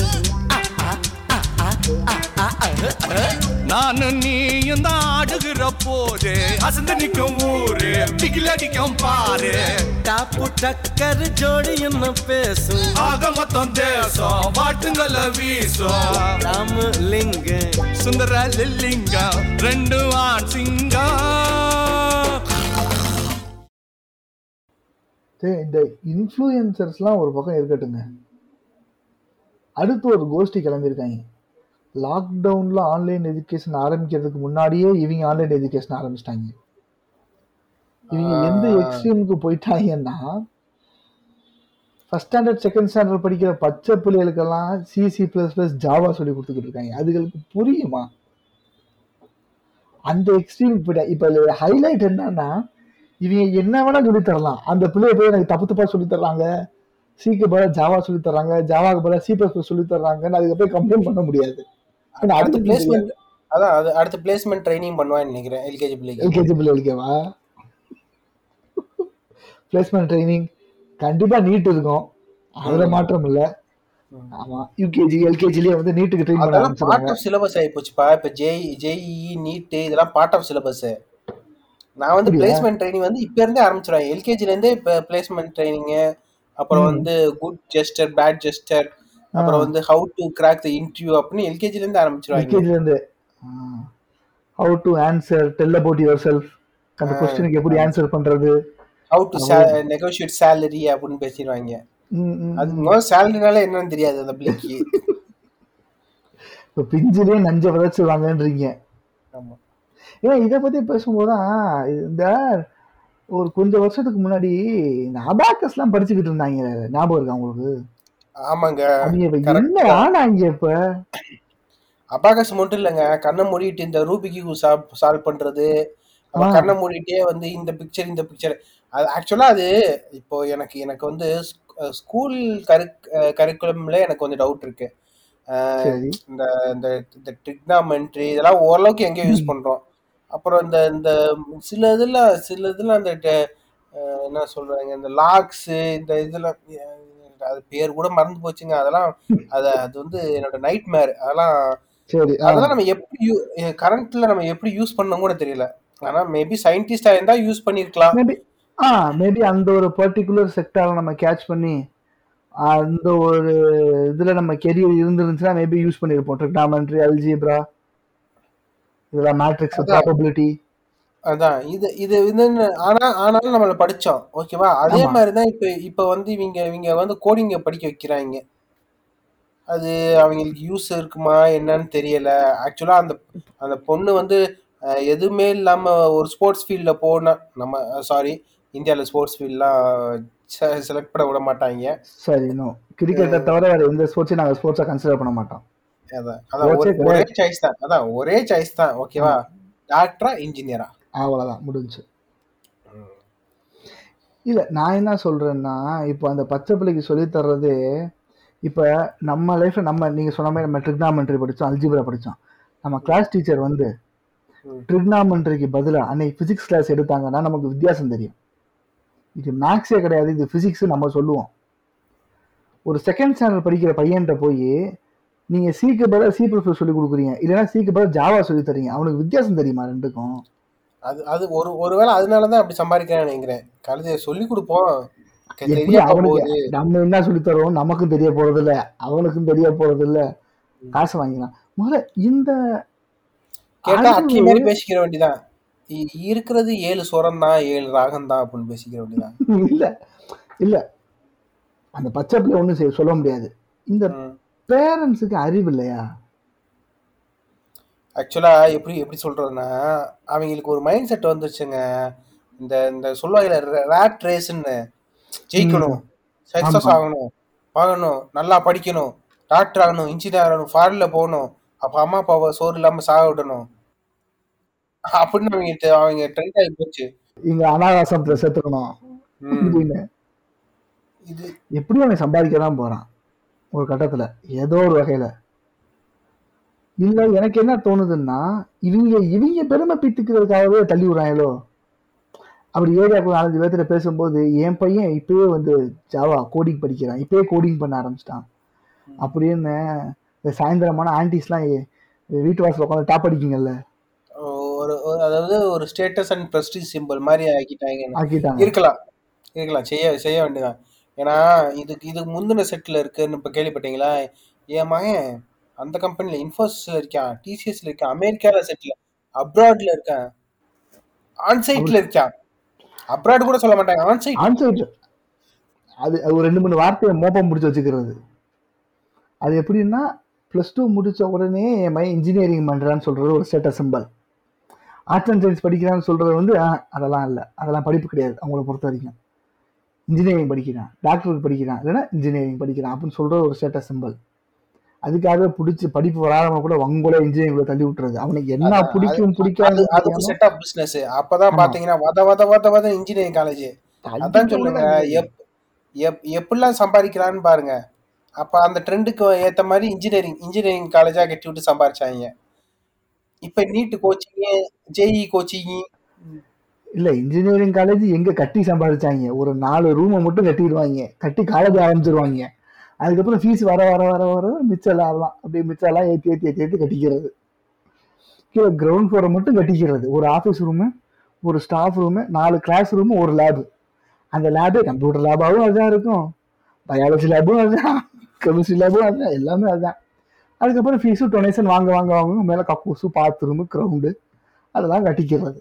நானும் நீயும் தான் ஆடுகிற போது அசந்து நிக்கும் ஊரு திகில் அடிக்கும் பாரு. டாப்பு டக்கர் ஜோடின்னு பேசும்? ஆக மொத்தம் தேசம் வாட்டுங்கள வீசும். ராமலிங்க சுந்தர லில்லிங்கம் ரெண்டு ஆண் சிங்கம். இந்த இன்ஃப்ளூயன்சர்ஸ்லாம் ஒரு பக்கம் இருக்கட்டுங்க. அடுத்து ஒரு கோஷ்டி கிளம்பியிருக்காங்க. லாக்டவுன்ல ஆன்லைன் எஜுகேஷன் ஆரம்பிக்கிறதுக்கு முன்னாடியே இவங்க ஆன்லைன் எஜுகேஷன் ஆரம்பிச்சிட்டாங்க. இவங்க எந்த எக்ஸ்ட்ரீமுக்கு போயிட்டாங்கன்னா ஃபர்ஸ்ட் ஸ்டாண்டர்ட் செகண்ட் ஸ்டாண்டர்ட் படிக்கிற பச்சை பிள்ளைகளுக்கெல்லாம் சிசி பிளஸ் பிளஸ் ஜாவா சொல்லி கொடுத்துக்கிட்டு இருக்காங்க. அதுகளுக்கு புரியுமா? அந்த எக்ஸ்ட்ரீமுக்கு போயிட்டா இப்போ ஹைலைட் என்னன்னா இவங்க என்ன வேணா சொல்லி தரலாம். அந்த பிள்ளைய போய் எனக்கு தப்பு தப்பா சொல்லி தர்றாங்க. சிக்கு பதிலா ஜாவா சொல்லி தர்றாங்க. ஜாவாக்கு பதிலா சி பிளஸ் சொல்லி தர்றாங்கன்னு அதுக்கு போய் கம்ப்ளைண்ட் பண்ண முடியாது. அடுத்து பிளேஸ்மெண்ட் அதான் அது அடுத்து பிளேஸ்மெண்ட் ட்ரைனிங் பண்ணுவான்னு நினைக்கிறேன் எல்கேஜி பிள்ளைக்கு. எல்கேஜி பிள்ளைகளுக்கேவா பிளேஸ்மெண்ட் ட்ரைனிங் கண்டிப்பா நீட் இருக்கும். அதுல. மாற்றம் இல்ல. ஆமா யூகேஜி எல்கேஜிலேயே வந்து நீட்டுக்கு ட்ரெயின் பண்ண பார்ட் ஆஃப் சிலபஸ் ஆகி போச்சுப்பா. இப்ப ஜேஇ ஜேஇஇ நீட் இதெல்லாம் பார்ட் ஆஃப் சிலபஸ் நான் வந்து பிளேஸ்மெண்ட் ட்ரைனிங் வந்து இப்ப இருந்தே ஆரம்பிச்சிடுவேன் எல்கேஜில இருந்தே இப்ப பிளேஸ்மெண்ட் ட்ரைனிங் அப்புறம் வந்து குட் ஜெஸ்டர் பேட் ஜெஸ்டர் அப்புறம் வந்து how to crack the interview அப்படின்னு எல்கேஜில இருந்து ஆரம்பிச்சிருவாங்க. எல்கேஜில இருந்து how to answer tell about yourself அந்த கொஸ்டினுக்கு எப்படி ஆன்சர் பண்றது? ஹவு டு நெகோஷியேட் சேலரி அப்படின்னு பேசிடுவாங்க. அது. முதல்ல சேலரினால என்னன்னு தெரியாது அந்த பிள்ளைக்கு. இப்ப பிஞ்சிலே நஞ்ச விதைச்சிருவாங்கன்றீங்க ஆமா. ஏன் இதை பத்தி பேசும்போதுதான் இந்த ஒரு கொஞ்சம் வருஷத்துக்கு முன்னாடி இந்த அபாக்கஸ் எல்லாம் படிச்சுக்கிட்டு இருந்தாங்க. ஞாபகம் இருக்கா உங்களுக்கு? ஆமாங்க. என்ன ஆனாங்க இப்ப? அபாகஸ் மட்டும் இல்லைங்க. கண்ணை மூடிட்டு இந்த ரூபிக்கு சால்வ் பண்றது. கண்ணை மூடிட்டே வந்து இந்த பிக்சர் இந்த பிக்சர் அது ஆக்சுவலா அது இப்போ எனக்கு எனக்கு வந்து ஸ்கூல் கரு கரிக்குலம்ல எனக்கு கொஞ்சம் டவுட் இருக்கு. இந்த இந்த இந்த ட்ரிக்னாமெண்ட்ரி இதெல்லாம் ஓரளவுக்கு எங்கேயோ யூஸ் பண்றோம். அப்புறம் இந்த இந்த சில இதுல சில இதுல அந்த என்ன சொல்றாங்க இந்த லாக்ஸ் இந்த இதுல அஹ் அது பேர் கூட மறந்து போச்சுங்க. அதெல்லாம் அது அது வந்து என்னோட நைட் மேர் அதெல்லாம் சரி அதெல்லாம் நம்ம எப்படி கரண்ட்ல நம்ம எப்படி யூஸ் பண்ணணும் கூட தெரியல. ஆனா மேபி சயின்டிஸ்டா இருந்தா யூஸ் பண்ணிருக்கலாம். மேபி ஆ மேபி அந்த ஒரு பர்டிகுலர் செக்டாரை நம்ம கேட்ச் பண்ணி அந்த ஒரு இதுல நம்ம கெரியர் இருந்துருந்துச்சுன்னா மேபி யூஸ் பண்ணிருப்போம். ட்ரிக்னாமெண்ட்ரி அல்ஜிப்ரா இதெல்லாம் மேட்ரிக்ஸ் ப்ராபபிலிட்டி அதான். இது இது இதுன்னு ஆனா ஆனாலும் நம்மள படிச்சோம். ஓகேவா அதே ஆமா. மாதிரிதான் இப்ப இப்ப வந்து இவங்க இவங்க வந்து கோடிங்க படிக்க வைக்கிறாங்க. அது அவங்களுக்கு யூஸ் இருக்குமா என்னன்னு தெரியல. ஆக்சுவலா அந்த அந்த பொண்ணு வந்து அஹ், எதுவுமே இல்லாம ஒரு ஸ்போர்ட்ஸ் ஃபீல்ட்ல போனா நம்ம சாரி இந்தியாவில் ஸ்போர்ட்ஸ் ஃபீல்ட்லாம் செலக்ட் பண்ண விட மாட்டாங்க. சரி நோ கிரிக்கெட்டை தவிர வேற எந்த ஸ்போர்ட்ஸையும் நாங்கள் ஸ்போர்ட்ஸை கன்சிடர் பண்ண மாட்டோம். அதான். அதான் ஒரு ஸ்போர்ட்ஸே ஒரே கிடையாது. சாய்ஸ் தான். அதான் ஒரே சாய்ஸ் தான். ஓகேவா டாக்டரா இன்ஜினியரா அவ்வளோதான் முடிஞ்சு இல்ல நான் என்ன சொல்றேன்னா இப்போ அந்த பச்சை பிள்ளைக்கு சொல்லி தர்றது இப்போ நம்ம லைஃப்ல நம்ம நீங்க சொன்ன மாதிரி நம்ம ட்ரிக்னாமெண்ட்ரி படிச்சோம் அல்ஜிபிரா படிச்சோம். நம்ம கிளாஸ் டீச்சர் வந்து. ட்ரிக்னாமெண்ட்ரிக்கு பதிலா அன்னைக்கு பிசிக்ஸ் கிளாஸ் எடுத்தாங்கன்னா நமக்கு வித்தியாசம் தெரியும். இது மேக்ஸே கிடையாது இது பிசிக்ஸ் நம்ம சொல்லுவோம். ஒரு செகண்ட் ஸ்டாண்டர்ட் படிக்கிற பையன்கிட்ட போய் நீங்க சீக்கு பதிலா சி ப்ளஸ் சொல்லி கொடுக்குறீங்க இல்லைன்னா சீக்கு பதிலா ஜாவா சொல்லி தரீங்க அவனுக்கு வித்தியாசம் தெரியுமா ரெண்டுக்கும்? அது அது ஒரு ஒருவேளை அதனாலதான் அப்படி சம்பாதிக்கிறேன்னு நினைக்கிறேன். கழுதைய சொல்லி கொடுப்போம். நம்ம என்ன சொல்லி தரோம்? நமக்கும் தெரிய போறது இல்ல அவனுக்கும் தெரிய போறது இல்ல காசு வாங்கிக்கலாம். முதல்ல இந்த கேட்டா அக்கி மாதிரி பேசிக்கிற வேண்டியதான் இ- இருக்கிறது ஏழு சுரம் தான் ஏழு ராகம் தான் அப்படின்னு பேசிக்கிற வேண்டியதான் இல்ல இல்ல. அந்த பச்சை பிள்ளை ஒன்றும் சொல்ல முடியாது. இந்த. பேரண்ட்ஸுக்கு அறிவு இல்லையா? ஆக்சுவலா எப்படி எப்படி சொல்றதுன்னா அவங்களுக்கு ஒரு மைண்ட் செட் வந்துருச்சுங்க. இந்த இந்த சொல்லுவாங்கல்ல ரேட் ரேஸ்ன்னு ஜெயிக்கணும். சக்சஸ் ஆமா. ஆகணும். வாங்கணும். நல்லா படிக்கணும். டாக்டர் ஆகணும். இன்ஜினியர் ஆகணும். ஃபாரின்ல போகணும். அப்ப அம்மா அப்பாவை சோறு இல்லாம சாக விடணும். அப்படின்னு அவங்க அவங்க ட்ரெண்ட் ஆகி போச்சு. இங்க அனாகாசத்துல சேர்த்துக்கணும் இது எப்படி அவன் சம்பாதிக்க தான் போறான். ஒரு கட்டத்துல. ஏதோ ஒரு வகையில. இல்ல எனக்கு என்ன தோணுதுன்னா இவங்க இவங்க பெருமை பீத்துக்கிறதுக்காகவே தள்ளி விடுறாங்களோ? அப்படி ஏரியாவுக்கு நாலஞ்சு பேர்த்துல பேசும்போது என் பையன் இப்பயே வந்து ஜாவா கோடிங் படிக்கிறான். இப்பயே கோடிங் பண்ண ஆரம்பிச்சிட்டான். அப்படின்னு இந்த சாயந்தரமான ஆன்டிஸ்லாம் வீட்டு வாசல் உட்காந்து டாப் அடிக்குங்கல்ல ஒரு அதாவது ஒரு ஸ்டேட்டஸ் அண்ட் பிரஸ்டீஜ் சிம்பிள் மாதிரி ஆக்கிட்டாங்க. ஆக்கிட்டாங்க. இருக்கலாம். இருக்கலாம். செய்ய செய்ய வேண்டியதான் ஏன்னா இதுக்கு இதுக்கு முந்தின செட்டில் இருக்குன்னு இப்போ கேள்விப்பட்டீங்களா? என் மகன் அந்த கம்பெனியில் இன்ஃபோசிஸ்ல இருக்கான் டிசிஎஸ்ல இருக்கான் அமெரிக்கால செட்டில் அப்ராட்ல இருக்கான். ஆன்சைட்ல இருக்கான். அப்ராட் கூட சொல்ல மாட்டாங்க ஆன்சைட் ஆன்சைட் அது ஒரு ரெண்டு மூணு வார்த்தையை மோப்பம் முடிச்சு வச்சுக்கிறது. அது எப்படின்னா ப்ளஸ் டூ முடிச்ச உடனே என் மையன் இன்ஜினியரிங் பண்றான்னு சொல்றது ஒரு status symbol arts and science படிக்கிறான்னு சொல்றது வந்து அதெல்லாம் இல்லை. அதெல்லாம் படிப்பு கிடையாது அவங்கள பொறுத்த வரைக்கும். இன்ஜினியரிங் படிக்கிறான் டாக்டருக்கு படிக்கிறான் இல்லைன்னா இன்ஜினியரிங் படிக்கிறான் அப்படின்னு சொல்ற ஒரு ஸ்டேட்டஸ் சிம்பல் அதுக்காக பிடிச்சி படிப்பு வராதவங்க கூட வங்கோல இன்ஜினியரிங் தள்ளி விட்டுறது. அவனுக்கு என்ன பிடிக்கும் பிடிக்காது அது செட் ஆஃப் பிசினஸ் அப்பதான். பாத்தீங்கன்னா வத வத வத வத இன்ஜினியரிங் காலேஜ் அதான் சொல்லுங்க எப் எப் எப்படிலாம் சம்பாதிக்கிறான்னு பாருங்க. அப்ப அந்த ட்ரெண்டுக்கு ஏத்த மாதிரி இன்ஜினியரிங் இன்ஜினியரிங் காலேஜா கட்டி விட்டு சம்பாரிச்சாங்க. இப்ப நீட் கோச்சிங் ஜேஇ கோச்சிங் இல்ல இன்ஜினியரிங் காலேஜ் எங்க கட்டி சம்பாதிச்சாங்க? ஒரு நாலு ரூமை மட்டும் கட்டிடுவாங்க. கட்டி காலேஜ் ஆரம்பிச்சிருவாங்க. அதுக்கப்புறம் ஃபீஸ் வர வர வர வர மிச்சம் லாபம். அப்படியே மிச்சம் எல்லாம் ஏற்றி ஏற்றி ஏற்றி ஏற்றி கட்டிக்கிறது. கீழே கிரவுண்ட் ஃப்ளோரை மட்டும் கட்டிக்கிறது. ஒரு ஆஃபீஸ் ரூமு ஒரு ஸ்டாஃப் ரூமு நாலு கிளாஸ் ரூமு ஒரு லேபு அந்த லேபு கம்ப்யூட்டர் லேபாகவும் அதுதான் இருக்கும். பயாலஜி லேபும் அதுதான். கெமிஸ்ட்ரி லேபும் அதுதான். எல்லாமே அதுதான். அதுக்கப்புறம் ஃபீஸு டொனேஷன் வாங்க வாங்க வாங்க. மேலே கக்கூசு பாத்ரூமு கிரவுண்டு அதெல்லாம் கட்டிக்கிறது.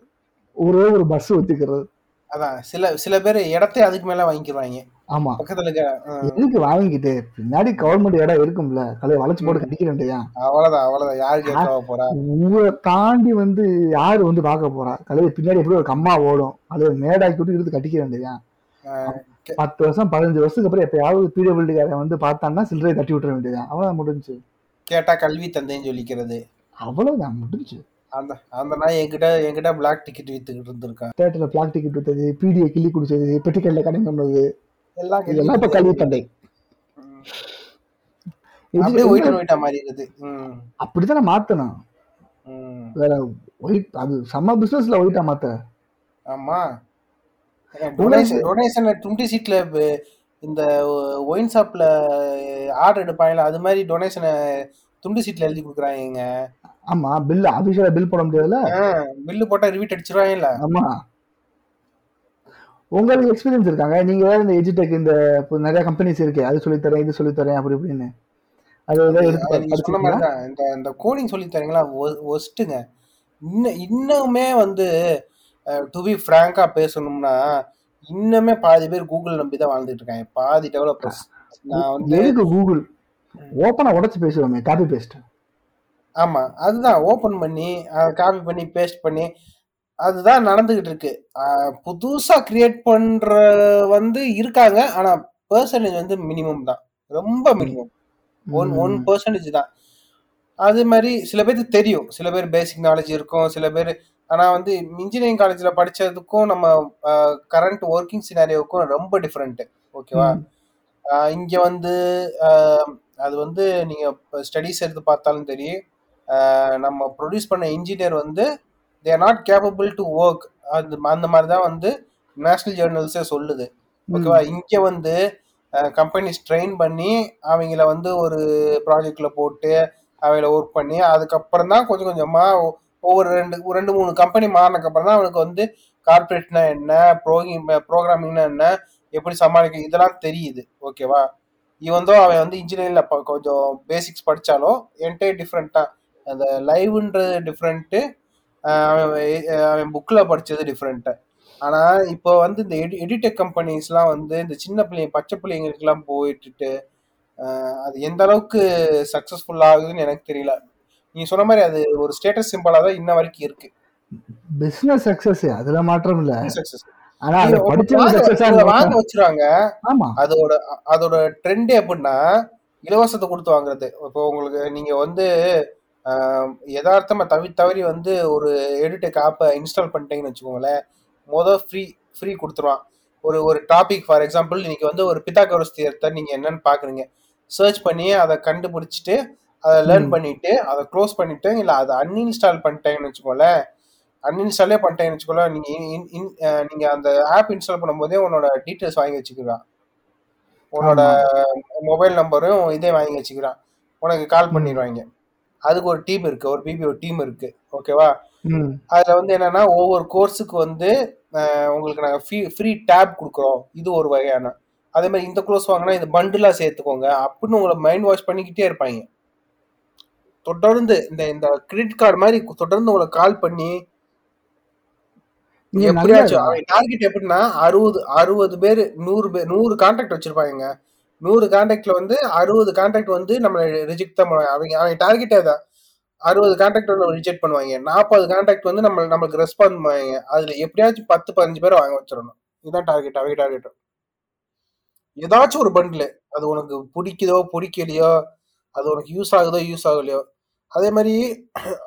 ஒரே ஒரு பஸ் வச்சுக்கிறது அதான். சில சில பேர் இடத்தை அதுக்கு மேலே வாங்கிக்கிறாங்க ஆமா. பக்கத்துல எதுக்கு வாங்கிட்டு பின்னாடி கவர்மெண்ட் இடம் இருக்கும்ல. கலையை வளைச்சு போட்டு கட்டிக்க வேண்டியா அவ்வளவுதான் அவ்வளவுதான். யாரு போறா ஊரை தாண்டி வந்து யாரு வந்து பார்க்க போறா? கலையை பின்னாடி எப்படி ஒரு கம்மா ஓடும்? அதை மேடாக்கி விட்டு இழுத்து கட்டிக்க வேண்டியதா அஹ், பத்து வருஷம் பதினஞ்சு வருஷத்துக்கு அப்புறம் எப்பயாவது பிடபிள்யூடிக்காரன் வந்து பார்த்தான்னா சில்லறையை தட்டி விட்டுற வேண்டியதான் அவ்வளவுதான் முடிஞ்சு. கேட்டா கல்வி தந்தைன்னு சொல்லிக்கிறது. அவ்வளவுதான் முடிஞ்சு. அந்த அந்த நாய் என்கிட்ட என்கிட்ட பிளாக் டிக்கெட் வித்துக்கிட்டு இருந்திருக்கான் தேட்டர்ல பிளாக் டிக்கெட் விட்டது பீடியை கிள்ளி குடிச்சது பெட்டிக்கல்ல கடை கொண்டது எல்லாம் இதெல்லாம் இப்ப கல்வி ம், அப்படித்தானே மாத்தணும். வேற ஒயிட் அது செம்ம பிசினஸ்ல ஒயிட்டா மாத்த. ஆமா. டொனேஷன் டொனேஷன் டுவெண்ட்டி சீட்ல இந்த ஒயின் ஷாப்ல ஆர்டர் எடுப்பாங்கல்ல அது மாதிரி டொனேஷனை துண்டு சீட்ல எழுதி கொடுக்குறாங்க ஆமா பில் ஆபீஸ்ல பில் போட முடியாதுல்ல? பில்லு போட்டா ரிவீட் அடிச்சிருவாங்கல்ல. ஆமா. உங்களுக்கு எக்ஸ்பீரியன்ஸ் இருக்காங்க. நீங்க வேற இந்த எஜுடெக் இந்த இப்போ நிறைய கம்பெனிஸ் இருக்கு அது சொல்லித் தரேன் இது சொல்லித் தரேன் அப்படி இப்படின்னு. அது சொன்ன மாதிரி தான் இந்த இந்த கோடிங் சொல்லி தரீங்களா ஒஸ்ட்டுங்க. இன்னும் இன்னுமே வந்து டு பி ஃப்ராங்கா பேசணும்னா இன்னுமே பாதி பேர் கூகுள் நம்பி தான் வாழ்ந்துட்டு இருக்காங்க. பாதி டெவலப்பர்ஸ் நான் வந்து எதுக்கு கூகுள் ஓப்பனா உடைச்சு பேசுவோமே காப்பி பேஸ்ட் ஆமா அதுதான். ஓபன் பண்ணி காப்பி பண்ணி பேஸ்ட் பண்ணி அதுதான் நடந்துகிட்டு இருக்கு. புதுசா கிரியேட் பண்ற வந்து இருக்காங்க. ஆனா பெர்சன்டேஜ் வந்து மினிமம் தான். ரொம்ப மினிமம் ஒன் ஒன் பர்சன்டேஜ் தான். அது மாதிரி சில பேருக்கு தெரியும். சில பேர் பேசிக் நாலேஜ் இருக்கும். சில பேர் ஆனா வந்து இன்ஜினியரிங் காலேஜ்ல படிச்சதுக்கும் நம்ம கரண்ட் ஒர்க்கிங் சினாரியோவுக்கும் ரொம்ப டிஃப்ரெண்ட் ஓகேவா இங்க வந்து அது வந்து நீங்க ஸ்டடிஸ் எடுத்து பார்த்தாலும் தெரியும் நம்ம ப்ரொடியூஸ் பண்ண இன்ஜினியர் வந்து they're not capable to work அந்த அந்த மாதிரி தான் வந்து நேஷனல் ஜேர்னல்ஸே சொல்லுது. ஓகேவா? இங்க வந்து கம்பெனிஸ் ட்ரெயின் பண்ணி அவங்கள வந்து ஒரு ப்ராஜெக்ட்ல போட்டு அவங்கள ஒர்க் பண்ணி அதுக்கப்புறம் தான் கொஞ்சம் கொஞ்சமா ஒ- ஒவ்வொரு ரெண்டு ரெண்டு மூணு கம்பெனி மாறினதுக்கு அப்புறம் தான் அவனுக்கு வந்து கார்பரேட்னா என்ன ப்ரோகிங் ப்ரோக்ராமிங்னா என்ன எப்படி சமாளிக்க இதெல்லாம் தெரியுது. ஓகேவா? இவன் தான் அவன் வந்து இன்ஜினியரிங்ல கொஞ்சம் பேசிக்ஸ் படிச்சாலும் என்டே டிஃப்ரெண்டா அந்த லைவ்ன்றது டிஃப்ரெண்ட்டு அவன் புக்கில் படிச்சது டிஃப்ரெண்ட்டு ஆனா இப்போ வந்து இந்த எடி எடிடெக் கம்பெனிஸ்லாம் வந்து இந்த சின்ன பிள்ளைங்க பச்சை பிள்ளைங்களுக்குலாம் போயிட்டுட்டு ஆஹ் அது எந்த அளவுக்கு சக்ஸஸ்ஃபுல் ஆகுதுன்னு எனக்கு தெரியல. நீங்க சொன்ன மாதிரி அது ஒரு ஸ்டேட்டஸ் சிம்பிளா தான் இன்ன வரைக்கும் இருக்கு. பிசினஸ் சக்சஸ் அதுல மாற்றம் இல்ல. ஆனா அதை படிச்சவங்க வாங்க வச்சிருவாங்க. ஆமா. அதோட அதோட ட்ரெண்ட் எப்படின்னா இலவசத்தை கொடுத்து வாங்குறது. இப்போ உங்களுக்கு நீங்க வந்து ஆஹ், யதார்த்தமா தவி தவறி வந்து ஒரு எடிடெக் ஆப்பை இன்ஸ்டால் பண்ணிட்டீங்கன்னு வச்சுக்கோங்களேன் மொதல் ஃப்ரீ ஃப்ரீ கொடுத்துருவான். ஒரு ஒரு டாபிக் ஃபார் எக்ஸாம்பிள் இன்னைக்கு வந்து ஒரு பித்தாகரஸ் தியரத்தை நீங்க என்னன்னு பாக்குறீங்க. சர்ச் பண்ணி அதை கண்டுபிடிச்சிட்டு அதை லேர்ன். பண்ணிட்டு அதை க்ளோஸ் பண்ணிட்டு இல்ல அதை அன்இன்ஸ்டால் பண்ணிட்டேங்கன்னு வச்சுக்கோங்களேன். அன்இன்ஸ்டாலே பண்ணிட்டேங்கன்னு வச்சுக்கோங்களேன் நீங்க in- in- in- அஹ் நீங்க அந்த ஆப் இன்ஸ்டால் பண்ணும்போதே உன்னோட டீட்டெயில்ஸ் வாங்கி வச்சுக்கலாம் உன்னோட மொபைல் நம்பரும் இதே வாங்கி வச்சுக்கிறான். உனக்கு கால் பண்ணிடுவாங்க. அதுக்கு ஒரு டீம் இருக்கு ஒரு பிபி ஒரு டீம் இருக்கு. ஓகேவா அதுல வந்து என்னன்னா ஒவ்வொரு கோர்ஸுக்கு வந்து உங்களுக்கு நாங்க ஃப்ரீ ஃப்ரீ டேப் கொடுக்குறோம். இது ஒரு வகையான. அதே மாதிரி இந்த கோர்ஸ் வாங்கினா இது பண்டிலா சேர்த்துக்கோங்க. அப்படின்னு உங்களை மைண்ட் வாஷ் பண்ணிக்கிட்டே இருப்பாங்க. தொடர்ந்து இந்த இந்த கிரெடிட் கார்டு மாதிரி தொடர்ந்து உங்களை கால் பண்ணி எப்படியாச்சும் டார்கெட் எப்படின்னா அறுபது அறுபது பேர் நூறு பேர் நூறு கான்டாக்ட் வச்சிருப்பாங்க நூறு கான்டாக்ட்ல வந்து அறுபது கான்டாக்ட் வந்து நம்மளை ரிஜெக்ட் தான் பண்ணுவாங்க. அவங்க அவங்க டார்கெட்டே தான். அறுபது கான்டாக்ட் வந்து ரிஜெக்ட் பண்ணுவாங்க. நாற்பது கான்டாக்ட் வந்து நம்ம நம்மளுக்கு ரெஸ்பாண்ட் பண்ணுவாங்க. அதுல எப்படியாச்சும் பத்து பதினஞ்சு பேரை வாங்க வச்சிடணும். இதுதான் டார்கெட் அவங்க டார்கெட் ஏதாச்சும் ஒரு பண்டில் அது உனக்கு பிடிக்குதோ பிடிக்கலையோ அது உனக்கு யூஸ் ஆகுதோ யூஸ் ஆகலையோ. அதே மாதிரி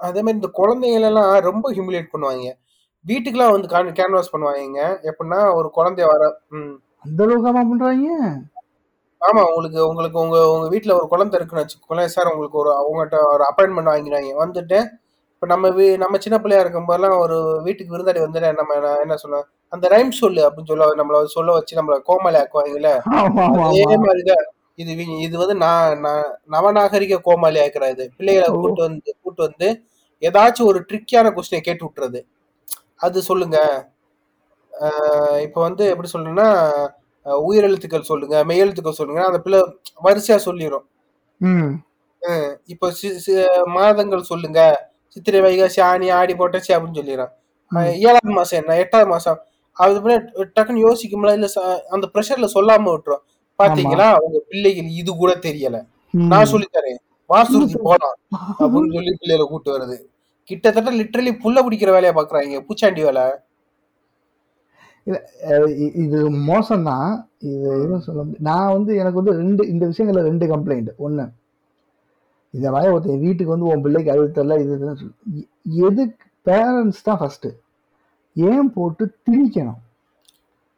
அதே மாதிரி இந்த குழந்தைகள் எல்லாம் ரொம்ப ஹியூமிலேட் பண்ணுவாங்க. வீட்டுக்கெல்லாம் வந்து கேன்வாஸ் பண்ணுவாங்க. எப்படின்னா ஒரு குழந்தைய வர அந்த அளவுக்கு பண்றாங்க? ஆமா உங்களுக்கு உங்களுக்கு உங்க உங்க வீட்ல ஒரு குழந்தை இருக்குன்னு வச்சுக்கோங்களேன் சார் உங்களுக்கு ஒரு அவங்ககிட்ட ஒரு அப்பாயின்மெண்ட் வாங்கிடுவாங்க. வந்துட்டு இப்ப நம்ம வீ நம்ம சின்ன பிள்ளையா இருக்கும் போதெல்லாம் ஒரு வீட்டுக்கு விருந்தாடி வந்துட்டு நம்ம என்ன- என்ன சொல்லுவோம் அந்த ரைம் சொல்லு அப்படின்னு சொல்ல நம்மள சொல்ல வச்சு நம்மள கோமாளி ஆக்குவாங்கல்ல? ஆமா ஆமா அதே ஆமா மாதிரிதான். இது வி- இது வந்து நான் நான் நவநாகரிக கோமாளி ஆக்குறது பிள்ளைகளை ஓ. கூட்டு வந்து கூட்டு வந்து ஏதாச்சும் ஒரு ட்ரிக்கியான கொஸ்டினை கேட்டு விட்டுறது. அது சொல்லுங்க. இப்ப வந்து எப்படி சொல்லணும்னா உயிரெழுத்துக்கள் சொல்லுங்க மெய்யெழுத்துக்கள் சொல்லுங்க அந்த பிள்ளை வரிசையா சொல்லிடும் இப்போ மாதங்கள் சொல்லுங்க சித்திரை வைகாசி ஆனி ஆடி போட்டாச்சு அப்படின்னு சொல்லிடுறான் ஏழாவது மாசம் என்ன எட்டாவது மாசம். அது பின்னாடி டக்குன்னு யோசிக்கும்ல இல்ல அந்த ப்ரெஷர்ல சொல்லாம விட்டுரும். பாத்தீங்களா உங்க பிள்ளைகள் இது கூட தெரியல. நான் சொல்லி தரேன் வாசுருதி போலாம் அப்படின்னு சொல்லி பிள்ளைகளை கூட்டு வருது. கிட்டத்தட்ட லிட்டரலி புல்ல பிடிக்கிற வேலையை பாக்குறாங்க பூச்சாண்டி வேலை. இல்லை இது இது மோசம்தான் இது எதுவும் சொல்ல முடியும்? நான் வந்து எனக்கு வந்து ரெண்டு இந்த விஷயங்களில் ரெண்டு கம்ப்ளைண்ட் ஒன்று இந்த மாதிரி ஒருத்தன் வீட்டுக்கு வந்து உன் பிள்ளைக்கு அழுது தெரில இது எது எதுக்கு பேரண்ட்ஸ் தான் ஃபஸ்ட்டு ஏன் போட்டு திணிக்கணும்?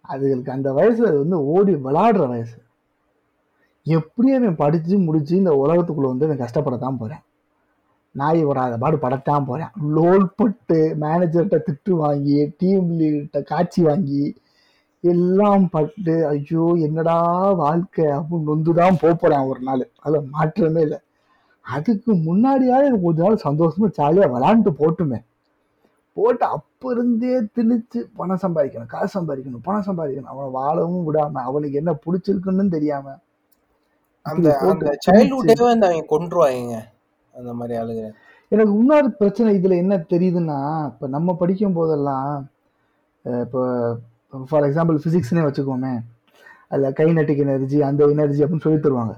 அதுகளுக்கு அந்த வயசில் அது வந்து ஓடி விளாடுற வயசு. எப்படியும் அவன் படித்து முடித்து இந்த உலகத்துக்குள்ளே வந்து அவன் கஷ்டப்படத்தான் போகிறேன் நாய் வராத பாடு படத்தான் போறேன். லோல் பட்டு மேனேஜர்கிட்ட திட்டு வாங்கி டீம் லீடர்கிட்ட காட்சி வாங்கி எல்லாம் பட்டு ஐயோ என்னடா வாழ்க்கை அப்படின்னு நொந்து தான் போறேன் ஒரு நாள். அதுல மாற்றமே இல்லை. அதுக்கு முன்னாடியாவது எனக்கு கொஞ்ச நாள் சந்தோஷமா ஜாலியா விளாண்டுட்டு போட்டுமே. போட்டு அப்ப இருந்தே திணிச்சு பணம் சம்பாதிக்கணும் காசு சம்பாதிக்கணும் பணம் சம்பாதிக்கணும். அவனை வாழவும் விடாம அவனுக்கு என்ன பிடிச்சிருக்குன்னு தெரியாம. அந்த சைல்ட்ஹுட்டே வந்து அவங்க கொண்டுருவாங்க அந்த மாதிரி ஆளுங்க. எனக்கு இன்னொரு பிரச்சனை இதுல என்ன தெரியுதுன்னா இப்ப நம்ம படிக்கும் போதெல்லாம் இப்போ ஃபார் எக்ஸாம்பிள் ஃபிசிக்ஸ்னே வச்சுக்கோமே. அதில் கைனட்டிக் எனர்ஜி அந்த எனர்ஜி அப்படின்னு சொல்லி தருவாங்க.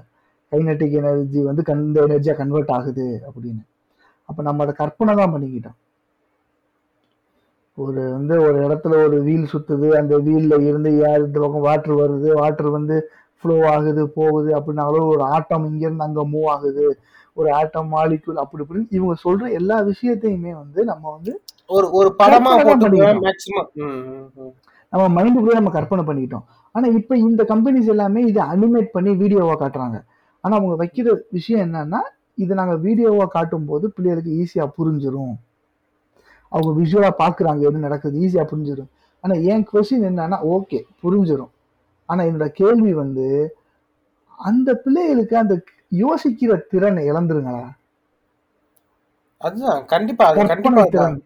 கைனட்டிக் எனர்ஜி வந்து கண் இந்த எனர்ஜியாக கன்வெர்ட் ஆகுது அப்படின்னு. அப்போ நம்ம அதை கற்பனை தான் பண்ணிக்கிட்டோம். ஒரு வந்து ஒரு இடத்துல ஒரு வீல் சுத்துது அந்த வீல்ல இருந்து ஏர் இந்த பக்கம் வாட்டர் வருது வாட்டர் வந்து ஃப்ளோ ஆகுது போகுது அப்படின்னாலும் ஒரு ஆட்டம் இங்கேருந்து அங்கே மூவ் ஆகுது. ஒரு ஆட்டம் மாலிக்யூல் அப்படி இப்படின்னு இவங்க சொல்ற எல்லா விஷயத்தையுமே வந்து நம்ம வந்து ஒரு ஒரு படமா மேக்சிமம் நம்ம மைண்டுக்குள்ளே நம்ம கற்பனை பண்ணிக்கிட்டோம். ஆனா இப்ப இந்த கம்பெனிஸ் எல்லாமே இதை அனிமேட் பண்ணி வீடியோவா காட்டுறாங்க. ஆனா அவங்க வைக்கிற விஷயம் என்னன்னா இதை நாங்க வீடியோவா காட்டும் போது பிள்ளைகளுக்கு ஈஸியா புரிஞ்சிரும். அவங்க விஷுவலா பாக்குறாங்க எது நடக்குது ஈஸியா புரிஞ்சிடும் ஆனா என் கொஸ்டின் என்னன்னா ஓகே புரிஞ்சிடும் ஆனா என்னோட கேள்வி வந்து அந்த பிள்ளைகளுக்கு அந்த யோசிக்கிற திறனை இழந்துருங்களா? அதுதான் கண்டிப்பா கற்பனை. திறன்.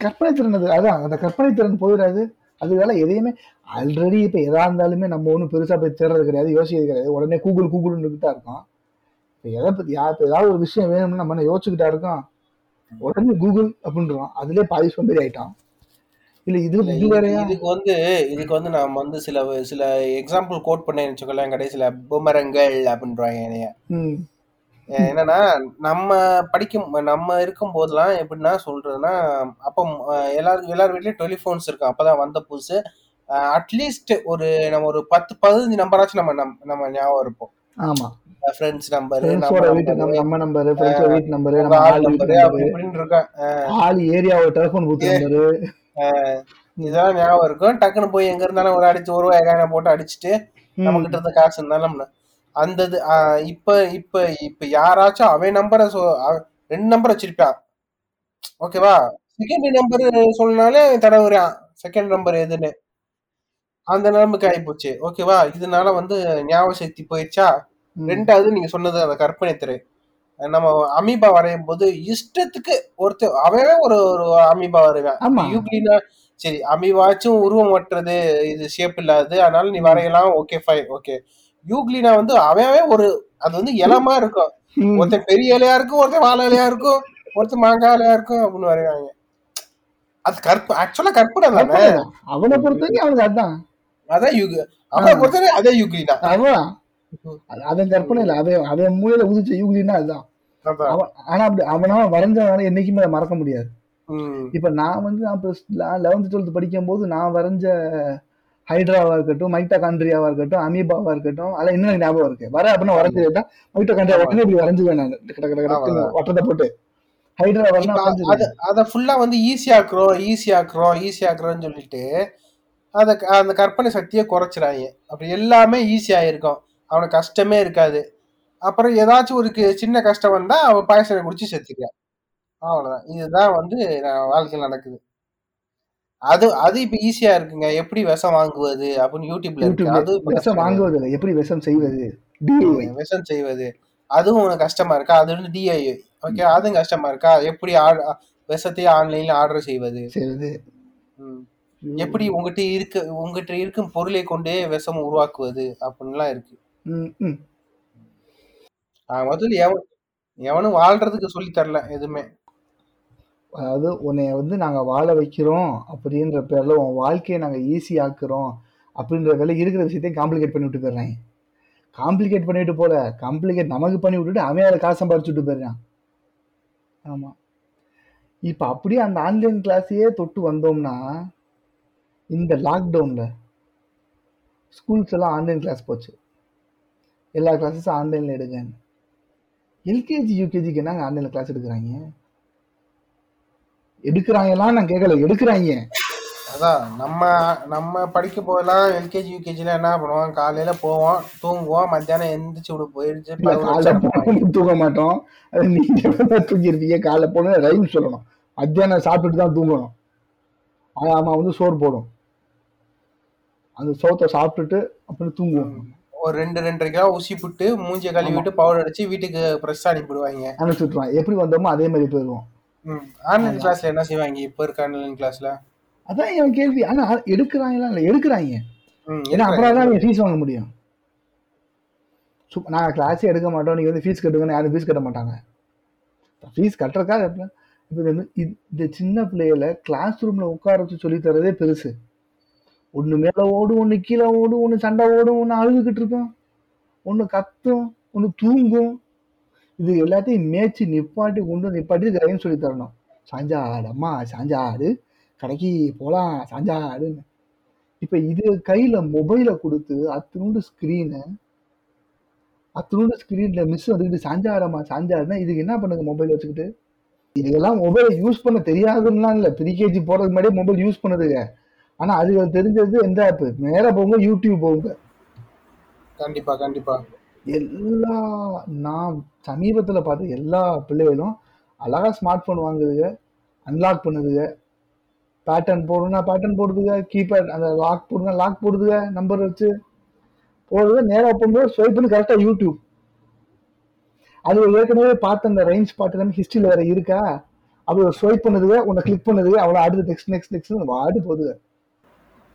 கற்பனை திறன் அது அதான் அந்த கற்பனை திறன் போயிடாது. அதுவேளை எதையுமே ஆல்ரெடி இப்ப எதா இருந்தாலுமே நம்ம ஒன்றும் பெருசா போய் தேடுறது கிடையாது யோசிக்கிறது கிடையாது. உடனே கூகுள் கூகுள்னு தான் இருக்கோம் இப்ப எதை பத்தி யா- இப்ப ஏதாவது ஒரு விஷயம் வேணும்னு நம்ம யோசிச்சுக்கிட்டா இருக்கோம் உடனே கூகுள் அப்படின்றோம் அதுலயே பாதி சோம்பேறி ஆயிட்டோம் இல்ல இது இதுக்கு வந்து இதுக்கு வந்து நாம வந்து சில சில எக்ஸாம்பிள் கோட் பண்ணேன்னு வச்சுக்கோங்களேன் கடைசியில பூமரங்கள் அப்படின்றாங்க என்னைய. என்னன்னா நம்ம படிக்கும் நம்ம இருக்கும் போதெல்லாம் எப்படின்னா சொல்றதுன்னா அப்போ எல்லாரும் எல்லார் வீட்லயும் டெலிஃபோன்ஸ் இருக்கும். அப்பதான் வந்த புதுசு. அட்லீஸ்ட் ஒரு நம்ம ஒரு பத்து பதினஞ்சு நம்பராச்சும் நம்ம நம்- நம்ம ஞாபகம் இருப்போம். ஆமா. ஃப்ரெண்ட்ஸ் நம்பரு நம்ம நம்பர் ஃப்ரெண்ட்ஸோட வீட்டு நம்பர் நம்ம ஆள் நம்பரு அப்படி இருக்கேன். ஆள் ஏரியாவோட டெலிஃபோன் நம்பரு இதெல்லாம் ஞாபகம் இருக்கும். டக்குன்னு போய் எங்க இருந்தாலும் ஒரு அடிச்சு ஒரு ரூபாய் காயினை போட்டு அடிச்சுட்டு நம்ம கிட்ட இருந்த காசு இருந்தாலும் அந்த இது இப்ப இப்ப இப்ப யாராச்சும் அவன் நம்பரை ரெண்டு நம்பர் வச்சிருப்பான் ஓகேவா செகண்ட் நம்பர் சொன்னாலே தடவுறான். செகண்ட் நம்பர் எதுன்னு. அந்த நிலைமைக்கு ஆயிப்போச்சு. ஓகேவா இதனால வந்து ஞாபக சக்தி போயிடுச்சா? ரெண்டாவது நீங்க சொன்னது அந்த கற்பனை திரை. நம்ம அமீபா வரையும் போது இஷ்டத்துக்கு ஒருத்தர் அவன் ஒரு ஒரு அமீபா வரைவான். யூக்ளினா சரி அமீபாச்சும் உருவம் மற்றது இது ஷேப் இல்லாது அதனால நீ வரையலாம் ஓகே ஃபைன் ஓகே யூக்ளினா வந்து அவன் ஒரு அது வந்து இலமா இருக்கும். ம். ஒருத்தன் பெரிய இலையா இருக்கும் ஒருத்தன் வாழை இலையா இருக்கும் ஒருத்தன் மாங்காய் இலையா இருக்கும் அப்படின்னு வரைவாங்க. அது கற்பு ஆக்சுவலா கற்பனை தானே. அவனை பொறுத்தவரைக்கும் அவனுக்கு அதான் அதான் யுக் அவனை பொறுத்தவரை அதே யுக்ளினா அவன் அது- அவன் கற்பனை இல்ல. அவன் அவன் மூலையில உதிச்ச யூகிலின்னா அதுதான். அதான் ஆனா அப்படி அவனா வரைஞ்சவனால என்னைக்குமே அதை மறக்க முடியாது. இப்ப நான் வந்து நான் ப்ளஸ் லெவன்த் டுவெல்த் படிக்கும் போது நான் வரைஞ்ச ஹைட்ராவா இருக்கட்டும் மைட்டோகாண்ட்ரியாவா இருக்கட்டும் அமீபாவா இருக்கட்டும் அதெல்லாம் இன்னும் எனக்கு ஞாபகம் இருக்கு. வர அப்படின்னா வரைஞ்சு கேட்டா மைட்டோகாண்ட்ரியா. உடனே இப்படி வரைஞ்சுவேன் நான் கிட கிட கிடக்குன்னு ஆமா. வட்டத்தை போட்டு. ஹைட்ரா வரணும் அது அத ஃபுல்லா வந்து ஈஸியாக்குறோம் ஈஸியாக்குறோம் ஈஸியாக்குறோம்னு சொல்லிட்டு அத அந்த கற்பனை சக்தியை குறைச்சிடாங்க அப்படி எல்லாமே ஈஸியா இருக்கும் அவனுக்கு கஷ்டமே இருக்காது. அப்புறம் ஏதாச்சும் ஒரு சின்ன கஷ்டம் வந்தா அவன் பாயசனை குடிச்சு செத்துக்கிறான் அவ்வளவுதான். இதுதான் வந்து நான் வாழ்க்கையில் நடக்குது. அது அது இப்ப ஈஸியா இருக்குங்க. எப்படி விஷம் வாங்குவது அப்படின்னு யூடியூப்ல இருக்கு. அது விஷம். வாங்குவது இல்லை எப்படி விஷம் செய்வது. விஷம் செய்வது. அதுவும் உனக்கு கஷ்டமா இருக்கா? அது வந்து டிஐ ஓகே அதுவும் கஷ்டமா இருக்கா? எப்படி விஷத்தையே ஆன்லைன்ல ஆர்டர் செய்வது. எப்படி உங்ககிட்ட இருக்க உங்ககிட்ட இருக்கும் பொருளை கொண்டே விஷம் உருவாக்குவது? அப்படின்லாம் இருக்கு. முதல்ல எவன் எவனும் வாழ்றதுக்கு சொல்லி தரல எதுவுமே. அதாவது உன்னை வந்து நாங்க வாழ வைக்கிறோம் அப்படின்ற பேர்ல உன் வாழ்க்கையை நாங்க ஈஸி ஆக்குறோம் அப்படின்ற வேலை இருக்கிற விஷயத்தையும் காம்ப்ளிகேட் பண்ணி விட்டு போயிடுறாங்க. காம்ப்ளிகேட் பண்ணிட்டு போல காம்ப்ளிகேட் நமக்கு பண்ணி விட்டுட்டு அவன் அதை காசு சம்பாதிச்சு விட்டு போயிடுறான். ஆமா. இப்ப அப்படியே அந்த ஆன்லைன் கிளாஸையே தொட்டு வந்தோம்னா இந்த லாக்டவுன்ல ஸ்கூல்ஸ் எல்லாம் ஆன்லைன் கிளாஸ் போச்சு. எல்லா கிளாஸஸும் ஆன்லைன்ல எடுங்கன்னு. எல்கேஜி யூகேஜிக்கு என்னங்க ஆன்லைன்ல கிளாஸ் எடுக்கிறாங்க? எடுக்கிறாங்கலாம் நான் கேட்கல எடுக்கிறாங்க. அதான் நம்ம நம்ம படிக்கும் போதெல்லாம் எல்கேஜி யூகேஜில என்ன பண்ணுவோம்? காலையில போவோம் தூங்குவோம் மத்தியானம் எந்திரிச்சு விட போயிடுச்சு தூங்க மாட்டோம். நீங்க தூங்கிருப்பீங்க. காலைல போகணும் ரைம் சொல்லணும். மத்தியானம் சாப்பிட்டுட்டு தான் தூங்கணும். அம்மா வந்து சோறு போடும். அந்த சோத்தை சாப்பிட்டுட்டு அப்புறம் தூங்குவோம். ஒரு ரெண்டு ரெண்டரை கிலோ ஊசி புட்டு மூஞ்சிய கழுவிட்டு பவுடர் அடிச்சு வீட்டுக்கு ஃப்ரெஷ்ஷா அனுப்பிடுவாங்க அனுப்பிச்சுட்டுருவான் எப்படி வந்தோமோ அதே மாதிரி போயிடுவோம் ஆன்லைன் கிளாஸ்ல என்ன செய்வாங்க? இப்ப இருக்க ஆன்லைன் கிளாஸ்ல அதான் என் கேள்வி. ஆனா எடுக்கிறாங்களா? இல்ல எடுக்கிறாங்க. ம், ஏன்னா அப்புறம். தான் நீங்க ஃபீஸ் வாங்க முடியும். நாங்கள் கிளாஸே எடுக்க மாட்டோம். நீங்கள் வந்து ஃபீஸ் கட்டுங்கன்னு யாரும் ஃபீஸ் கட்ட மாட்டாங்க. ஃபீஸ் கட்டுறதுக்காக இப்போ இந்த சின்ன பிள்ளைகளை கிளாஸ் ரூமில் உட்கார வச்சு சொல்லித் தரதே பெருசு. ஒன்று மேலே ஓடும் ஒன்று கீழே ஓடும் ஒன்று சண்டை ஓடும் ஒன்று அழுதுகிட்டு இருக்கும். ஒன்று கத்தும் ஒன்று தூங்கும். இது எல்லாத்தையும் மேய்ச்சி நிப்பாட்டி கொண்டு வந்து நிப்பாட்டி கிரைன்னு சொல்லி தரணும். சாஞ்சாடம்மா ஆடு அம்மா கடைக்கு போகலாம் சாஞ்சாடுன்னு இப்போ இது கையில் மொபைலை கொடுத்து அத்தினோண்டு ஸ்க்ரீனு அத்தினோண்டு ஸ்க்ரீனில் மிஸ் வந்துக்கிட்டு சாஞ்சாடம்மா சாஞ்சாருன்னா இதுக்கு என்ன பண்ணுங்க மொபைல் வச்சுக்கிட்டு? இதுக்கெல்லாம் மொபைலை யூஸ் பண்ண தெரியாதுன்னா இல்லை. ப்ரீகேஜி போகிறதுக்கு முன்னாடியே மொபைல் யூஸ் பண்ணுதுங்க. ஆனா அதுக்கு தெரிஞ்சது எந்த ஆப் நேரா போங்க யூடியூப் போங்க. கண்டிப்பா கண்டிப்பா. எல்லா நான் சமீபத்துல பார்த்த எல்லா பிள்ளைகளும் அழகா ஸ்மார்ட் போன் வாங்குதுங்க. அன்லாக் பண்ணுதுங்க. பேட்டர்ன் போடணும்னா பேட்டர்ன் போடுதுங்க. கீபேட் அந்த லாக் போடுங்க லாக் போடுதுங்க. நம்பர் வச்சு போடுது நேரா போகும்போது ஸ்வைப் பண்ணி கரெக்டா யூடியூப் அது ஏற்கனவே பார்த்த அந்த ரேஞ்ச் பாட்டு எல்லாமே ஹிஸ்டரியில் வேற இருக்கா? அப்படி ஸ்வைப் பண்ணுதுங்க. உன்னை கிளிக் பண்ணுதுங்க. அவ்வளோ அடுத்து நெக்ஸ்ட் நெக்ஸ்ட் நெக்ஸ்ட் வாடு போகுதுங்க.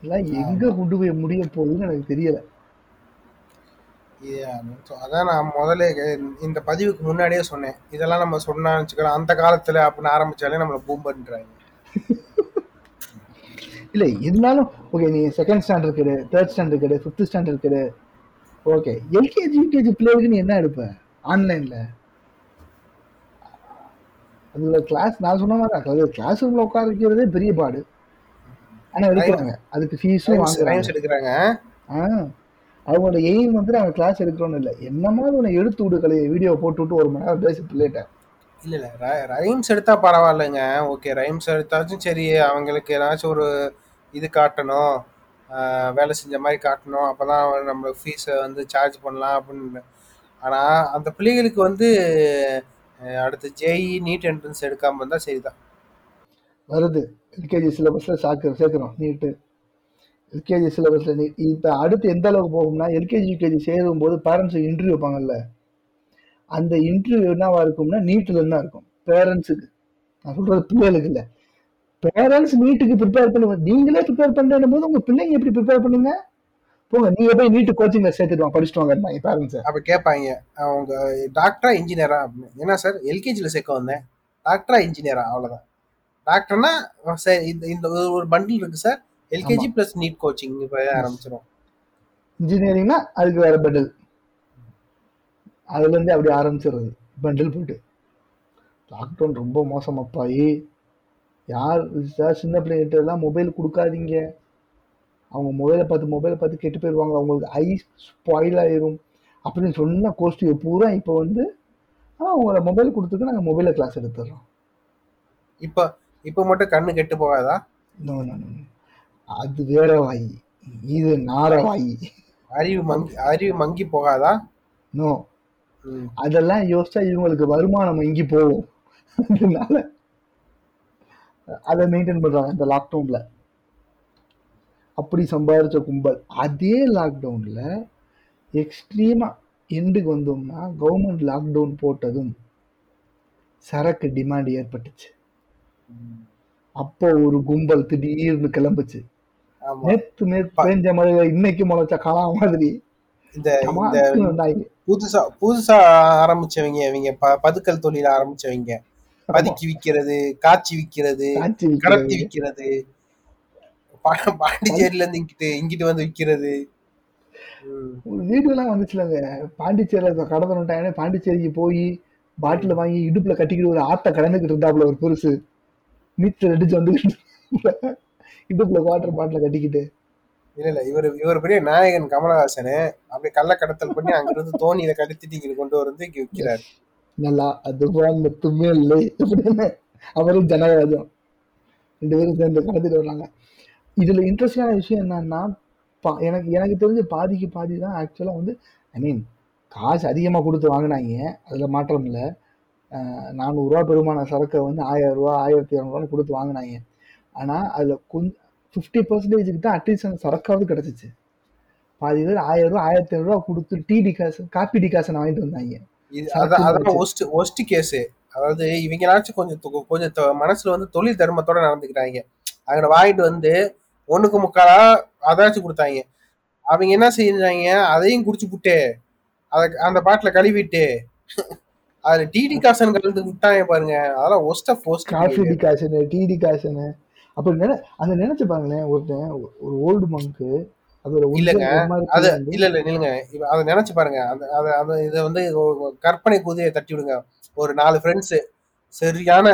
இதெல்லாம் எங்க கொண்டு போய் முடிய போகுதுன்னு எனக்கு தெரியல. அதான் நான் முதல்ல இந்த பதிவுக்கு முன்னாடியே சொன்னேன். இதெல்லாம் நம்ம சொன்னா வச்சுக்கலாம். அந்த காலத்துல அப்படின்னு ஆரம்பிச்சாலே நம்மள பூம்பன்றாங்க இல்ல இருந்தாலும் ஓகே நீ செகண்ட் ஸ்டாண்டர்ட் கிடு தேர்ட் ஸ்டாண்டர்ட் கிடு ஃபிஃப்த் ஸ்டாண்டர்ட் கிடு ஓகே எல்கேஜி யூகேஜி பிள்ளைகளுக்கு நீ என்ன எடுப்ப? ஆன்லைன்ல அதுல கிளாஸ் நான் சொன்ன மாதிரி கிளாஸ் ரூம்ல உட்கார வைக்கிறதே பெரிய பாடு. ஆனா எடுக்கிறாங்க. அதுக்கு ஃபீஸும் எடுக்கிறாங்க. அவங்களோட எய்ம் வந்து நாங்க கிளாஸ் எடுக்கிறோம்னு இல்லை. என்ன மாதிரி உன்னை எடுத்து விடு கலையை வீடியோ போட்டு விட்டு ஒரு மணி நேரம் பேசி பிள்ளைகிட்ட. இல்ல இல்ல. ரைம்ஸ் எடுத்தா பரவாயில்லைங்க. ஓகே ரைம்ஸ் எடுத்தாச்சும் சரி அவங்களுக்கு ஏதாச்சும் ஒரு இது காட்டணும். வேலை செஞ்ச மாதிரி காட்டணும். அப்பதான் நம்ம ஃபீஸை வந்து சார்ஜ் பண்ணலாம் அப்படின்னு. ஆனா அந்த பிள்ளைகளுக்கு வந்து அடுத்து ஜேஇ நீட் என்ட்ரன்ஸ் எடுக்காம இருந்தா சரிதான். வருது. எல்கேஜி சிலபஸில் சாக்கு சேர்க்குறோம் நீட்டு. எல்கேஜி சிலபஸில் நீ இப்போ அடுத்து எந்த அளவுக்கு போகும்னா எல்கேஜி யூகேஜி சேரும் போது பேரண்ட்ஸுக்கு இன்டர்வியூ வைப்பாங்கல்ல? அந்த இன்டர்வியூ என்னவா இருக்கும்னா நீட்டில் என்ன இருக்கும். பேரண்ட்ஸுக்கு நான் சொல்கிறது பிள்ளைகளுக்கு இல்லை. பேரண்ட்ஸ் நீட்டுக்கு ப்ரிப்பேர் பண்ணுவோம் நீங்களே ப்ரிப்பேர் பண்ணுற போது உங்கள் பிள்ளைங்க எப்படி ப்ரிப்பேர் பண்ணுங்க? போங்க நீங்க போய் நீட்டு கோச்சிங்ல சேர்த்துட்டு படிச்சுட்டு வாங்க பேரண்ட்ஸ் அப்ப கேட்பாங்க அவங்க டாக்டரா இன்ஜினியரா அப்படின்னு. என்ன சார் எல்கேஜியில் சேர்க்க வந்தேன். டாக்டரா இன்ஜினியரா அவ்வளவுதான். டாக்டர்னா சார் இந்த இந்த ஒரு- பண்டில் இருக்கு sir. LKG plus NEET coaching இப்போ ஆரம்பிச்சிடும் இன்ஜினியரிங்னா அதுக்கு வேற பண்டில் அதுல இருந்து அப்படி ஆரம்பிச்சிடுறது. பண்டில் போட்டு. லாக்டவுன் ரொம்ப மோசமாப்பாயி யார் சார் சின்ன பிள்ளைங்கிட்ட எல்லாம் மொபைல் கொடுக்காதீங்க. அவங்க மொபைலை பார்த்து மொபைலை பார்த்து கெட்டு போயிடுவாங்க அவங்களுக்கு ஐ ஸ்பாயில் ஆயிரும். அப்படின்னு சொன்ன கோஷ்டியை பூரா இப்போ வந்து ஆ உங்களை மொபைல் கொடுத்துட்டு நாங்கள் மொபைலில் கிளாஸ் எடுத்துடுறோம். இப்போ இப்போ மட்டும் கண்ணு கெட்டு போகாதா? நோ நோ அது வேற வாய். இது நார வாய். அறிவு மங்கி அறிவு மங்கி போகாதா? நோ. அதெல்லாம் யோசிச்சா இவங்களுக்கு வருமானம் எங்கி போகும். அதனால அதை மெயின்டைன் பண்றாங்க இந்த லாக்டவுன்ல அப்படி சம்பாதிச்ச கும்பல். அதே லாக்டவுன்ல எக்ஸ்ட்ரீமா எண்டுக்கு வந்தோம்னா கவர்மெண்ட் லாக்டவுன் போட்டதும் சரக்கு டிமாண்ட் ஏற்பட்டுச்சு. அப்போ ஒரு கும்பல் திடீர்னு கிளம்புச்சு. நேத்து நேத்து பேஞ்ச மழையில இன்னைக்கு முளைச்ச காலா மாதிரி. இந்த புதுசா புதுசா ஆரம்பிச்சவங்க இவங்க பதுக்கல் தொழில ஆரம்பிச்சவங்க. பதுக்கி விக்கிறது காய்ச்சி விக்கிறது கடத்தி விக்கிறது. பாண்டிச்சேரியில இருந்து இங்கிட்டு இங்கிட்டு வந்து விக்கிறது. ஒரு வீடியோலாம் வந்துச்சுலங்க. பாண்டிச்சேரியில கடத்தணுட்டாங்க பாண்டிச்சேரிக்கு போய் பாட்டில் வாங்கி இடுப்புல கட்டிக்கிட்டு ஒரு ஆத்த கடந்துக்கிட்டு இருந்தாப்புல ஒரு பெருசு. நீச்சல் அடிச்சு வந்துக்கிட்டு இடுப்புல வாட்டர் பாட்டில கட்டிக்கிட்டு. இல்ல இல்ல இவர் இவர் பெரிய நாயகன் கமலஹாசன் அப்படியே கள்ள கடத்தல் பண்ணி அங்கிருந்து தோணியில கடத்திட்டு இங்க கொண்டு வந்து இங்க விக்கிறாரு. நல்லா அதுவான் மட்டுமே இல்லை அப்படின்னு அவரும் ஜனராஜம் ரெண்டு பேரும் சேர்ந்து கடத்திட்டு வர்றாங்க. இதுல இன்ட்ரெஸ்டிங்கான விஷயம் என்னன்னா எனக்கு எனக்கு தெரிஞ்ச பாதிக்கு பாதி தான் ஆக்சுவலா வந்து ஐ மீன் காசு அதிகமா கொடுத்து வாங்கினாங்க அதுல மாற்றம் இல்லை. நானூறுரூவா பெருமான சரக்கை வந்து ஆயிரம் ரூபா ஆயிரத்தி இரநூறுவான்னு கொடுத்து வாங்கினாங்க. ஆனா அதுல கொஞ்சம் ஃபிஃப்டி பர்சன்டேஜுக்கு தான் அட்லீஸ்ட் அந்த சரக்காவது கிடைச்சிச்சு. பாதி பேர் ஆயிரம் ரூபா ஆயிரத்தி ஐநூறுரூவா கொடுத்து டீ டிகாசன் காப்பி டிகாசன் வாங்கிட்டு வந்தாங்க. ஒஸ்ட் கேஸ் அதாவது இவங்களாச்சும் கொஞ்சம் கொஞ்சம் மனசுல வந்து தொழில் தர்மத்தோட நடந்துக்கிறாங்க. அங்க வாங்கிட்டு வந்து ஒண்ணுக்கு முக்காலா அதாச்சும் கொடுத்தாங்க. அவங்க என்ன செஞ்சாங்க அதையும் குடிச்சு புட்டு அத அந்த பாட்டில கழுவிட்டு அதுல டிடி காசன் கலந்து விட்டாங்க பாருங்க. அதெல்லாம் waste of waste coffee decoction tea decoction அப்ப நினை அதை நினைச்சு பாருங்களேன் ஒருத்தன் ஒரு ஓல்டு மங்க்கு அதோட இல்லங்க, அது இல்ல இல்ல நில்லுங்க. அதை நினைச்சு பாருங்க. அந்த அதை இதை வந்து கற்பனை குதிரையை தட்டி விடுங்க. ஒரு நாலு ஃப்ரெண்ட்ஸ் சரியான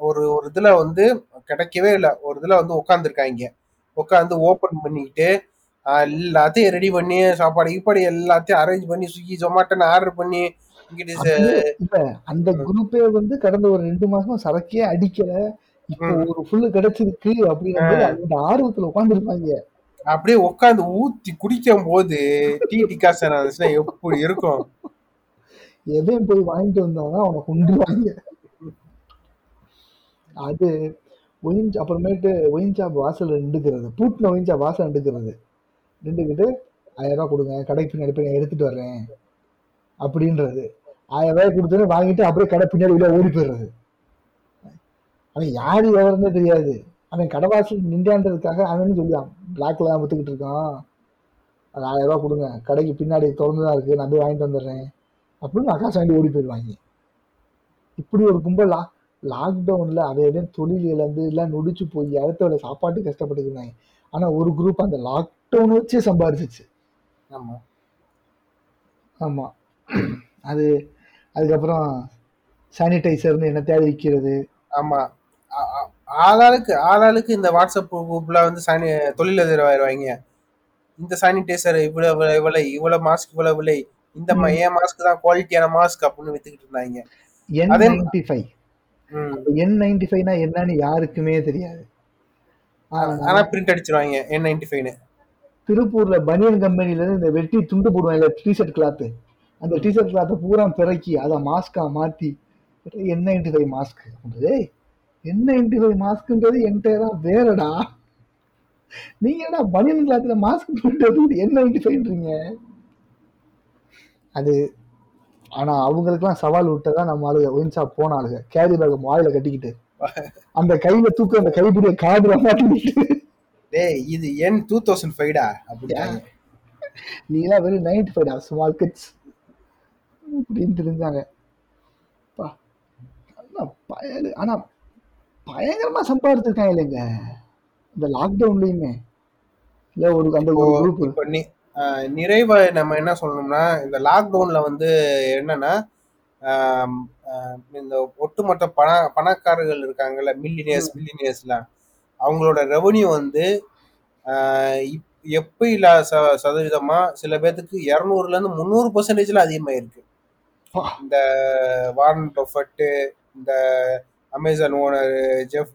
ஒரு ஒரு இதுல வந்து கிடைக்கவே இல்லை. ஒரு இதுல வந்து உட்காந்துருக்காங்க உட்காந்து ஓபன் பண்ணிக்கிட்டு ஆஹ் எல்லாத்தையும் ரெடி பண்ணி சாப்பாடு கீப்பாடு எல்லாத்தையும் அரேஞ்ச் பண்ணி ஸ்விக்கி ஜொமாட்டோன்னு ஆர்டர் பண்ணி அந்த குரூப்பே வந்து கடந்த ஒரு ரெண்டு மாசம் சரக்கே அடிக்கல. இப்போ ஒரு ஃபுல்லு கிடைச்சிருக்கு அப்படிங்கும்போது அந்த ஆர்வத்துல உட்காந்துருப்பாங்க அப்படியே உட்காந்து ஊத்தி குடிக்கும் போது டீ டிகாசன் எப்படி இருக்கும்? எவன் போய் வாங்கிட்டு வந்தாலும் அவனை கொண்டுருவாங்க அது ஒயின் அப்புறமேட்டு ஒயின் ஷாப் வாசல் நின்றுக்கிறது. பூட்டின ஒயின் ஷாப் வாசல் நின்றுக்கிறது. நின்றுக்கிட்டு ஆயிரம் ரூபாய் கொடுங்க கடைக்கு பின்னாடி போய் நான் எடுத்துட்டு வர்றேன். அப்படின்றது. ஆயிரம் ரூபாய் கொடுத்துட்டு வாங்கிட்டு அப்படியே கடை பின்னாடி வெளியே ஓடி போயிடுறது. அவன் யாரு எவருன்னே தெரியாது. அவன் கடை வாசல் நின்றான்றதுக்காக அவன் சொல்லுவான். பிளாக்ல தான் வித்துக்கிட்டு இருக்கான். அது ஆயிரம் ரூபாய் கொடுங்க. கடைக்கு பின்னாடி திறந்து தான் இருக்கு. நான் போய் வாங்கிட்டு வந்துடுறேன். அப்படின்னு ஆகாஷ் வாங்கி ஓடி போயிடுவாங்க. இப்படி ஒரு கும்பல் லா லாக்டவுனில் அவன் தொழில் இழந்து எல்லாம் நொடிச்சு போய் அடுத்த வேலை சாப்பாட்டு கஷ்டப்பட்டுருந்தாங்க ஆனால் ஒரு குரூப் அந்த லாக்டவுன் வச்சே சம்பாரிச்சிச்சு. ஆமா. ஆமாம் அது அதுக்கப்புறம் சானிடைசர்னு என்ன தேவை விற்கிறது ஆமா. ஆளாளுக்கு ஆளாளுக்கு இந்த வாட்ஸ்அப் குரூப்ல வந்து சானி தொழிலதிபர் ஆயிடுவாங்க இந்த சானிடைசர் இவ்வளவு விலை இவ்வளவு மாஸ்க் இவ்வளவு விலை இந்த என் மாஸ்க் தான் குவாலிட்டியான மாஸ்க் அப்படின்னு வித்துக்கிட்டு இருந்தாங்க. N ninety five. N ninety ஃபைவ்னா என்னன்னு யாருக்குமே தெரியாது. ஆனா, ஆனா பிரிண்ட் அடிச்சிருவாங்க என் நைன்டி ஃபைவ்னு திருப்பூர்ல பனியன் கம்பெனில இருந்து இந்த வெட்டி துண்டு போடுவாங்க டிஷர்ட் கிளாத்து அந்த டிஷர்ட் கிளாத்தை பூரா பிறக்கி அதை மாஸ்கா மாத்தி என் நைன்டி ஃபைவ் மாஸ்க் ஏய் என் நைன்டி ஃபைவ் மாஸ்க்ன்றது என்கிட்ட வேறடா. நீங்க என்ன பனியன் கிளாத்ல மாஸ்க் போட்டு என் நைன்டி ஃபைவ்ன்றீங்க அது ஆனா அவங்களுக்குலாம் சவால் விட்டதா நம்ம ஆளுங்க ஒயின் ஷாப் போன ஆளுங்க. கேரி பேக் வாயில கட்டிக்கிட்டு அந்த கையில தூக்க அந்த கைப்பிடிய காதுல மாட்டிக்கிட்டு. டேய் இது என் டூ தௌசண்ட் ஃபைவ்டா அப்படின்ட்டாங்க. நீலாம் வெறும் நைன்டி ஃபைவ் ஸ்மால் கிட்ஸ் அப்படின்னு தெரிஞ்சாங்க பயலு. ஆனா பயங்கரமா சம்பாதிச்சிருக்காங்க இல்லைங்க. இந்த லாக்டவுன்லயுமே இல்ல ஒரு அந்த ஒரு குரூப் ஆஹ் நிறைவா நம்ம என்ன சொல்லணும்னா இந்த லாக்டவுன்ல வந்து என்னன்னா இந்த ஒட்டுமொத்த பண பணக்காரர்கள் இருக்காங்கல்ல மில்லினியர்ஸ் மில்லினியர்ஸ்லாம் அவங்களோட ரெவன்யூ வந்து எப்ப இல்லாத ச சதவீதமா சில பேர்த்துக்கு இரநூறுல இருந்து முந்நூறு பர்சன்டேஜ்ல அதிகமாயிருக்கு. பா. இந்த வாரன் பஃபட்டு இந்த அமேசான் ஓனர் ஜெஃப்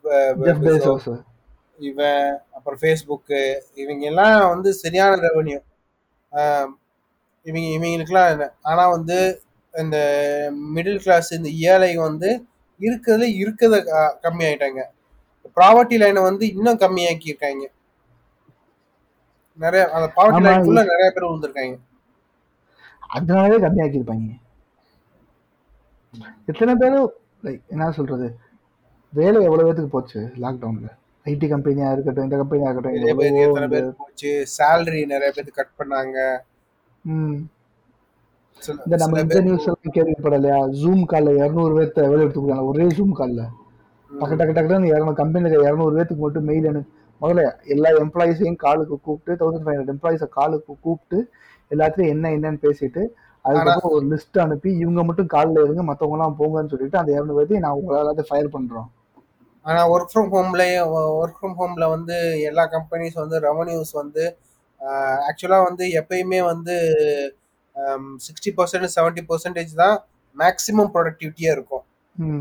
இவன் அப்புறம் ஃபேஸ்புக்கு இவங்க எல்லாம் வந்து சரியான ரெவன்யூ இவங்க இவங்களுக்குலாம் என்ன- ஆனா வந்து இந்த மிடில் கிளாஸ் இந்த ஏழை வந்து இருக்கிறதுல இருக்கிறத க- கம்மி ஆயிட்டாங்க ப்ராவர்ட்டி லைனை வந்து இன்னும் கம்மியாக்கி இருக்காங்க நிறைய அந்த ப்ராவர்ட்டி லைனுக்குள்ள நிறைய பேர் விழுந்திருக்காங்க. அதனாலவே கம்மியாக்கியிருப்பாங்க. எத்தனை பேரும் like, என்ன சொல்றது? வேலை எவ்வளவு பேத்துக்கு போச்சு லாக்டவுன்ல ஐடி கம்பெனியா இருக்கட்டும் இந்த கம்பெனியா இருக்கட்டும் பேர் எத்தனை பேர் போச்சு? சேலரி நிறைய பேருக்கு கட் பண்ணாங்க. இந்த நம்ம பேர் நியூஸ் எல்லாம் கேள்விப்படலையா? ஜூம் கால்ல இருநூறு பேர்த்த வேலை எடுத்து கொடுத்தாங்க ஒரே ஜூம் கால்ல டக்கு டக்கு டக்குன்னு இரநூறு கம்பெனியில் இரநூறு பேத்துக்கு மட்டும் மெயில் அனு முதல்ல எல்லா எம்ப்ளாயிஸையும் காலுக்கு கூப்பிட்டு தௌசண்ட் ஃபைவ் ஹண்ட்ரட் எம்ப்ளாயிஸை காலுக்கு கூப்பிட்டு எல்லாத்துலையும் என்ன என்னன்னு பேசிட்டு அதுக்கப்புறம் ஒரு லிஸ்ட் அனுப்பி இவங்க மட்டும் காலில் இருங்க மற்றவங்க எல்லாம் போங்கன்னு சொல்லிட்டு அந்த இரநூறு பேர்த்தையும் நான் உங்களை எல்லாத்தையும் ஃபயர் பண்றோம் ஆனா ஒர்க் ஃப்ரம் ஹோம்லயே ஒர்க் ஃப்ரம் ஹோம்ல வந்து எல்லா கம்பெனிஸ் வந்து ரெவன்யூஸ் வந்து ஆக்சுவலா வந்து எப்பயுமே வந்து சிக்ஸ்டி பர்சன்ட் செவன்டி பர்சன்டேஜ் தான் மேக்ஸிமம் ப்ரொடக்டிவிட்டியா இருக்கும்.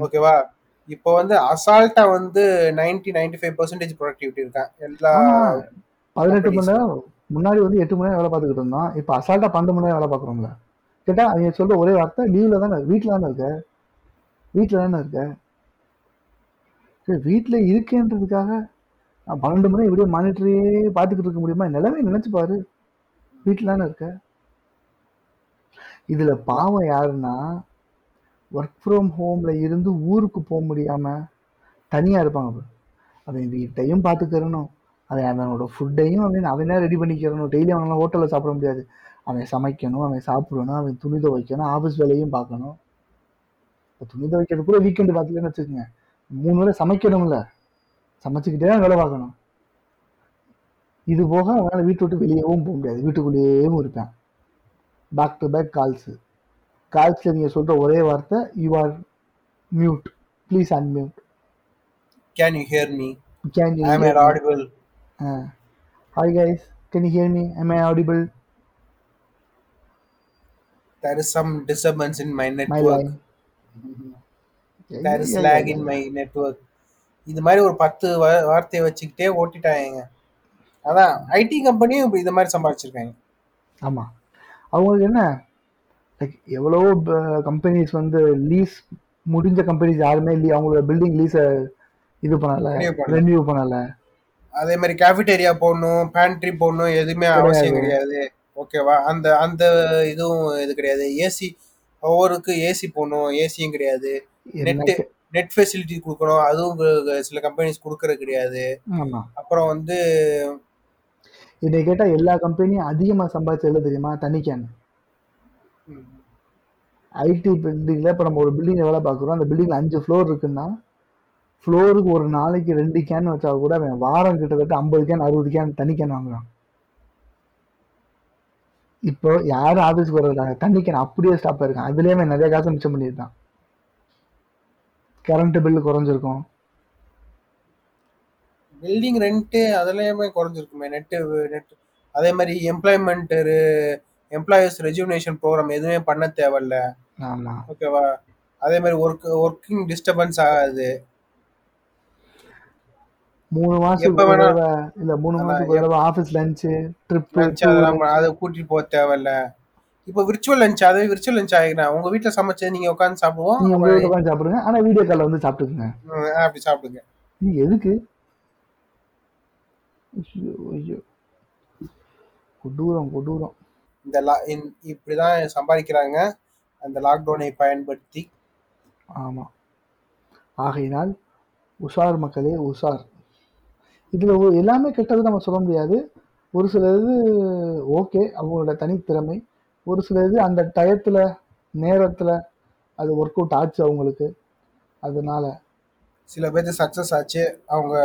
ஓகேவா இப்போ வந்து அசால்ட்டா வந்து ninety ninety five percentage productivity இருக்கா எல்லா. பதினெட்டு மணி. நேரம் முன்னாடி வந்து எட்டு மணி நேரம் வேலை பார்த்துக்கிட்டு இருந்தோம் இப்போ அசால்ட்டா பன்னெண்டு மணி நேரம் வேலை பார்க்குறோம்ல கேட்டா அவங்க சொல்ற ஒரே வார்த்தை லீவ்ல தானே வீட்டில் தானே இருக்க? வீட்டில் தானே இருக்க? சரி வீட்டில் இருக்கேன்றதுக்காக நான் பன்னெண்டு மணி இப்படியே மானிட்டரே பார்த்துக்கிட்டு இருக்க முடியுமா? நிலைமை நினைச்சு பாரு. வீட்டில் தானே இருக்க? இதில் பாவம் யாருன்னா ஒர்க் ஃப்ரம் ஹோமில் இருந்து ஊருக்கு போக முடியாமல் தனியாக இருப்பாங்க அவன் வீட்டையும் பார்த்துக்கிறணும். அவன் அவனோட ஃபுட்டையும் அவன் அவனே ரெடி பண்ணிக்கிறணும். டெய்லி அவனால் ஹோட்டலில் சாப்பிட முடியாது. அவன் சமைக்கணும் அவன் சாப்பிடணும் அவன் துணி துவைக்கணும் ஆஃபீஸ் வேலையும் பார்க்கணும். இப்போ துணி துவைக்கிறது கூட வீக்கெண்டு பார்த்துக்கன்னு வச்சுக்கோங்க. மூணு வேளை சமைக்கணும்ல. சமைச்சுக்கிட்டே தான் வேலை பார்க்கணும். இது போக அவனால் வீட்டை விட்டு வெளியவும் போக முடியாது. வீட்டுக்குள்ளேயும் இருப்பேன். பேக் டு பேக் கால்ஸு கால்ஸில் நீங்கள் சொல்கிற ஒரே வார்த்தை you are mute please unmute can you hear me can you I audible guys, can you hear me? Am I audible? There is some disturbance in my network. line. there is lag in my network. இது மாதிரி ஒரு பத்து வார்த்தையை வச்சுக்கிட்டே ஓட்டிட்டாங்க. அதான் ID கம்பெனியும் இப்ப இது மாதிரி சம்பாதிச்சிருக்காங்க. ஆமா. அவங்களுக்கு என்ன? லைக் எவ்வளவோ கம்பெனிஸ் வந்து லீஸ் முடிஞ்ச கம்பெனிஸ் யாருமே லீ அவங்களோட பில்டிங் லீஸை இது பண்ணல. ரெனியூ பண்ணல. அதே மாதிரி கேஃபிடேரியா போடணும் பேண்ட்ரி போடணும் எதுவுமே அவசியம் கிடையாது. ஓகேவா? அந்த அந்த இதுவும் இது கிடையாது. ஏசி ஒவ்வொருக்கு ஏசி போடணும். ஏசியும் கிடையாது. நெட் நெட் ஃபெசிலிட்டி கொடுக்கணும். அதுவும் சில கம்பெனிஸ் கொடுக்கறது கிடையாது. ஆமா. அப்புறம் வந்து என்னை கேட்டா எல்லா கம்பெனியும் அதிகமா சம்பாதிச்சது தெரியுமா? தனி கேன் ஐடி பில்டிங்ல இப்போ நம்ம ஒரு பில்டிங் வேலை பார்க்குறோம். அந்த பில்டிங்ல அஞ்சு ஃப்ளோர் இருக்குன்னா ஃப்ளோருக்கு ஒரு நாளைக்கு ரெண்டு கேன் வச்சா கூட அவன் வாரம் கிட்டத்தட்ட ஐம்பது கேன் அறுபது கேன் தனி கேன் வாங்குறான். இப்போ யாரும் ஆஃபீஸ்க்கு வர்றதுக்காக தண்ணி கேன் அப்படியே ஸ்டாப் ஆயிருக்கான் அதுலயே அவன் நிறைய காசு மிச்சம் பண்ணியிருக்கான். கரண்ட் பில்லு குறைஞ்சிருக்கும். பில்டிங் ரெண்ட்டு அதெல்லாமே குறைஞ்சிருக்குமே. நெட்டு நெட் அதே மாதிரி எம்ப்ளாய்மெண்ட் எம்ப்ளாயர்ஸ் ரெஜுனேஷன் ப்ரோக்ராம் எதுவுமே பண்ண தேவையில்ல. ஆமா. ஓகேவா அதே மாதிரி ஒர்க் ஒர்க்கிங் டிஸ்டர்பன்ஸ் ஆகாது. மூணு மாசத்துக்கு இல்ல மூணு மாசத்துக்கு ஆஃபீஸ் லஞ்சு லஞ்ச் அதெல்லாம் அதை கூட்டிட்டு போக தேவையில்ல. இப்போ விர்ச்சுவல் லஞ்ச் அதே விர்ச்சுவல் லஞ்ச் ஆகிக்கிறேன் உங்க வீட்ல சமைச்சு நீங்க உட்காந்து சாப்பிடுவோம் நீங்க வீட்டுல உட்காந்து சாப்பிடுங்க. ஆனா வீடியோ கால்ல வந்து சாப்பிட்டுக்குங்க. அப்படி சாப்பிடுங்க. இது எதுக்கு? ஐயோ கொடூரம் கொடூரம். இந்த லா இப்படிதான் சம்பாதிக்கிறாங்க. அந்த லாக்டவுனை பயன்படுத்தி. ஆமா. ஆகையினால் உஷார் மக்களே உஷார். இதுல எல்லாமே கெட்டது நம்ம சொல்ல முடியாது. ஒரு சில இது ஓகே அவங்களோட தனித்திறமை. ஒரு சில இது அந்த டயத்துல நேரத்துல அது ஒர்க் அவுட் ஆச்சு அவங்களுக்கு. அதனால சில பேருக்கு சக்சஸ் ஆச்சு அவங்க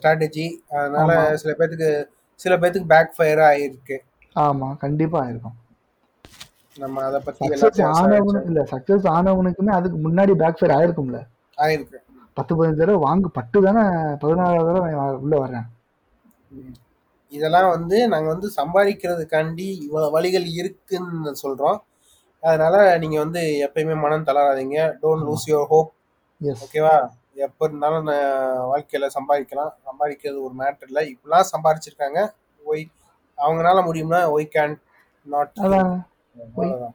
ஸ்ட்ராட்டஜி அதனால. சில பேத்துக்கு சில பேத்துக்கு பேக் ஃபயர் ஆயிருக்கு ஆமா கண்டிப்பா இருக்கும். நம்ம அதை பத்தி சக்சஸ் ஆனவனு. இல்ல சக்சஸ் ஆனவனுக்குமே அதுக்கு முன்னாடி பேக் ஃபயர் ஆயிருக்கும்ல. ஆயிருக்கு. பத்து பதினஞ்சு தடவை வாங்கு பட்டு தானே பதினாறாவது தடவை உள்ள வர்றேன். இதெல்லாம் வந்து நாங்க வந்து சம்பாதிக்கிறதுக்காண்டி இவ்வளவு வழிகள் இருக்குன்னு சொல்றோம். அதனால நீங்க வந்து எப்பயுமே மனம் தளராதீங்க. டோன்ட் லூஸ் யுவர் ஹோப் ஓகேவா எப்போ இருந்தாலும் நான் வாழ்க்கையில சம்பாதிக்கலாம். சம்பாதிக்கிறது ஒரு மேட்டர் இல்லை. இப்படிலாம் சம்பாதிச்சிருக்காங்க. ஒய் அவங்களால முடியும்னா why can not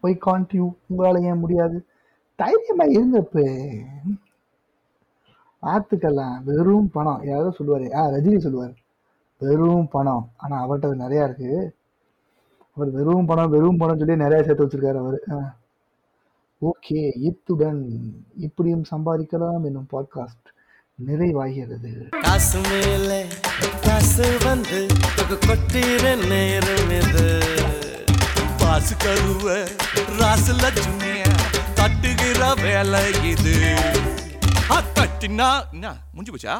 why can't you உங்களால ஏன் முடியாது? தைரியமா இருங்கப்பு பார்த்துக்கலாம் வெறும் பணம். யாரோ சொல்லுவார். ஆ ரஜினி சொல்லுவார். வெறும் பணம். ஆனால் அவர்கிட்ட அது நிறைய இருக்கு. அவர் வெறும் பணம் வெறும் பணம் சொல்லி நிறையா சேர்த்து வச்சிருக்காரு அவர். ஓகே இத்துடன் இப்படியும் சம்பாதிக்கலாம் என்னும் பாட்காஸ்ட் நிறைவாகிறது. காசு மேலே காசு வந்து தொகு கொட்டிற நேரம் இது. பாசு கழுவ ராசு லட்சுமிய தட்டுகிற வேலை இது. ஆ, என்ன முடிஞ்சு போச்சா